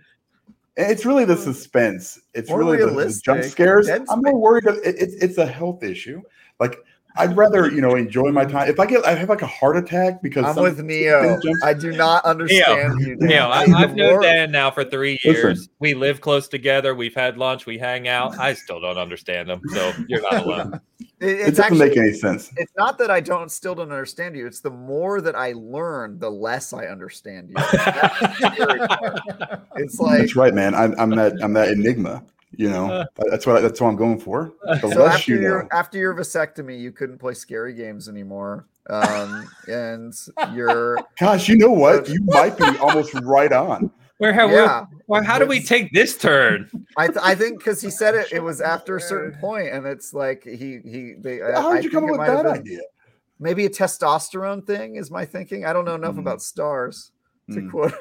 Speaker 2: It's really the hmm. suspense. It's
Speaker 3: More
Speaker 2: really the- the, jump scares. I'm more worried. That it, it's it's a health issue. Like I'd rather you know enjoy my time. If I get I have like a heart attack because
Speaker 3: I'm with Neo.
Speaker 2: something
Speaker 3: I do not understand you. Dan.
Speaker 1: Yeah, I, I've known Dan now for three
Speaker 2: Listen.
Speaker 1: years. We live close together. We've had lunch. We hang out. I still don't understand him. So you're not alone.
Speaker 3: It,
Speaker 2: it doesn't
Speaker 3: actually,
Speaker 2: make any sense.
Speaker 3: It's not that I don't still don't understand you. It's the more that I learn, the less I understand you. That's the scary part. It's like
Speaker 2: That's right, man. I'm, I'm that I'm that enigma. You know, that's what I, that's what I'm going for. The
Speaker 3: so after
Speaker 2: you know.
Speaker 3: your after your vasectomy, you couldn't play scary games anymore. Um, and you're
Speaker 2: Gosh, you know what? You might be almost right on.
Speaker 1: Where have
Speaker 3: yeah.
Speaker 1: we? Well, how do we take this turn?
Speaker 3: I th- I think because he said it, it was after a certain point, and it's like he he they.
Speaker 2: How
Speaker 3: I
Speaker 2: did you come up with that idea?
Speaker 3: Maybe a testosterone thing is my thinking. I don't know enough
Speaker 2: Mhm.
Speaker 3: about stars to
Speaker 2: Mm.
Speaker 3: quote.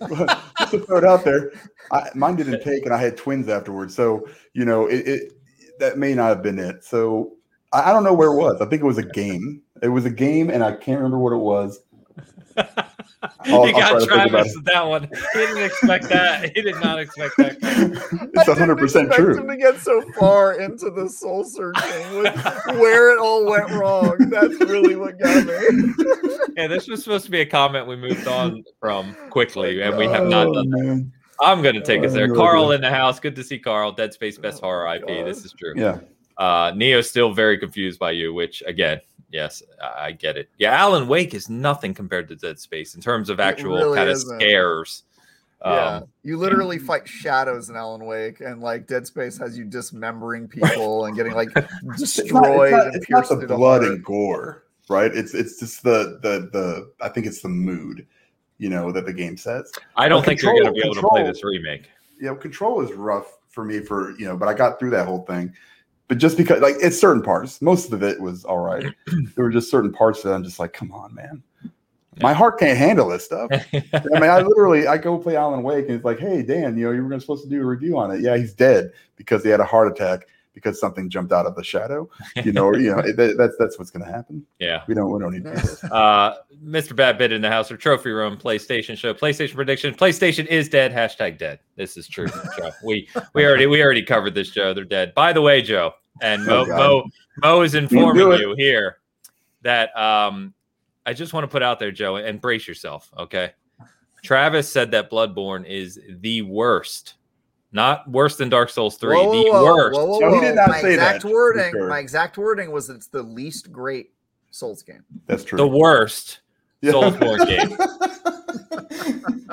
Speaker 2: Just to throw it out there, I, mine didn't take, and I had twins afterwards. So you know, it, it that may not have been it. So I, I don't know where it was. I think it was a game. It was a game, and I can't remember what it was. I'll-
Speaker 1: you got
Speaker 2: to think about
Speaker 1: Travis with that one. He didn't expect that. He did not expect that.
Speaker 2: it's hundred percent
Speaker 3: I didn't expect
Speaker 2: true.
Speaker 3: Him to get so far into the soul searching with where it all went wrong. That's really what got me.
Speaker 1: Yeah, this was supposed to be a comment we moved on from quickly, and we have not
Speaker 2: Oh,
Speaker 1: done that. I'm going to take us there.
Speaker 2: Oh,
Speaker 1: Carl
Speaker 2: good.
Speaker 1: in the house. Good to see Carl. Dead Space Best
Speaker 3: Oh,
Speaker 1: Horror IP.
Speaker 3: God.
Speaker 1: This is true.
Speaker 2: Yeah,
Speaker 1: Uh, Neo's still very confused by you, which again, yes, I get it. Yeah, Alan Wake is nothing compared to Dead Space in terms of actual
Speaker 3: really
Speaker 1: kind of scares.
Speaker 3: Yeah,
Speaker 1: Um,
Speaker 3: you literally fight shadows in Alan Wake, and like Dead Space has you dismembering people and getting like
Speaker 2: it's not,
Speaker 3: destroyed
Speaker 2: it's not,
Speaker 3: and
Speaker 2: it's not
Speaker 3: pierced
Speaker 2: the
Speaker 3: through the
Speaker 2: blood and gore, right? It's it's just the the the. I think it's the mood, you know, that the game sets.
Speaker 1: I don't
Speaker 2: Well,
Speaker 1: think you're going to be able to play this remake.
Speaker 2: you know, control is rough for me for you know, but I got through that whole thing. But just because, like, it's certain parts, most of it was all right. there were just certain parts that I'm just like, come on, man. My heart can't handle this stuff. I mean, I literally, I go play Alan Wake, and it's like, hey, Dan, you know, you were supposed to do a review on it. Yeah, he's dead because he had a heart attack because something jumped out of the shadow. You know, or, you know that, that's that's what's going to happen.
Speaker 1: Yeah.
Speaker 2: We don't we don't need to do this.
Speaker 1: Uh, Mr. Bad Bit in the house or trophy room, PlayStation show, PlayStation prediction. PlayStation is dead. Hashtag dead. This is true, Joe. We we already we already covered this, Joe. They're dead. By the way, Joe, and Mo
Speaker 2: Oh,
Speaker 1: Mo, Mo is informing you here that um I just want to put out there, Joe, and brace yourself, okay? Travis said that Bloodborne is the worst. Not worse than Dark Souls 3,
Speaker 3: Whoa, whoa,
Speaker 1: the
Speaker 3: whoa,
Speaker 1: worst.
Speaker 3: whoa, whoa,
Speaker 2: No, he did not
Speaker 3: my
Speaker 2: say that,
Speaker 3: exact
Speaker 2: for
Speaker 3: wording.
Speaker 2: sure.
Speaker 3: My exact wording was it's the least great Souls game,
Speaker 2: That's true.
Speaker 1: The worst.
Speaker 2: Yeah.
Speaker 1: Soulsborne game.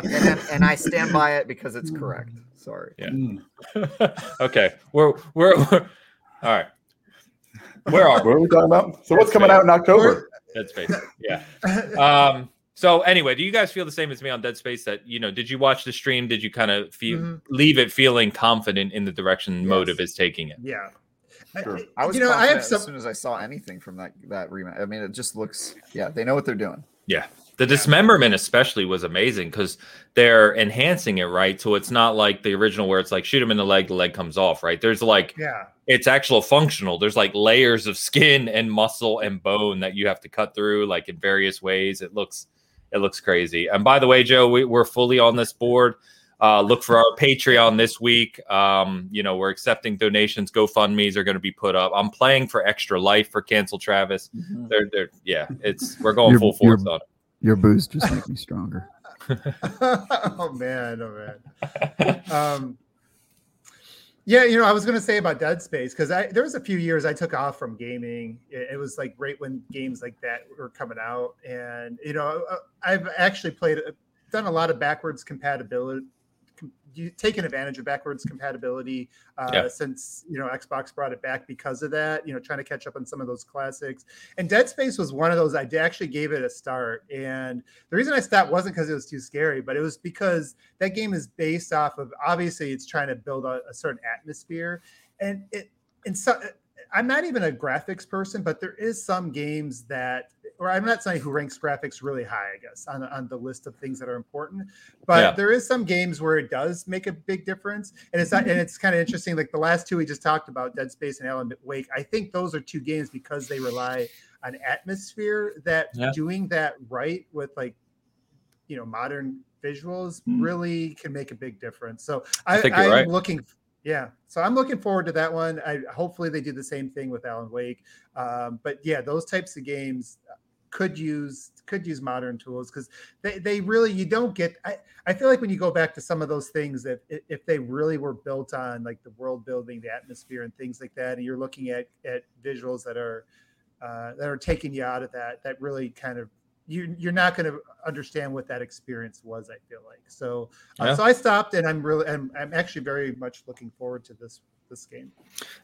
Speaker 3: and and I stand by it because it's correct. Sorry.
Speaker 1: Yeah.
Speaker 2: Mm.
Speaker 1: okay. We're, we're we're all right. Where are we?
Speaker 2: What are we talking about? So what's coming out in October?
Speaker 1: Dead Space. Yeah. Um. So anyway, do you guys feel the same as me on Dead Space? That you know, did you watch the stream? Did you kind of feel
Speaker 4: Mhm.
Speaker 1: leave it feeling confident in the direction
Speaker 4: Yes.
Speaker 1: Motive is taking it?
Speaker 4: Yeah.
Speaker 2: Sure.
Speaker 3: I was
Speaker 4: you know, I
Speaker 3: confident
Speaker 4: have some.
Speaker 3: as soon as I saw anything from that that remake. I mean, it just looks. Yeah, they know what they're doing.
Speaker 1: Yeah, the dismemberment, especially, was amazing because they're enhancing it right. So it's not like the original where it's like shoot him in the leg, the leg comes off. Right? There's like
Speaker 4: Yeah.
Speaker 1: it's actual functional. There's like layers of skin and muscle and bone that you have to cut through, like in various ways. It looks it looks crazy. And by the way, Joe, we, we're fully on this board. Uh, look for our Patreon this week. Um, you know, we're accepting donations. GoFundMe's are going to be put up. I'm playing for Extra Life for Cancel Travis. They're, they're, yeah, it's we're going
Speaker 6: You're-
Speaker 1: full force
Speaker 6: you're-
Speaker 1: on it.
Speaker 6: Your booze just make me stronger.
Speaker 4: oh man, oh man. Um, yeah, you know, I was going to say about Dead Space because I there was a few years I took off from gaming. It, it was like right when games like that were coming out, and you know, uh, I've actually played, done a lot of backwards compatibility, taken advantage of backwards compatibility uh,
Speaker 1: Yeah.
Speaker 4: since you know Xbox brought it back because of that. You know, trying to catch up on some of those classics. And Dead Space was one of those. I actually gave it a start, and the reason I stopped wasn't because it was too scary, but it was because that game is based off of obviously it's trying to build a, a certain atmosphere, and it and so I'm not even a graphics person, but there is some games that, or I'm not somebody who ranks graphics really high, I guess, on on the list of things that are important. But
Speaker 1: Yeah.
Speaker 4: there is some games where it does make a big difference, and it's not, and it's kind of interesting. Like the last two we just talked about, Dead Space and Alan Wake. I think those are two games because they rely on atmosphere that
Speaker 1: Yeah.
Speaker 4: doing that right with like you know modern visuals
Speaker 2: Mhm.
Speaker 4: really can make a big difference. So I,
Speaker 1: I
Speaker 4: I'm
Speaker 1: right.
Speaker 4: looking, yeah. So I'm looking forward to that one. I hopefully they do the same thing with Alan Wake. Um, but yeah, those types of games could use could use modern tools because they, they really you don't get I, I feel like when you go back to some of those things that if they really were built on like the world building the atmosphere and things like that and you're looking at at visuals that are uh, that are taking you out of that that really kind of you you're not going to understand what that experience was i feel like so uh,
Speaker 1: Yeah.
Speaker 4: so i stopped and i'm really I'm, I'm actually very much looking forward to this this game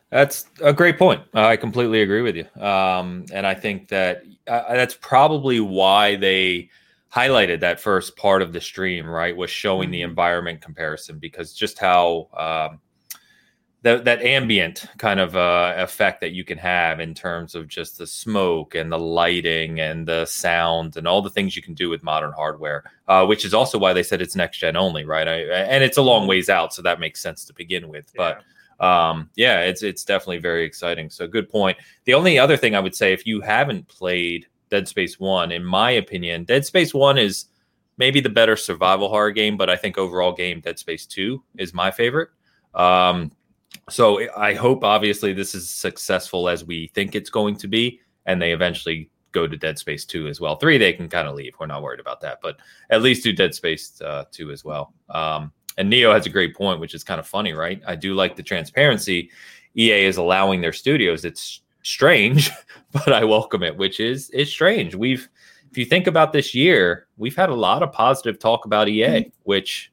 Speaker 1: That's a great point. I completely agree with you. Um, and I think that uh, that's probably why they highlighted that first part of the stream, right? Was showing the
Speaker 4: Mhm.
Speaker 1: environment comparison because just how um, that that ambient kind of uh, effect that you can have in terms of just the smoke and the lighting and the sound and all the things you can do with modern hardware, uh, which is also why they said it's next gen only, right? I, and it's a long ways out, so that makes sense to begin with. But um yeah it's it's definitely very exciting so good point the only other thing i would say if you haven't played dead space 1 in my opinion dead space 1 is maybe the better survival horror game but i think overall game dead space 2 is my favorite um so i hope obviously this is successful as we think it's going to be and they eventually go to dead space 2 as well 3 they can kind of leave we're not worried about that but at least do dead space uh, 2 as well um and Neo has a great point, which is kind of funny, right? I do like the transparency EA is allowing their studios. It's strange, but I welcome it, which is it's strange. We've if you think about this year, we've had a lot of positive talk about EA, which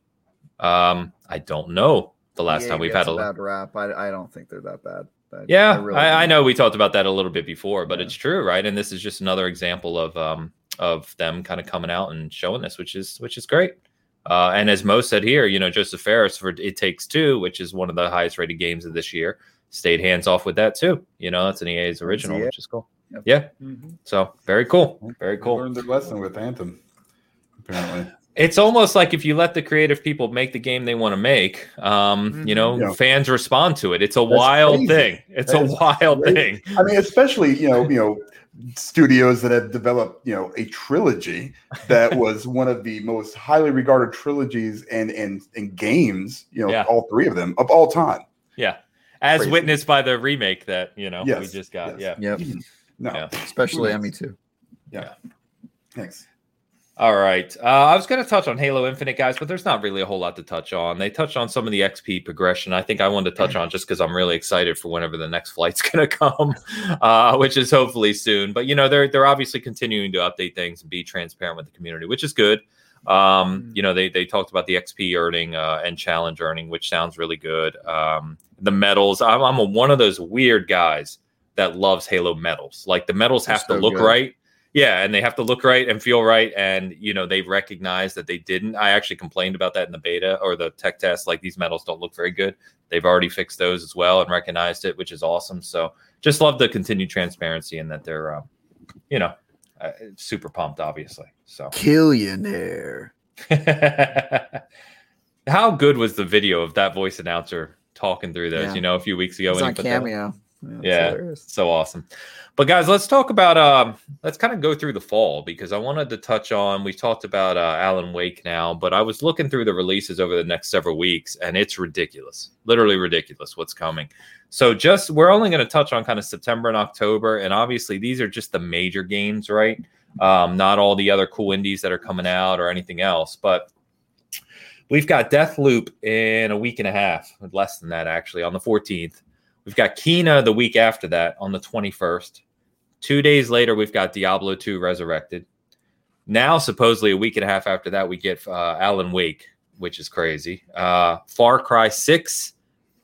Speaker 1: um I don't know the last
Speaker 3: EA
Speaker 1: time we've had a
Speaker 3: bad rap. I, I don't think they're that bad. I-
Speaker 1: yeah, I,
Speaker 3: really
Speaker 1: I,
Speaker 3: don't.
Speaker 1: know we talked about that a little bit before, but
Speaker 3: Yeah.
Speaker 1: it's true, right? And this is just another example of um of them kind of coming out and showing this, which is which is great. Uh, and as Mo said here, you know, Josef Fares for It Takes Two, which is one of the highest rated games of this year, stayed hands off with that too. You know, that's an EA's original,
Speaker 3: EA.
Speaker 1: which is cool.
Speaker 3: Yep.
Speaker 1: Yeah,
Speaker 4: Mhm.
Speaker 1: so very cool, very
Speaker 2: They
Speaker 1: cool.
Speaker 2: Learned their lesson with Anthem, apparently.
Speaker 1: It's almost like if you let the creative people make the game they want to make, um, you know,
Speaker 2: Yeah.
Speaker 1: fans respond to it. It's a
Speaker 2: That's
Speaker 1: wild
Speaker 2: crazy.
Speaker 1: thing. It's
Speaker 2: That
Speaker 1: a wild
Speaker 2: crazy.
Speaker 1: thing.
Speaker 2: I mean, especially you know, you know, studios that have developed you know a trilogy that was one of the most highly regarded trilogies and and and games. You know,
Speaker 1: Yeah.
Speaker 2: all three of them of all time.
Speaker 1: Yeah. As
Speaker 2: Crazy.
Speaker 1: witnessed by the remake that, you know, we just got.
Speaker 2: yes.
Speaker 1: Yeah.
Speaker 3: Yep.
Speaker 2: No,
Speaker 1: Yeah.
Speaker 3: Especially Emmy too. Yeah.
Speaker 2: Thanks.
Speaker 1: All right. Uh, I was going to touch on Halo Infinite, guys, but there's not really a whole lot to touch on. They touched on some of the XP progression. I think I wanted to touch on just because I'm really excited for whenever the next flight's going to come, uh, which is hopefully soon. But you know, they're they're obviously continuing to update things and be transparent with the community, which is good. Um, you know, they they talked about the XP earning uh, and challenge earning, which sounds really good. Um, the medals. I'm, I'm a, one of those weird guys that loves Halo medals. Like the medals have to
Speaker 3: so
Speaker 1: look
Speaker 3: good.
Speaker 1: right. Yeah, and they have to look right and feel right. And you know, they recognize that they didn't. I actually complained about that in the beta or the tech test. Like these medals don't look very good. They've already fixed those as well and recognized it, which is awesome. So just love the continued transparency and that they're, um, you know, uh, super pumped, obviously. So
Speaker 3: Killionaire.
Speaker 1: how good was the video of that voice announcer talking through those?
Speaker 3: Yeah.
Speaker 1: You know, a few weeks ago
Speaker 3: It's on
Speaker 1: put that up? Yeah.
Speaker 3: hilarious.
Speaker 1: so awesome but guys let's talk about um let's kind of go through the fall because i wanted to touch on we talked about uh, alan wake now but i was looking through the releases over the next several weeks and it's ridiculous literally ridiculous what's coming so just we're only going to touch on kind of september and october and obviously these are just the major games right um not all the other cool indies that are coming out or anything else but we've got Deathloop in a week and a half less than that actually on the 14th We've got Kena the week after that on the 21st. Two days later, we've got Diablo 2 Resurrected. Now, supposedly a week and a half after that, we get uh, Alan Wake, which is crazy. Uh, Far Cry 6,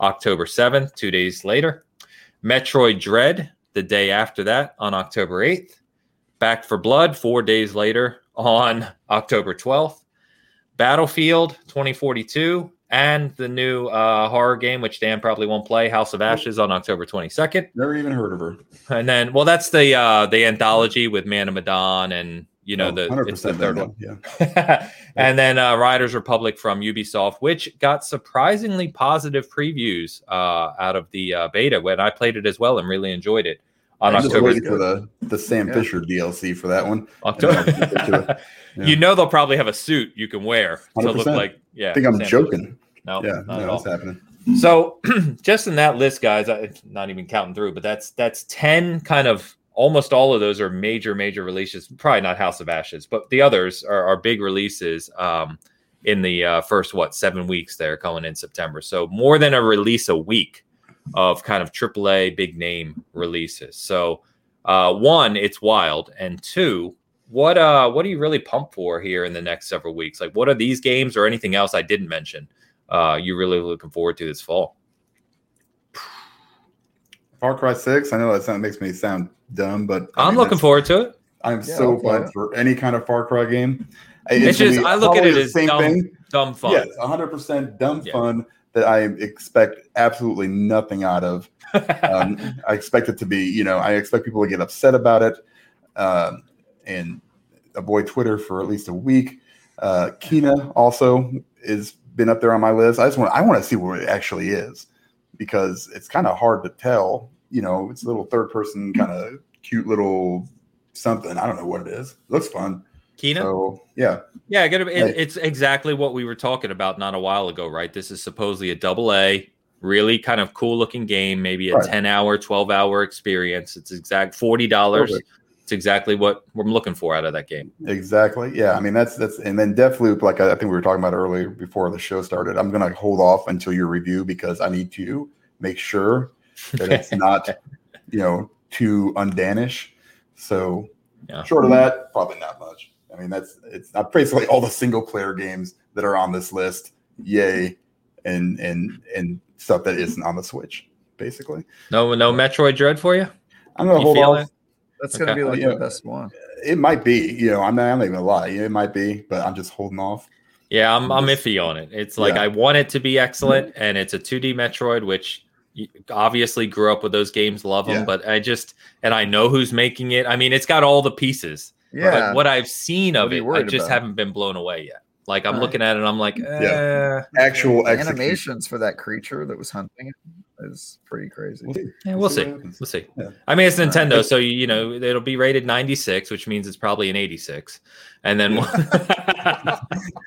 Speaker 1: October 7th, two days later. Metroid Dread, the day after that, on October 8th. Back 4 Blood, four days later, on October 12th. Battlefield 2042, and the new uh, horror game, which Dan probably won't play, House of Ashes, on October 22nd.
Speaker 2: Never even heard of her.
Speaker 1: And then, well, that's the uh, the anthology with Man of Medan, and you know
Speaker 2: Oh,
Speaker 1: the it's the third one.
Speaker 2: Yeah.
Speaker 1: and then uh, Riders Republic from Ubisoft, which got surprisingly positive previews uh, out of the uh, beta when I played it as well and really enjoyed it on
Speaker 2: I'm just
Speaker 1: October.
Speaker 2: waiting for the the Sam
Speaker 3: Yeah.
Speaker 2: Fisher DLC for that one.
Speaker 1: October.
Speaker 2: Yeah.
Speaker 1: You know they'll probably have a suit you can wear to look
Speaker 2: 100%.
Speaker 1: like. Yeah,
Speaker 2: I think I'm
Speaker 1: Sam-
Speaker 2: joking.
Speaker 1: No,
Speaker 2: yeah,
Speaker 1: not at
Speaker 2: no,
Speaker 1: all.
Speaker 2: that's happening.
Speaker 1: So just in that list, guys, I, it's not even counting through, but that's that's ten kind of almost all of those are major major releases. Probably not House of Ashes, but the others are, are big releases um, in the uh, first what seven weeks there coming in September. So more than a release a week of kind of AAA big name releases. So uh, one, it's wild, and two. What uh what are you really pumped for here in the next several weeks? Like what are these games or anything else I didn't mention uh you really looking forward to this fall?
Speaker 2: Far Cry Six. I know that sound, makes me sound dumb, but I
Speaker 1: I'm
Speaker 2: mean,
Speaker 1: looking forward to it.
Speaker 2: I'm
Speaker 3: Yeah,
Speaker 2: so
Speaker 3: I'll play
Speaker 2: pumped
Speaker 3: it.
Speaker 2: for any kind of Far Cry game.
Speaker 1: It's
Speaker 2: gonna
Speaker 1: just- I look at
Speaker 2: probably
Speaker 1: it
Speaker 2: the
Speaker 1: as
Speaker 2: same
Speaker 1: dumb
Speaker 2: thing.
Speaker 1: Dumb fun.
Speaker 2: Yes, 100 percent dumb
Speaker 1: Yeah.
Speaker 2: fun that I expect absolutely nothing out of. Um, I expect it to be, you know, I expect people to get upset about it um, and avoid Twitter for at least a week. Uh, Kena also is been up there on my list. I just want I want to see what it actually is because it's kind of hard to tell. You know, it's a little third person kind of cute little something. I don't know what it is. It looks fun.
Speaker 1: Kena?
Speaker 2: So yeah,
Speaker 1: yeah, it, it- it's exactly what we were talking about not a while ago, right? This is supposedly a double A, really kind of cool looking game, maybe a
Speaker 2: Right.
Speaker 1: 10 hour, 12 hour experience. It's exact $40.
Speaker 2: Perfect.
Speaker 1: It's exactly what we're looking for out of that game.
Speaker 2: Exactly. Yeah. I mean, that's that's and then Deathloop, like I, I think we were talking about earlier before the show started. I'm gonna hold off until your review because I need to make sure that it's not, you know, too undanish. So
Speaker 1: Yeah.
Speaker 2: short of that, probably not much. I mean, that's it's not basically all the single player games that are on this list. Yay, and and and stuff that isn't on the Switch. Basically,
Speaker 1: No, no Metroid Dread for you?
Speaker 2: I'm gonna
Speaker 1: You
Speaker 2: hold off.
Speaker 1: it?
Speaker 3: That's gonna be like
Speaker 2: Yeah.
Speaker 3: the best one.
Speaker 2: It might be, you know, I'm not, I'm not even gonna lie. It might be, but I'm just holding off.
Speaker 1: Yeah, I'm I'm iffy on it. It's like
Speaker 2: Yeah.
Speaker 1: I want it to be excellent, and it's a 2D Metroid, which obviously grew up with those games, love them.
Speaker 2: Yeah.
Speaker 1: But I just and I know who's making it. I mean, it's got all the pieces.
Speaker 3: Yeah.
Speaker 1: But what I've seen of it, I just
Speaker 3: about?
Speaker 1: haven't been blown away yet. Like I'm
Speaker 3: Alright.
Speaker 1: looking at it, and I'm like, eh,
Speaker 2: Actual execution.
Speaker 3: animations for that creature that was hunting him is pretty crazy.
Speaker 2: We'll see.
Speaker 1: yeah, we'll see.
Speaker 2: what.
Speaker 1: We'll see.
Speaker 2: Yeah.
Speaker 1: I mean, it's
Speaker 3: Alright.
Speaker 1: Nintendo, so you know it'll be rated 96, which means it's probably an 86, and then. we'll.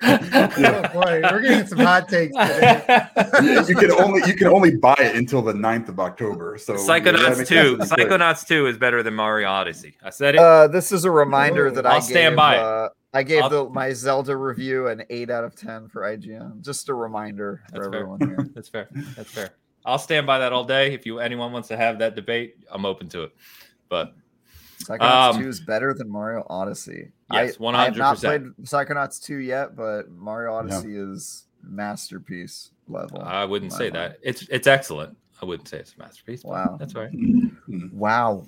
Speaker 4: Oh boy, we're getting some hot takes today.
Speaker 2: you, you can only you can only buy it until the 9th of October. So
Speaker 1: Psychonauts 2. Psychonauts 2 is better than Mario Odyssey. I said it.
Speaker 3: Uh, this is a reminder that I
Speaker 1: I'll stand
Speaker 3: gave,
Speaker 1: by.
Speaker 3: Uh, I gave the, my Zelda review an eight out of ten for IGN. Just a reminder for
Speaker 1: That's fair.
Speaker 3: everyone here.
Speaker 1: That's fair. That's fair. I'll stand by that all day. If you anyone wants to have that debate, I'm open to it. But
Speaker 3: Psychonauts
Speaker 1: Um,
Speaker 3: 2 is better than Mario Odyssey.
Speaker 1: Yes, one hundred
Speaker 3: I, I have not
Speaker 1: 100%.
Speaker 3: played Psychonauts 2 yet, but Mario Odyssey is masterpiece level.
Speaker 1: I wouldn't say
Speaker 3: mind.
Speaker 1: that. It's it's excellent. I wouldn't say it's a masterpiece.
Speaker 3: Wow.
Speaker 1: That's right.
Speaker 3: Wow.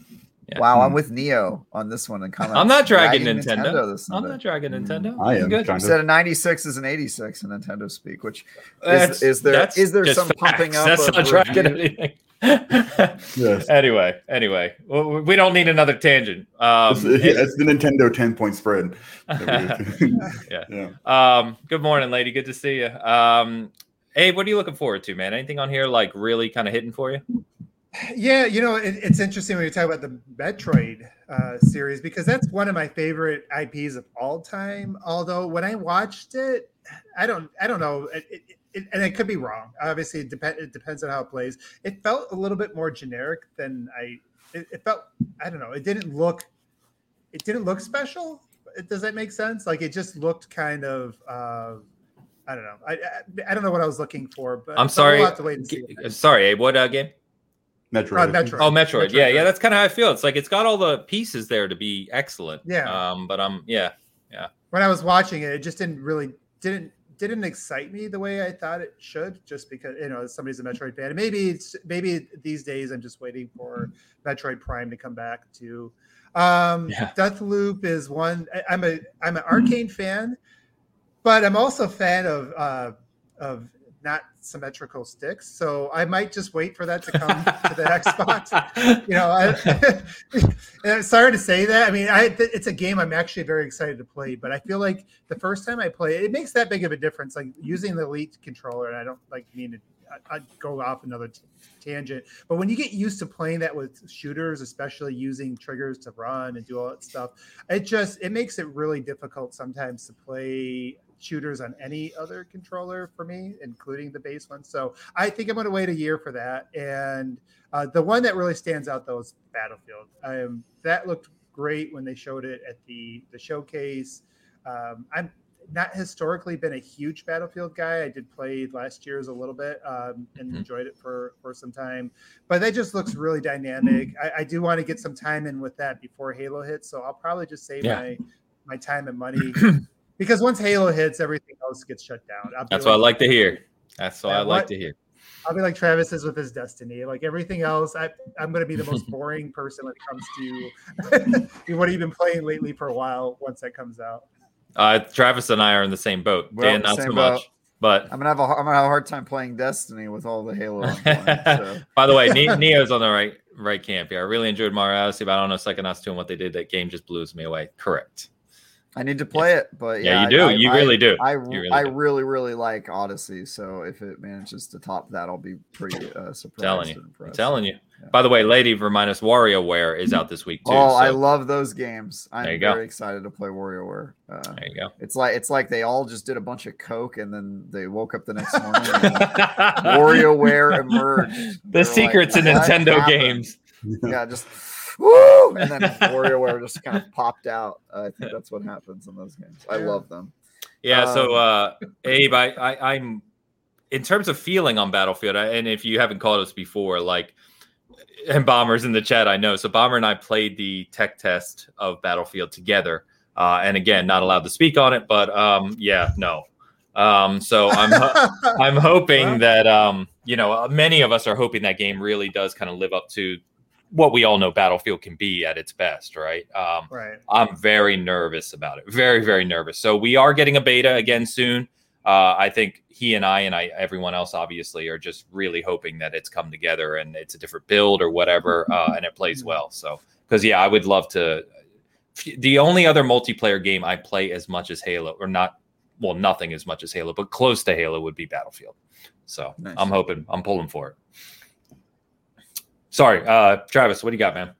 Speaker 1: Yeah.
Speaker 3: Wow, I'm
Speaker 2: Hmm.
Speaker 3: with Neo on this one and comments.
Speaker 1: I'm not dragging Nintendo.
Speaker 3: this
Speaker 1: I'm not dragging Nintendo.
Speaker 2: I am
Speaker 1: Good.
Speaker 2: kind
Speaker 3: Instead of 96 is an 86 in Nintendo speak, which
Speaker 1: That's-
Speaker 3: is there-
Speaker 1: that's
Speaker 3: there
Speaker 1: just
Speaker 3: some pumping up
Speaker 1: That's
Speaker 3: of
Speaker 1: not dragging anything.
Speaker 2: Yes.
Speaker 1: Anyway, anyway, well, we don't need another tangent. Um,
Speaker 2: It's, it's the Nintendo 10 point spread.
Speaker 1: Yeah.
Speaker 2: yeah.
Speaker 1: Um, good morning, lady. Good to see you. Um, hey, what are you looking forward to, man? Anything on here like really kind of hitting for you?
Speaker 4: Yeah, you know, it, it's interesting when you talk about the Metroid uh, series because that's one of my favorite IPs of all time. Although when I watched it, I don't, I don't know, it, it, and it could be wrong. Obviously, it, depend, it depends on how it plays. It felt a little bit more generic than I. It, felt, I don't know, it didn't look, it didn't look special. Does that make sense? Like it just looked kind of. Uh, I don't know. I, I I don't know what I was looking for, but
Speaker 1: I'm sorry.
Speaker 4: We'll have to wait and see.
Speaker 1: G- Sorry. What uh, game?
Speaker 2: Metroid.
Speaker 4: Uh, Metroid.
Speaker 1: Oh, Metroid.
Speaker 4: Metroid,
Speaker 1: Yeah, yeah. That's kind of how I feel. It's like it's got all the pieces there to be excellent.
Speaker 4: Yeah.
Speaker 1: Um, but I'm yeah. Yeah.
Speaker 4: When I was watching it, it just didn't really didn't didn't excite me the way I thought it should. Just because you know somebody's a Metroid fan, and maybe it's maybe these days I'm just waiting for Metroid Prime to come back too. Um,
Speaker 1: Yeah.
Speaker 4: Deathloop is one. I- I'm a I'm an Arkane fan, but I'm also a fan of uh, of not symmetrical sticks. So I might just wait for that to come to the Xbox you know, I, I'm sorry to say that. I mean, I it's a game I'm actually very excited to play, but I feel like the first time I play it, it makes that big of a difference. Like using the Elite controller, and I don't like mean to I, I'd go off another t- tangent, but when you get used to playing that with shooters, especially using triggers to run and do all that stuff, it just it makes it really difficult sometimes to play shooters on any other controller for me, including the base one. So I think I'm going to wait a year for that. And uh, the one that really stands out though is Battlefield. Um, that looked great when they showed it at the the showcase. Um, I'm not historically been a huge Battlefield guy. I did play last year's a little bit um, and
Speaker 1: Mhm.
Speaker 4: enjoyed it for for some time. But that just looks really dynamic. I, I do want to get some time in with that before Halo hits. So I'll probably just save
Speaker 1: Yeah.
Speaker 4: my my time and money because once Halo hits, everything else gets shut down. I'll
Speaker 1: That's what I like to hear. That's what
Speaker 4: Yeah,
Speaker 1: I like
Speaker 4: what-
Speaker 1: to hear.
Speaker 4: I'll be like Travis is with his destiny. Like everything else, I, I'm going to be the most boring person when it comes to what have you been playing lately for a while once that comes out.
Speaker 1: Uh, Travis and I are in the same boat.
Speaker 3: Well,
Speaker 1: Dan, not so
Speaker 3: boat.
Speaker 1: much. But
Speaker 3: I'm gonna have a I'm gonna have a hard time playing Destiny with all the Halo. I'm playing, so.
Speaker 1: by the way, Neo's on the right right camp here. I really enjoyed Mario Odyssey, but I don't know Psychonauts 2 and what they did. That game just blews me away. Correct.
Speaker 3: I need to play it, but
Speaker 1: Yeah,
Speaker 3: yeah,
Speaker 1: you do.
Speaker 3: I,
Speaker 1: You
Speaker 3: I-
Speaker 1: really do.
Speaker 3: I
Speaker 1: really
Speaker 3: I
Speaker 1: do.
Speaker 3: really really like Odyssey. So if it manages to top that, I'll be pretty uh, surprised.
Speaker 1: telling you. I'm telling you.
Speaker 3: Yeah.
Speaker 1: By the way, lady, remind us WarioWare is out this week too.
Speaker 3: Oh, I love those games. I'm
Speaker 1: you go.
Speaker 3: very excited to play WarioWare. Uh,
Speaker 1: there you go.
Speaker 3: it's like it's like they all just did a bunch of coke and then they woke up the next morning. WarioWare emerged.
Speaker 1: the
Speaker 3: They're like,
Speaker 1: secrets in Nintendo
Speaker 3: happened?"
Speaker 1: games.
Speaker 3: Yeah, just woo, and then WarioWare just kind of popped out. Uh, I think that's what happens in those games. I love them.
Speaker 1: Yeah. so,
Speaker 3: Um,
Speaker 1: uh, Abe, I, I, I'm in terms of feeling on Battlefield, I, and if you haven't called us before, like, and Bomber's in the chat, I know. So Bomber and I played the tech test of Battlefield together, uh, and again, not allowed to speak on it, but um, yeah, no. Um, so I'm I'm hoping that um, you know uh, many of us are hoping that game really does kind of live up to what we all know Battlefield can be at its best, right? Um,
Speaker 4: right.
Speaker 1: I'm very nervous about it. Very, very nervous. So we are getting a beta again soon. Uh, I think he and I and I everyone else obviously are just really hoping that it's come together and it's a different build or whatever, uh, and it plays well. So because yeah, I would love to. The only other multiplayer game I play as much as Halo, or not well, nothing as much as Halo, but close to Halo would be Battlefield. So
Speaker 3: Nice.
Speaker 1: I'm hoping, I'm pulling for it. Sorry, uh, Travis, what do you got, man?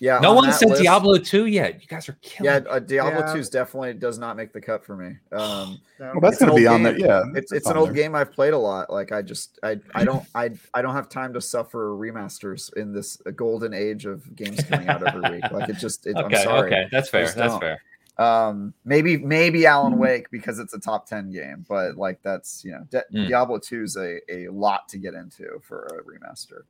Speaker 3: Yeah.
Speaker 1: no
Speaker 3: on
Speaker 1: one said
Speaker 3: list-
Speaker 1: Diablo 2 yet. You guys are killing
Speaker 3: Yeah, uh, Diablo
Speaker 4: Yeah.
Speaker 3: 2 is definitely does not make the cut for me. Um,
Speaker 2: Well, that's going to be
Speaker 3: old
Speaker 2: on there. Yeah,
Speaker 3: it's it's an old
Speaker 2: there.
Speaker 3: game I've played a lot. Like I just I I don't I I don't have time to suffer remasters in this golden age of games coming out every week. Like it just it,
Speaker 1: Okay,
Speaker 3: I'm sorry.
Speaker 1: okay, that's fair. That's fair.
Speaker 3: Um, maybe maybe Alan Wake because it's a top ten game, but like that's you know Di-
Speaker 1: Mm.
Speaker 3: Diablo two is a a lot to get into for a remaster.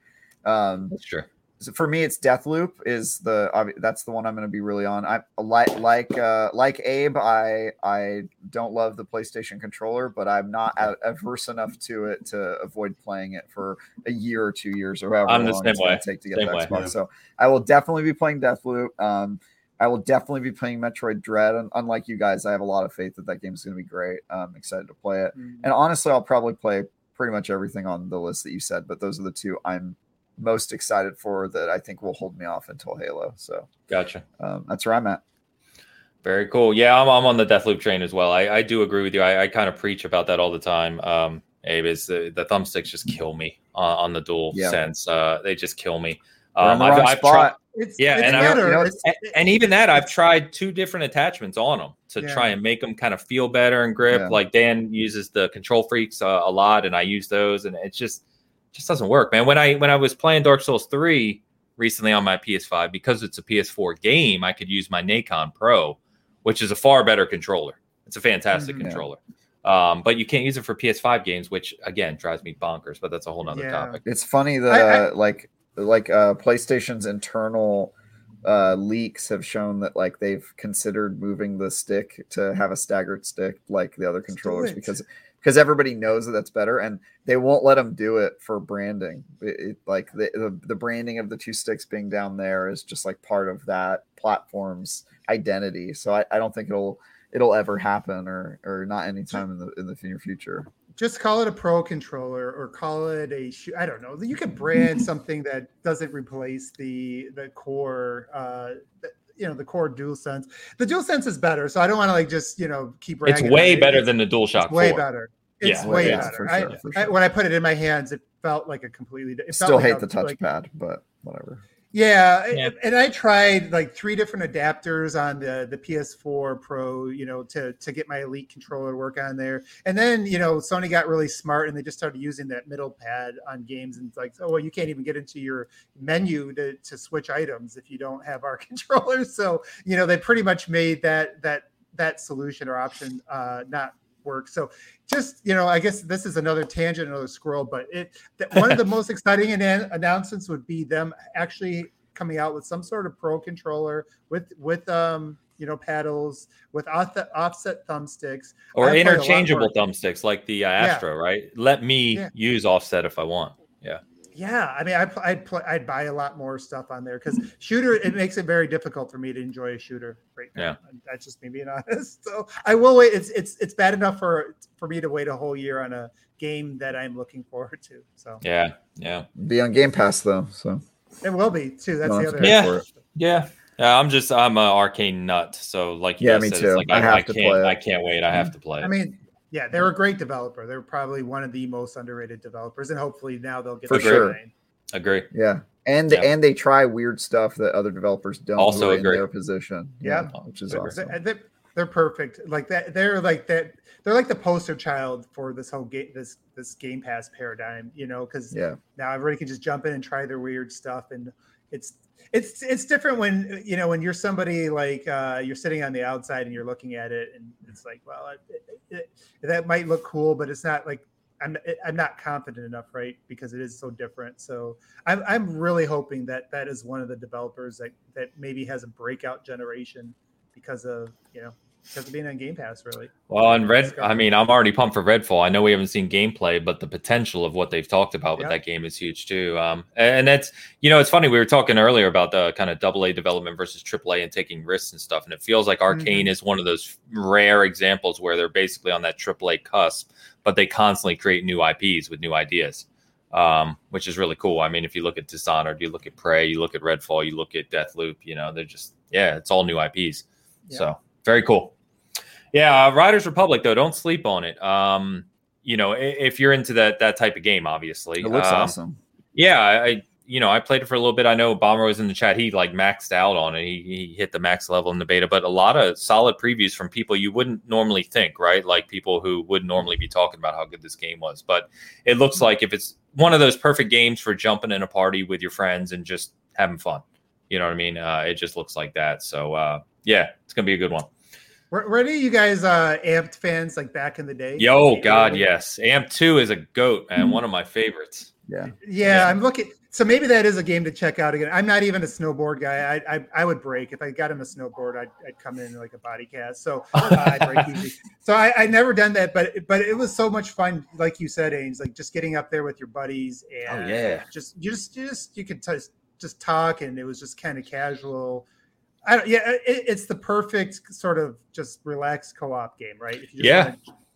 Speaker 3: Um,
Speaker 1: That's true.
Speaker 3: so for me, it's Deathloop is the that's the one I'm going to be really on. I like like uh, like Abe. I I don't love the PlayStation controller, but I'm not a- averse enough to it to avoid playing it for a year or two years or however
Speaker 1: I'm the
Speaker 3: long
Speaker 1: same
Speaker 3: it's going to take to get
Speaker 1: Same
Speaker 3: the. Xbox.
Speaker 2: Yeah.
Speaker 3: So I will definitely be playing Deathloop. Um, I will definitely be playing Metroid Dread. And unlike you guys, I have a lot of faith that that game is going to be great. I'm excited to play it.
Speaker 4: Mm.
Speaker 3: And honestly, I'll probably play pretty much everything on the list that you said, but those are the two I'm most excited for that I think will hold me off until Halo. So
Speaker 1: Gotcha.
Speaker 3: um, that's where I'm at.
Speaker 1: Very cool. Yeah, I'm, I'm on the Deathloop train as well. I, I do agree with you. I, I kind of preach about that all the time. Um, Abe is the, the thumbsticks just kill me on, on the DualSense. Uh, they just kill me. Um, I've, I've tried,
Speaker 4: It's,
Speaker 1: Yeah,
Speaker 4: it's
Speaker 1: and I-
Speaker 3: you know,
Speaker 4: It's-
Speaker 1: and, and even that, I've tried two different attachments on them to
Speaker 4: Yeah.
Speaker 1: try and make them kind of feel better and grip.
Speaker 3: Yeah.
Speaker 1: Like Dan uses the control freaks uh, a lot, and I use those, and it's just just doesn't work, man. When I when I was playing Dark Souls three recently on my PS5, because it's a PS4 game, I could use my Nacon Pro, which is a far better controller. It's a fantastic
Speaker 4: Mhm.
Speaker 3: Yeah.
Speaker 1: controller. Um, but you can't use it for PS5 games, which again drives me bonkers. But that's a whole nother
Speaker 4: Yeah.
Speaker 1: topic.
Speaker 3: It's funny that
Speaker 4: I- I-
Speaker 3: like like uh, PlayStation's internal uh, leaks have shown that like they've considered moving the stick to have a staggered stick like the other controllers because because everybody knows that that's better and they won't let them do it for branding. It, it- like the, the the branding of the two sticks being down there is just like part of that platform's identity. So I, I don't think it'll it'll ever happen or or not anytime in the in the near future.
Speaker 4: just call it a pro controller or call it a shoe. I don't know. You could brand something that doesn't replace the the core uh you know the core DualSense. The DualSense is better, so I don't want to like just you know keep
Speaker 1: It's way
Speaker 4: on it.
Speaker 1: better
Speaker 4: It's-
Speaker 1: than the DualShock
Speaker 4: it's way better. It's
Speaker 1: Yeah,
Speaker 4: way better.
Speaker 3: for
Speaker 4: I,
Speaker 3: sure,
Speaker 4: I- when I put it in my hands, it felt like a completely. It felt
Speaker 3: Still
Speaker 4: like
Speaker 3: hate
Speaker 4: a-
Speaker 3: the
Speaker 4: like-
Speaker 3: touchpad, but whatever.
Speaker 4: Yeah,
Speaker 1: Yeah.
Speaker 4: and I tried like three different adapters on the the PS4 Pro, you know, to to get my Elite controller to work on there. And then you know, Sony got really smart and they just started using that middle pad on games, and it's like, oh well, you can't even get into your menu to to switch items if you don't have our controller. So you know, they pretty much made that that that solution or option uh, not work. So just you know, I guess this is another tangent, another scroll, but it that one of the most exciting annou- announcements would be them actually coming out with some sort of pro controller with with um you know paddles with off- offset thumbsticks
Speaker 1: or
Speaker 4: I play a lot
Speaker 1: interchangeable thumbsticks like the uh, Astro, right? Let me
Speaker 4: Yeah.
Speaker 1: use offset if I want.
Speaker 4: yeah i mean I, i'd play i'd buy a lot more stuff on there because shooter it makes it very difficult for me to enjoy a shooter right now Yeah. that's just me being honest so i will wait it's it's it's bad enough for for me to wait a whole year on a game that i'm looking forward to so
Speaker 1: Yeah, yeah,
Speaker 3: Be on Game Pass though, so
Speaker 4: it will be too that's the other
Speaker 1: Yeah. yeah. Yeah, I'm just I'm a Arkane nut, so like you
Speaker 3: Yeah,
Speaker 1: guys
Speaker 3: me
Speaker 1: said,
Speaker 3: too.
Speaker 1: It's like
Speaker 3: I
Speaker 1: I,
Speaker 3: have
Speaker 1: I
Speaker 3: to
Speaker 1: can't
Speaker 3: play it.
Speaker 1: I can't wait. I have to play it.
Speaker 4: I mean, yeah, they're a great developer. They're probably one of the most underrated developers, and hopefully now they'll get
Speaker 1: For
Speaker 4: the
Speaker 3: sure.
Speaker 4: shine.
Speaker 1: agree.
Speaker 3: yeah. And
Speaker 1: Yeah.
Speaker 3: and they try weird stuff that other developers don't
Speaker 1: Also
Speaker 3: who are in
Speaker 1: agree.
Speaker 3: their position.
Speaker 4: Yeah.
Speaker 3: which is
Speaker 1: They're-
Speaker 3: awesome.
Speaker 4: They're, they're, they're perfect. Like that. They're like that. They're like the poster child for this whole game. This this Game Pass paradigm. You know, because
Speaker 3: Yeah,
Speaker 4: now everybody can just jump in and try their weird stuff, and it's it's it's different when you know when you're somebody like uh, you're sitting on the outside and you're looking at it, and it's like, well, it, it, it, that might look cool, but it's not like. I'm, I'm not confident enough, right? Because it is so different. So I'm, I'm really hoping that that is one of the developers that, that maybe has a breakout generation because of you know because of being on Game Pass. Really,
Speaker 1: Well, and Red, I mean, I'm already pumped for Redfall. I know we haven't seen gameplay, but the potential of what they've talked about with
Speaker 4: Yep.
Speaker 1: that game is huge too. Um, and that's, you know, it's funny. We were talking earlier about the kind of double A development versus triple A and taking risks and stuff. And it feels like Arkane is one of those rare examples where they're basically on that triple A cusp, but they constantly create new IPs with new ideas. Um, which is really cool. I mean, if you look at Dishonored, you look at Prey, you look at Redfall, you look at Deathloop, you know, they're just, yeah, it's all new IPs. So very cool. Yeah, uh, Riders Republic though, don't sleep on it. Um, you know, if you're into that that type of game, obviously,
Speaker 3: It looks
Speaker 1: Um,
Speaker 3: awesome.
Speaker 1: Yeah, I, I you know I played it for a little bit. I know Bomber was in the chat. He like maxed out on it. He, he hit the max level in the beta, but a lot of solid previews from people you wouldn't normally think, right? Like people who would normally be talking about how good this game was. But it looks like if it's one of those perfect games for jumping in a party with your friends and just having fun. You know what I mean? Uh, it just looks like that. So uh, yeah, it's gonna be a good one.
Speaker 4: Were, were any of you guys uh, amped fans like back in the day?
Speaker 1: Yo,
Speaker 4: Like,
Speaker 1: God,
Speaker 4: early-
Speaker 1: yes. Amp Two is a goat and one of my favorites.
Speaker 3: Yeah.
Speaker 4: Yeah, I'm looking. So maybe that is a game to check out again. I'm not even a snowboard guy. I I, I would break if I got him a snowboard. I'd, I'd come in like a body cast. So uh, I'd break easy. So I I never done that, but but it was so much fun. Like you said, Ains, like just getting up there with your buddies and
Speaker 1: Oh, yeah.
Speaker 4: just you just you just you could t- just talk and it was just kind of casual. I don't. Yeah, it, it's the perfect sort of just relaxed co-op game, right? If you just
Speaker 1: Yeah.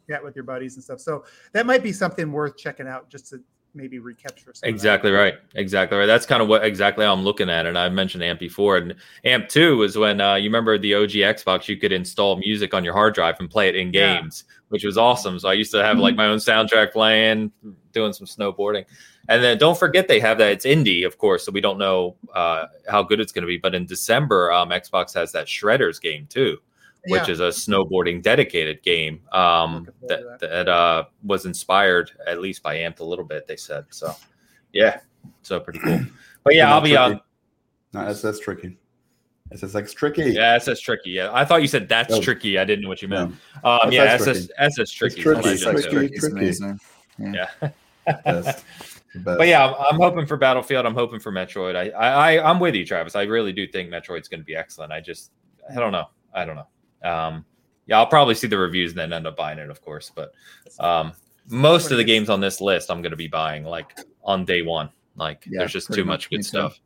Speaker 4: chat with your buddies and stuff. So that might be something worth checking out just to maybe recapture. some of that.
Speaker 1: Exactly right. Exactly right. That's kind of what exactly how I'm looking at it. And I mentioned AMP before, and AMP two was when uh, you remember the OG Xbox, you could install music on your hard drive and play it in
Speaker 4: Yeah.
Speaker 1: games, which was awesome. So I used to have like my own soundtrack playing, doing some snowboarding, and then don't forget they have that. It's indie, of course, so we don't know uh, how good it's going to be. But in December, um, Xbox has that Shredders game too which
Speaker 4: Yeah.
Speaker 1: is a snowboarding dedicated game um,
Speaker 4: Looking forward
Speaker 1: that that uh, was inspired at least by Amped a little bit. They said so. Yeah, so pretty cool. But yeah, I'll be uh, on.
Speaker 2: No, that's that's tricky. SSX tricky.
Speaker 1: Yeah, SS tricky. Yeah, I thought you said that's
Speaker 2: Oh.
Speaker 1: tricky. I didn't know what you
Speaker 2: No.
Speaker 1: meant. Um,
Speaker 2: That's-
Speaker 1: yeah,
Speaker 2: that's
Speaker 1: SS SS tricky.
Speaker 2: tricky.
Speaker 1: is what
Speaker 2: It's tricky.
Speaker 1: said.
Speaker 3: Tricky is
Speaker 2: tricky.
Speaker 3: amazing.
Speaker 1: Yeah.
Speaker 2: Best. The.
Speaker 1: But yeah, I'm, I'm hoping for Battlefield. I'm hoping for Metroid. I, I, I I'm with you, Travis. I really do think Metroid's going to be excellent. I just, I don't know. I don't know. Um, yeah, I'll probably see the reviews and then end up buying it, of course. But um, most of the games on this list, I'm going to be buying like on day one. Like,
Speaker 3: Yeah,
Speaker 1: there's just too much
Speaker 3: much. Me
Speaker 1: good
Speaker 3: too.
Speaker 1: stuff.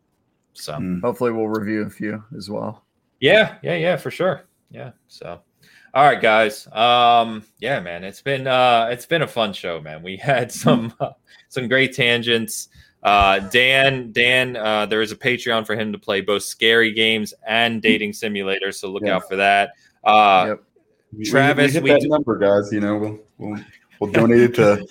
Speaker 1: So
Speaker 2: Mm.
Speaker 3: Hopefully, we'll review a few as well.
Speaker 1: yeah, yeah, yeah, for sure. Yeah. So, all right, guys. Um, yeah, man, it's been uh, it's been a fun show, man. We had some uh, some great tangents. Uh, Dan, Dan, uh, there is a Patreon for him to play both scary games and dating simulators, so look
Speaker 2: Yeah.
Speaker 1: out for that. Uh,
Speaker 3: Yep.
Speaker 1: Travis,
Speaker 2: we, hit
Speaker 1: we
Speaker 2: that
Speaker 1: do-
Speaker 2: number, guys. You know, we'll we'll, we'll donate it to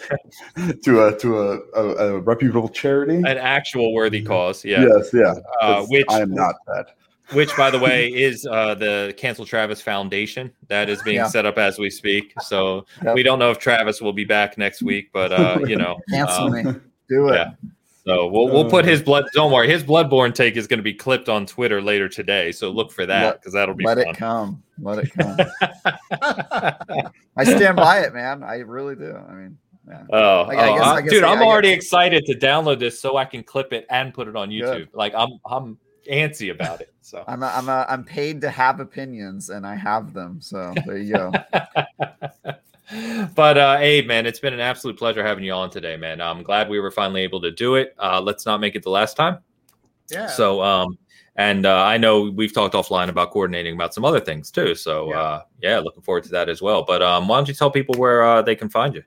Speaker 2: to a to a, a, a reputable charity.
Speaker 1: an actual worthy cause, yeah.
Speaker 2: Yes, yeah.
Speaker 1: Uh,
Speaker 2: 'cause
Speaker 1: which
Speaker 2: I am not that.
Speaker 1: which by the way is uh, the cancel travis foundation that is being
Speaker 3: Yeah.
Speaker 1: set up as we speak so
Speaker 3: Yep.
Speaker 1: we don't know if travis will be back next week but uh, you know
Speaker 3: Cancel
Speaker 1: um,
Speaker 3: me. Do it.
Speaker 1: yeah. So we'll, we'll put his uh. blood don't worry his bloodborne take is going to be clipped on twitter later today so look for that because that'll be
Speaker 3: Let
Speaker 1: fun
Speaker 3: it come. Let it come. I stand by it, man. I really do. I mean, yeah.
Speaker 1: Oh,
Speaker 3: I- I
Speaker 1: oh,
Speaker 3: guess-
Speaker 1: I-
Speaker 3: I guess
Speaker 1: dude,
Speaker 3: I-
Speaker 1: I'm
Speaker 3: I
Speaker 1: already
Speaker 3: guess-
Speaker 1: excited to download this so I can clip it and put it on YouTube.
Speaker 3: Good.
Speaker 1: Like I'm, I'm antsy about it. So
Speaker 3: I'm a, I'm a, I'm paid to have opinions, and I have them. So there you go.
Speaker 1: but uh Abe, man, it's been an absolute pleasure having you on today, man. I'm glad we were finally able to do it. Uh let's not make it the last time.
Speaker 4: Yeah.
Speaker 1: So um and uh, I know we've talked offline about coordinating about some other things too. So
Speaker 4: Yeah.
Speaker 1: uh yeah, looking forward to that as well. But um why don't you tell people where uh, they can find you?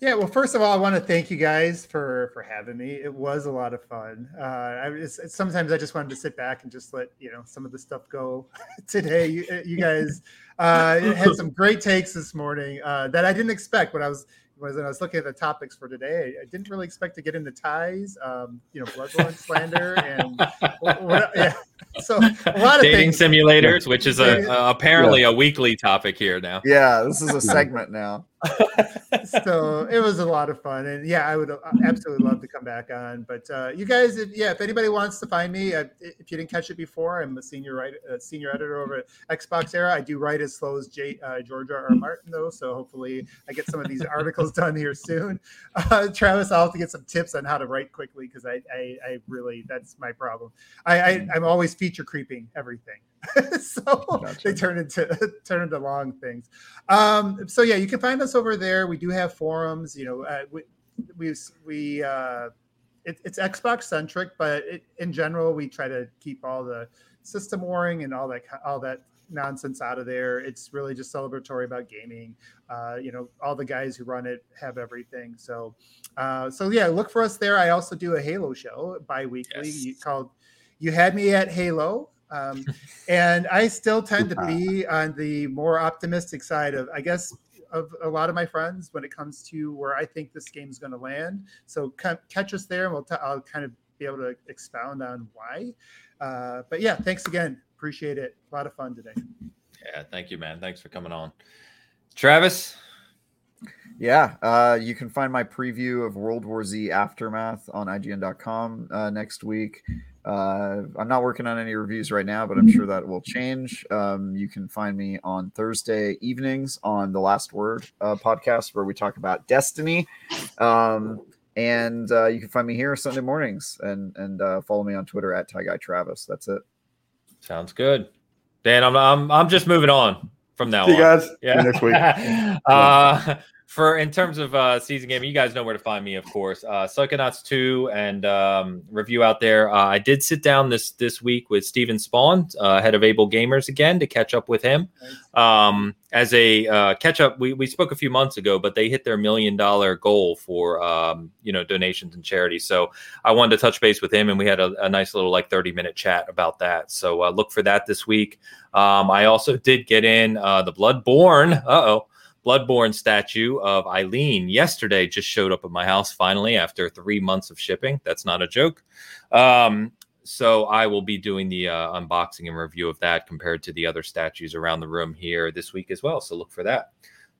Speaker 4: Yeah, well, first of all, I want to thank you guys for for having me. It was a lot of fun. Uh, I was, sometimes I just wanted to sit back and just let you know some of the stuff go. Today, you, you guys uh, had some great takes this morning uh, that I didn't expect when I was was when I was looking at the topics for today. I didn't really expect to get into ties, um, you know, bloodborne slander, and what, what, yeah. So a lot of
Speaker 1: Dating
Speaker 4: things.
Speaker 1: simulators, which is a,
Speaker 4: Yeah.
Speaker 1: uh, apparently a weekly topic here now.
Speaker 3: Yeah, this is a segment now.
Speaker 4: so it was a lot of fun and yeah i would uh, absolutely love to come back on but uh you guys if, yeah if anybody wants to find me uh, if you didn't catch it before i'm a senior writer uh, senior editor over at XboxEra i do write as slow as J, uh, george r. R. martin though so hopefully i get some of these articles done here soon uh, travis i'll have to get some tips on how to write quickly because I, I i really that's my problem i, I i'm always feature creeping everything so
Speaker 3: Gotcha.
Speaker 4: they turn into turn into long things um, so yeah, you can find us over there. We do have forums. You know, uh, we we we uh, it, it's Xbox centric, but it, in general, we try to keep all the system warring and all that all that nonsense out of there. It's really just celebratory about gaming. Uh, you know, all the guys who run it have everything. So, uh, so yeah, look for us there. I also do a Halo show bi-weekly
Speaker 1: Yes.
Speaker 4: called "You Had Me at Halo." Um, and I still tend to be on the more optimistic side of, I guess, of a lot of my friends when it comes to where I think this game's going to land. So ca- catch us there, and we'll t- I'll kind of be able to expound on why. Uh, but yeah, thanks again. Appreciate it. A lot of fun today.
Speaker 1: Yeah, thank you, man. Thanks for coming on. Travis,
Speaker 3: Yeah, uh, you can find my preview of World War Z Aftermath on IGN.com uh, next week. Uh, I'm not working on any reviews right now, but I'm sure that will change. Um, you can find me on Thursday evenings on the Last Word uh, podcast, where we talk about Destiny. Um, and uh, you can find me here Sunday mornings and and uh, follow me on Twitter at Ty Guy Travis. That's it.
Speaker 1: sounds good. Dan, I'm I'm I'm just moving on from now
Speaker 2: See you
Speaker 1: on.
Speaker 2: guys. See you next week.
Speaker 1: for in terms of uh, season game, you guys know where to find me, of course. Uh, Psychonauts two and um, review out there. Uh, I did sit down this this week with Steven Spohn, uh, head of AbleGamers, again to catch up with him. Um, as a uh, catch up, we, we spoke a few months ago, but they hit their million dollar goal for um, you know donations and charity. So I wanted to touch base with him, and we had a, a nice little like thirty minute chat about that. So uh, look for that this week. Um, I also did get in uh, the Bloodborne. Uh oh. Bloodborne statue of Eileen yesterday just showed up at my house finally after three months of shipping. That's not a joke. Um, so I will be doing the uh, unboxing and review of that compared to the other statues around the room here this week as well. So look for that.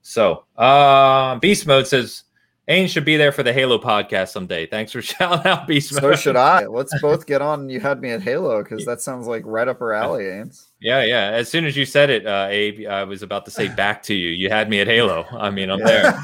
Speaker 1: So uh, Beast Mode says Ain should be there for the Halo podcast someday. Thanks for shouting out Beast Mode.
Speaker 3: So should I. Let's both get on. You had me at Halo because that sounds like right up our alley, Ains.
Speaker 1: Yeah, yeah. As soon as you said it, uh, Abe, I was about to say back to you. You had me at Halo. I mean, I'm there.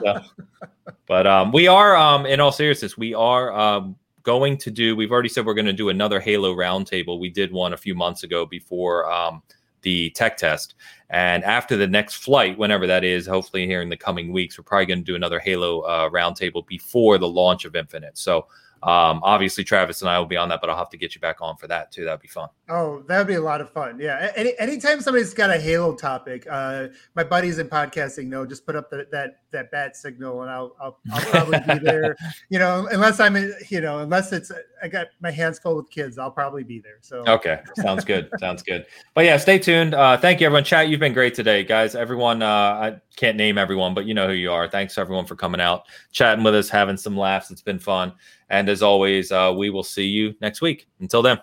Speaker 1: So, but um, we are, um, in all seriousness, we are um, going to do. We've already said we're going to do another Halo roundtable. We did one a few months ago before um, the tech test, and after the next flight, whenever that is, hopefully here in the coming weeks, we're probably going to do another Halo uh, roundtable before the launch of Infinite. So. Um, obviously, Travis and I will be on that, but I'll have to get you back on for that too. That'd be fun.
Speaker 4: Oh, that'd be a lot of fun. Yeah. Any anytime somebody's got a Halo topic, uh, my buddies in podcasting know just put up the, that that bat signal, and I'll I'll, I'll probably be there. You know, unless I'm in, you know, unless it's I got my hands full with kids, I'll probably be there. So
Speaker 1: Okay, sounds good. sounds good. But yeah, stay tuned. Uh, thank you, everyone. Chat, you've been great today, guys. Everyone, uh, I can't name everyone, but you know who you are. Thanks everyone for coming out, chatting with us, having some laughs. It's been fun. And as always, uh, we will see you next week. Until then.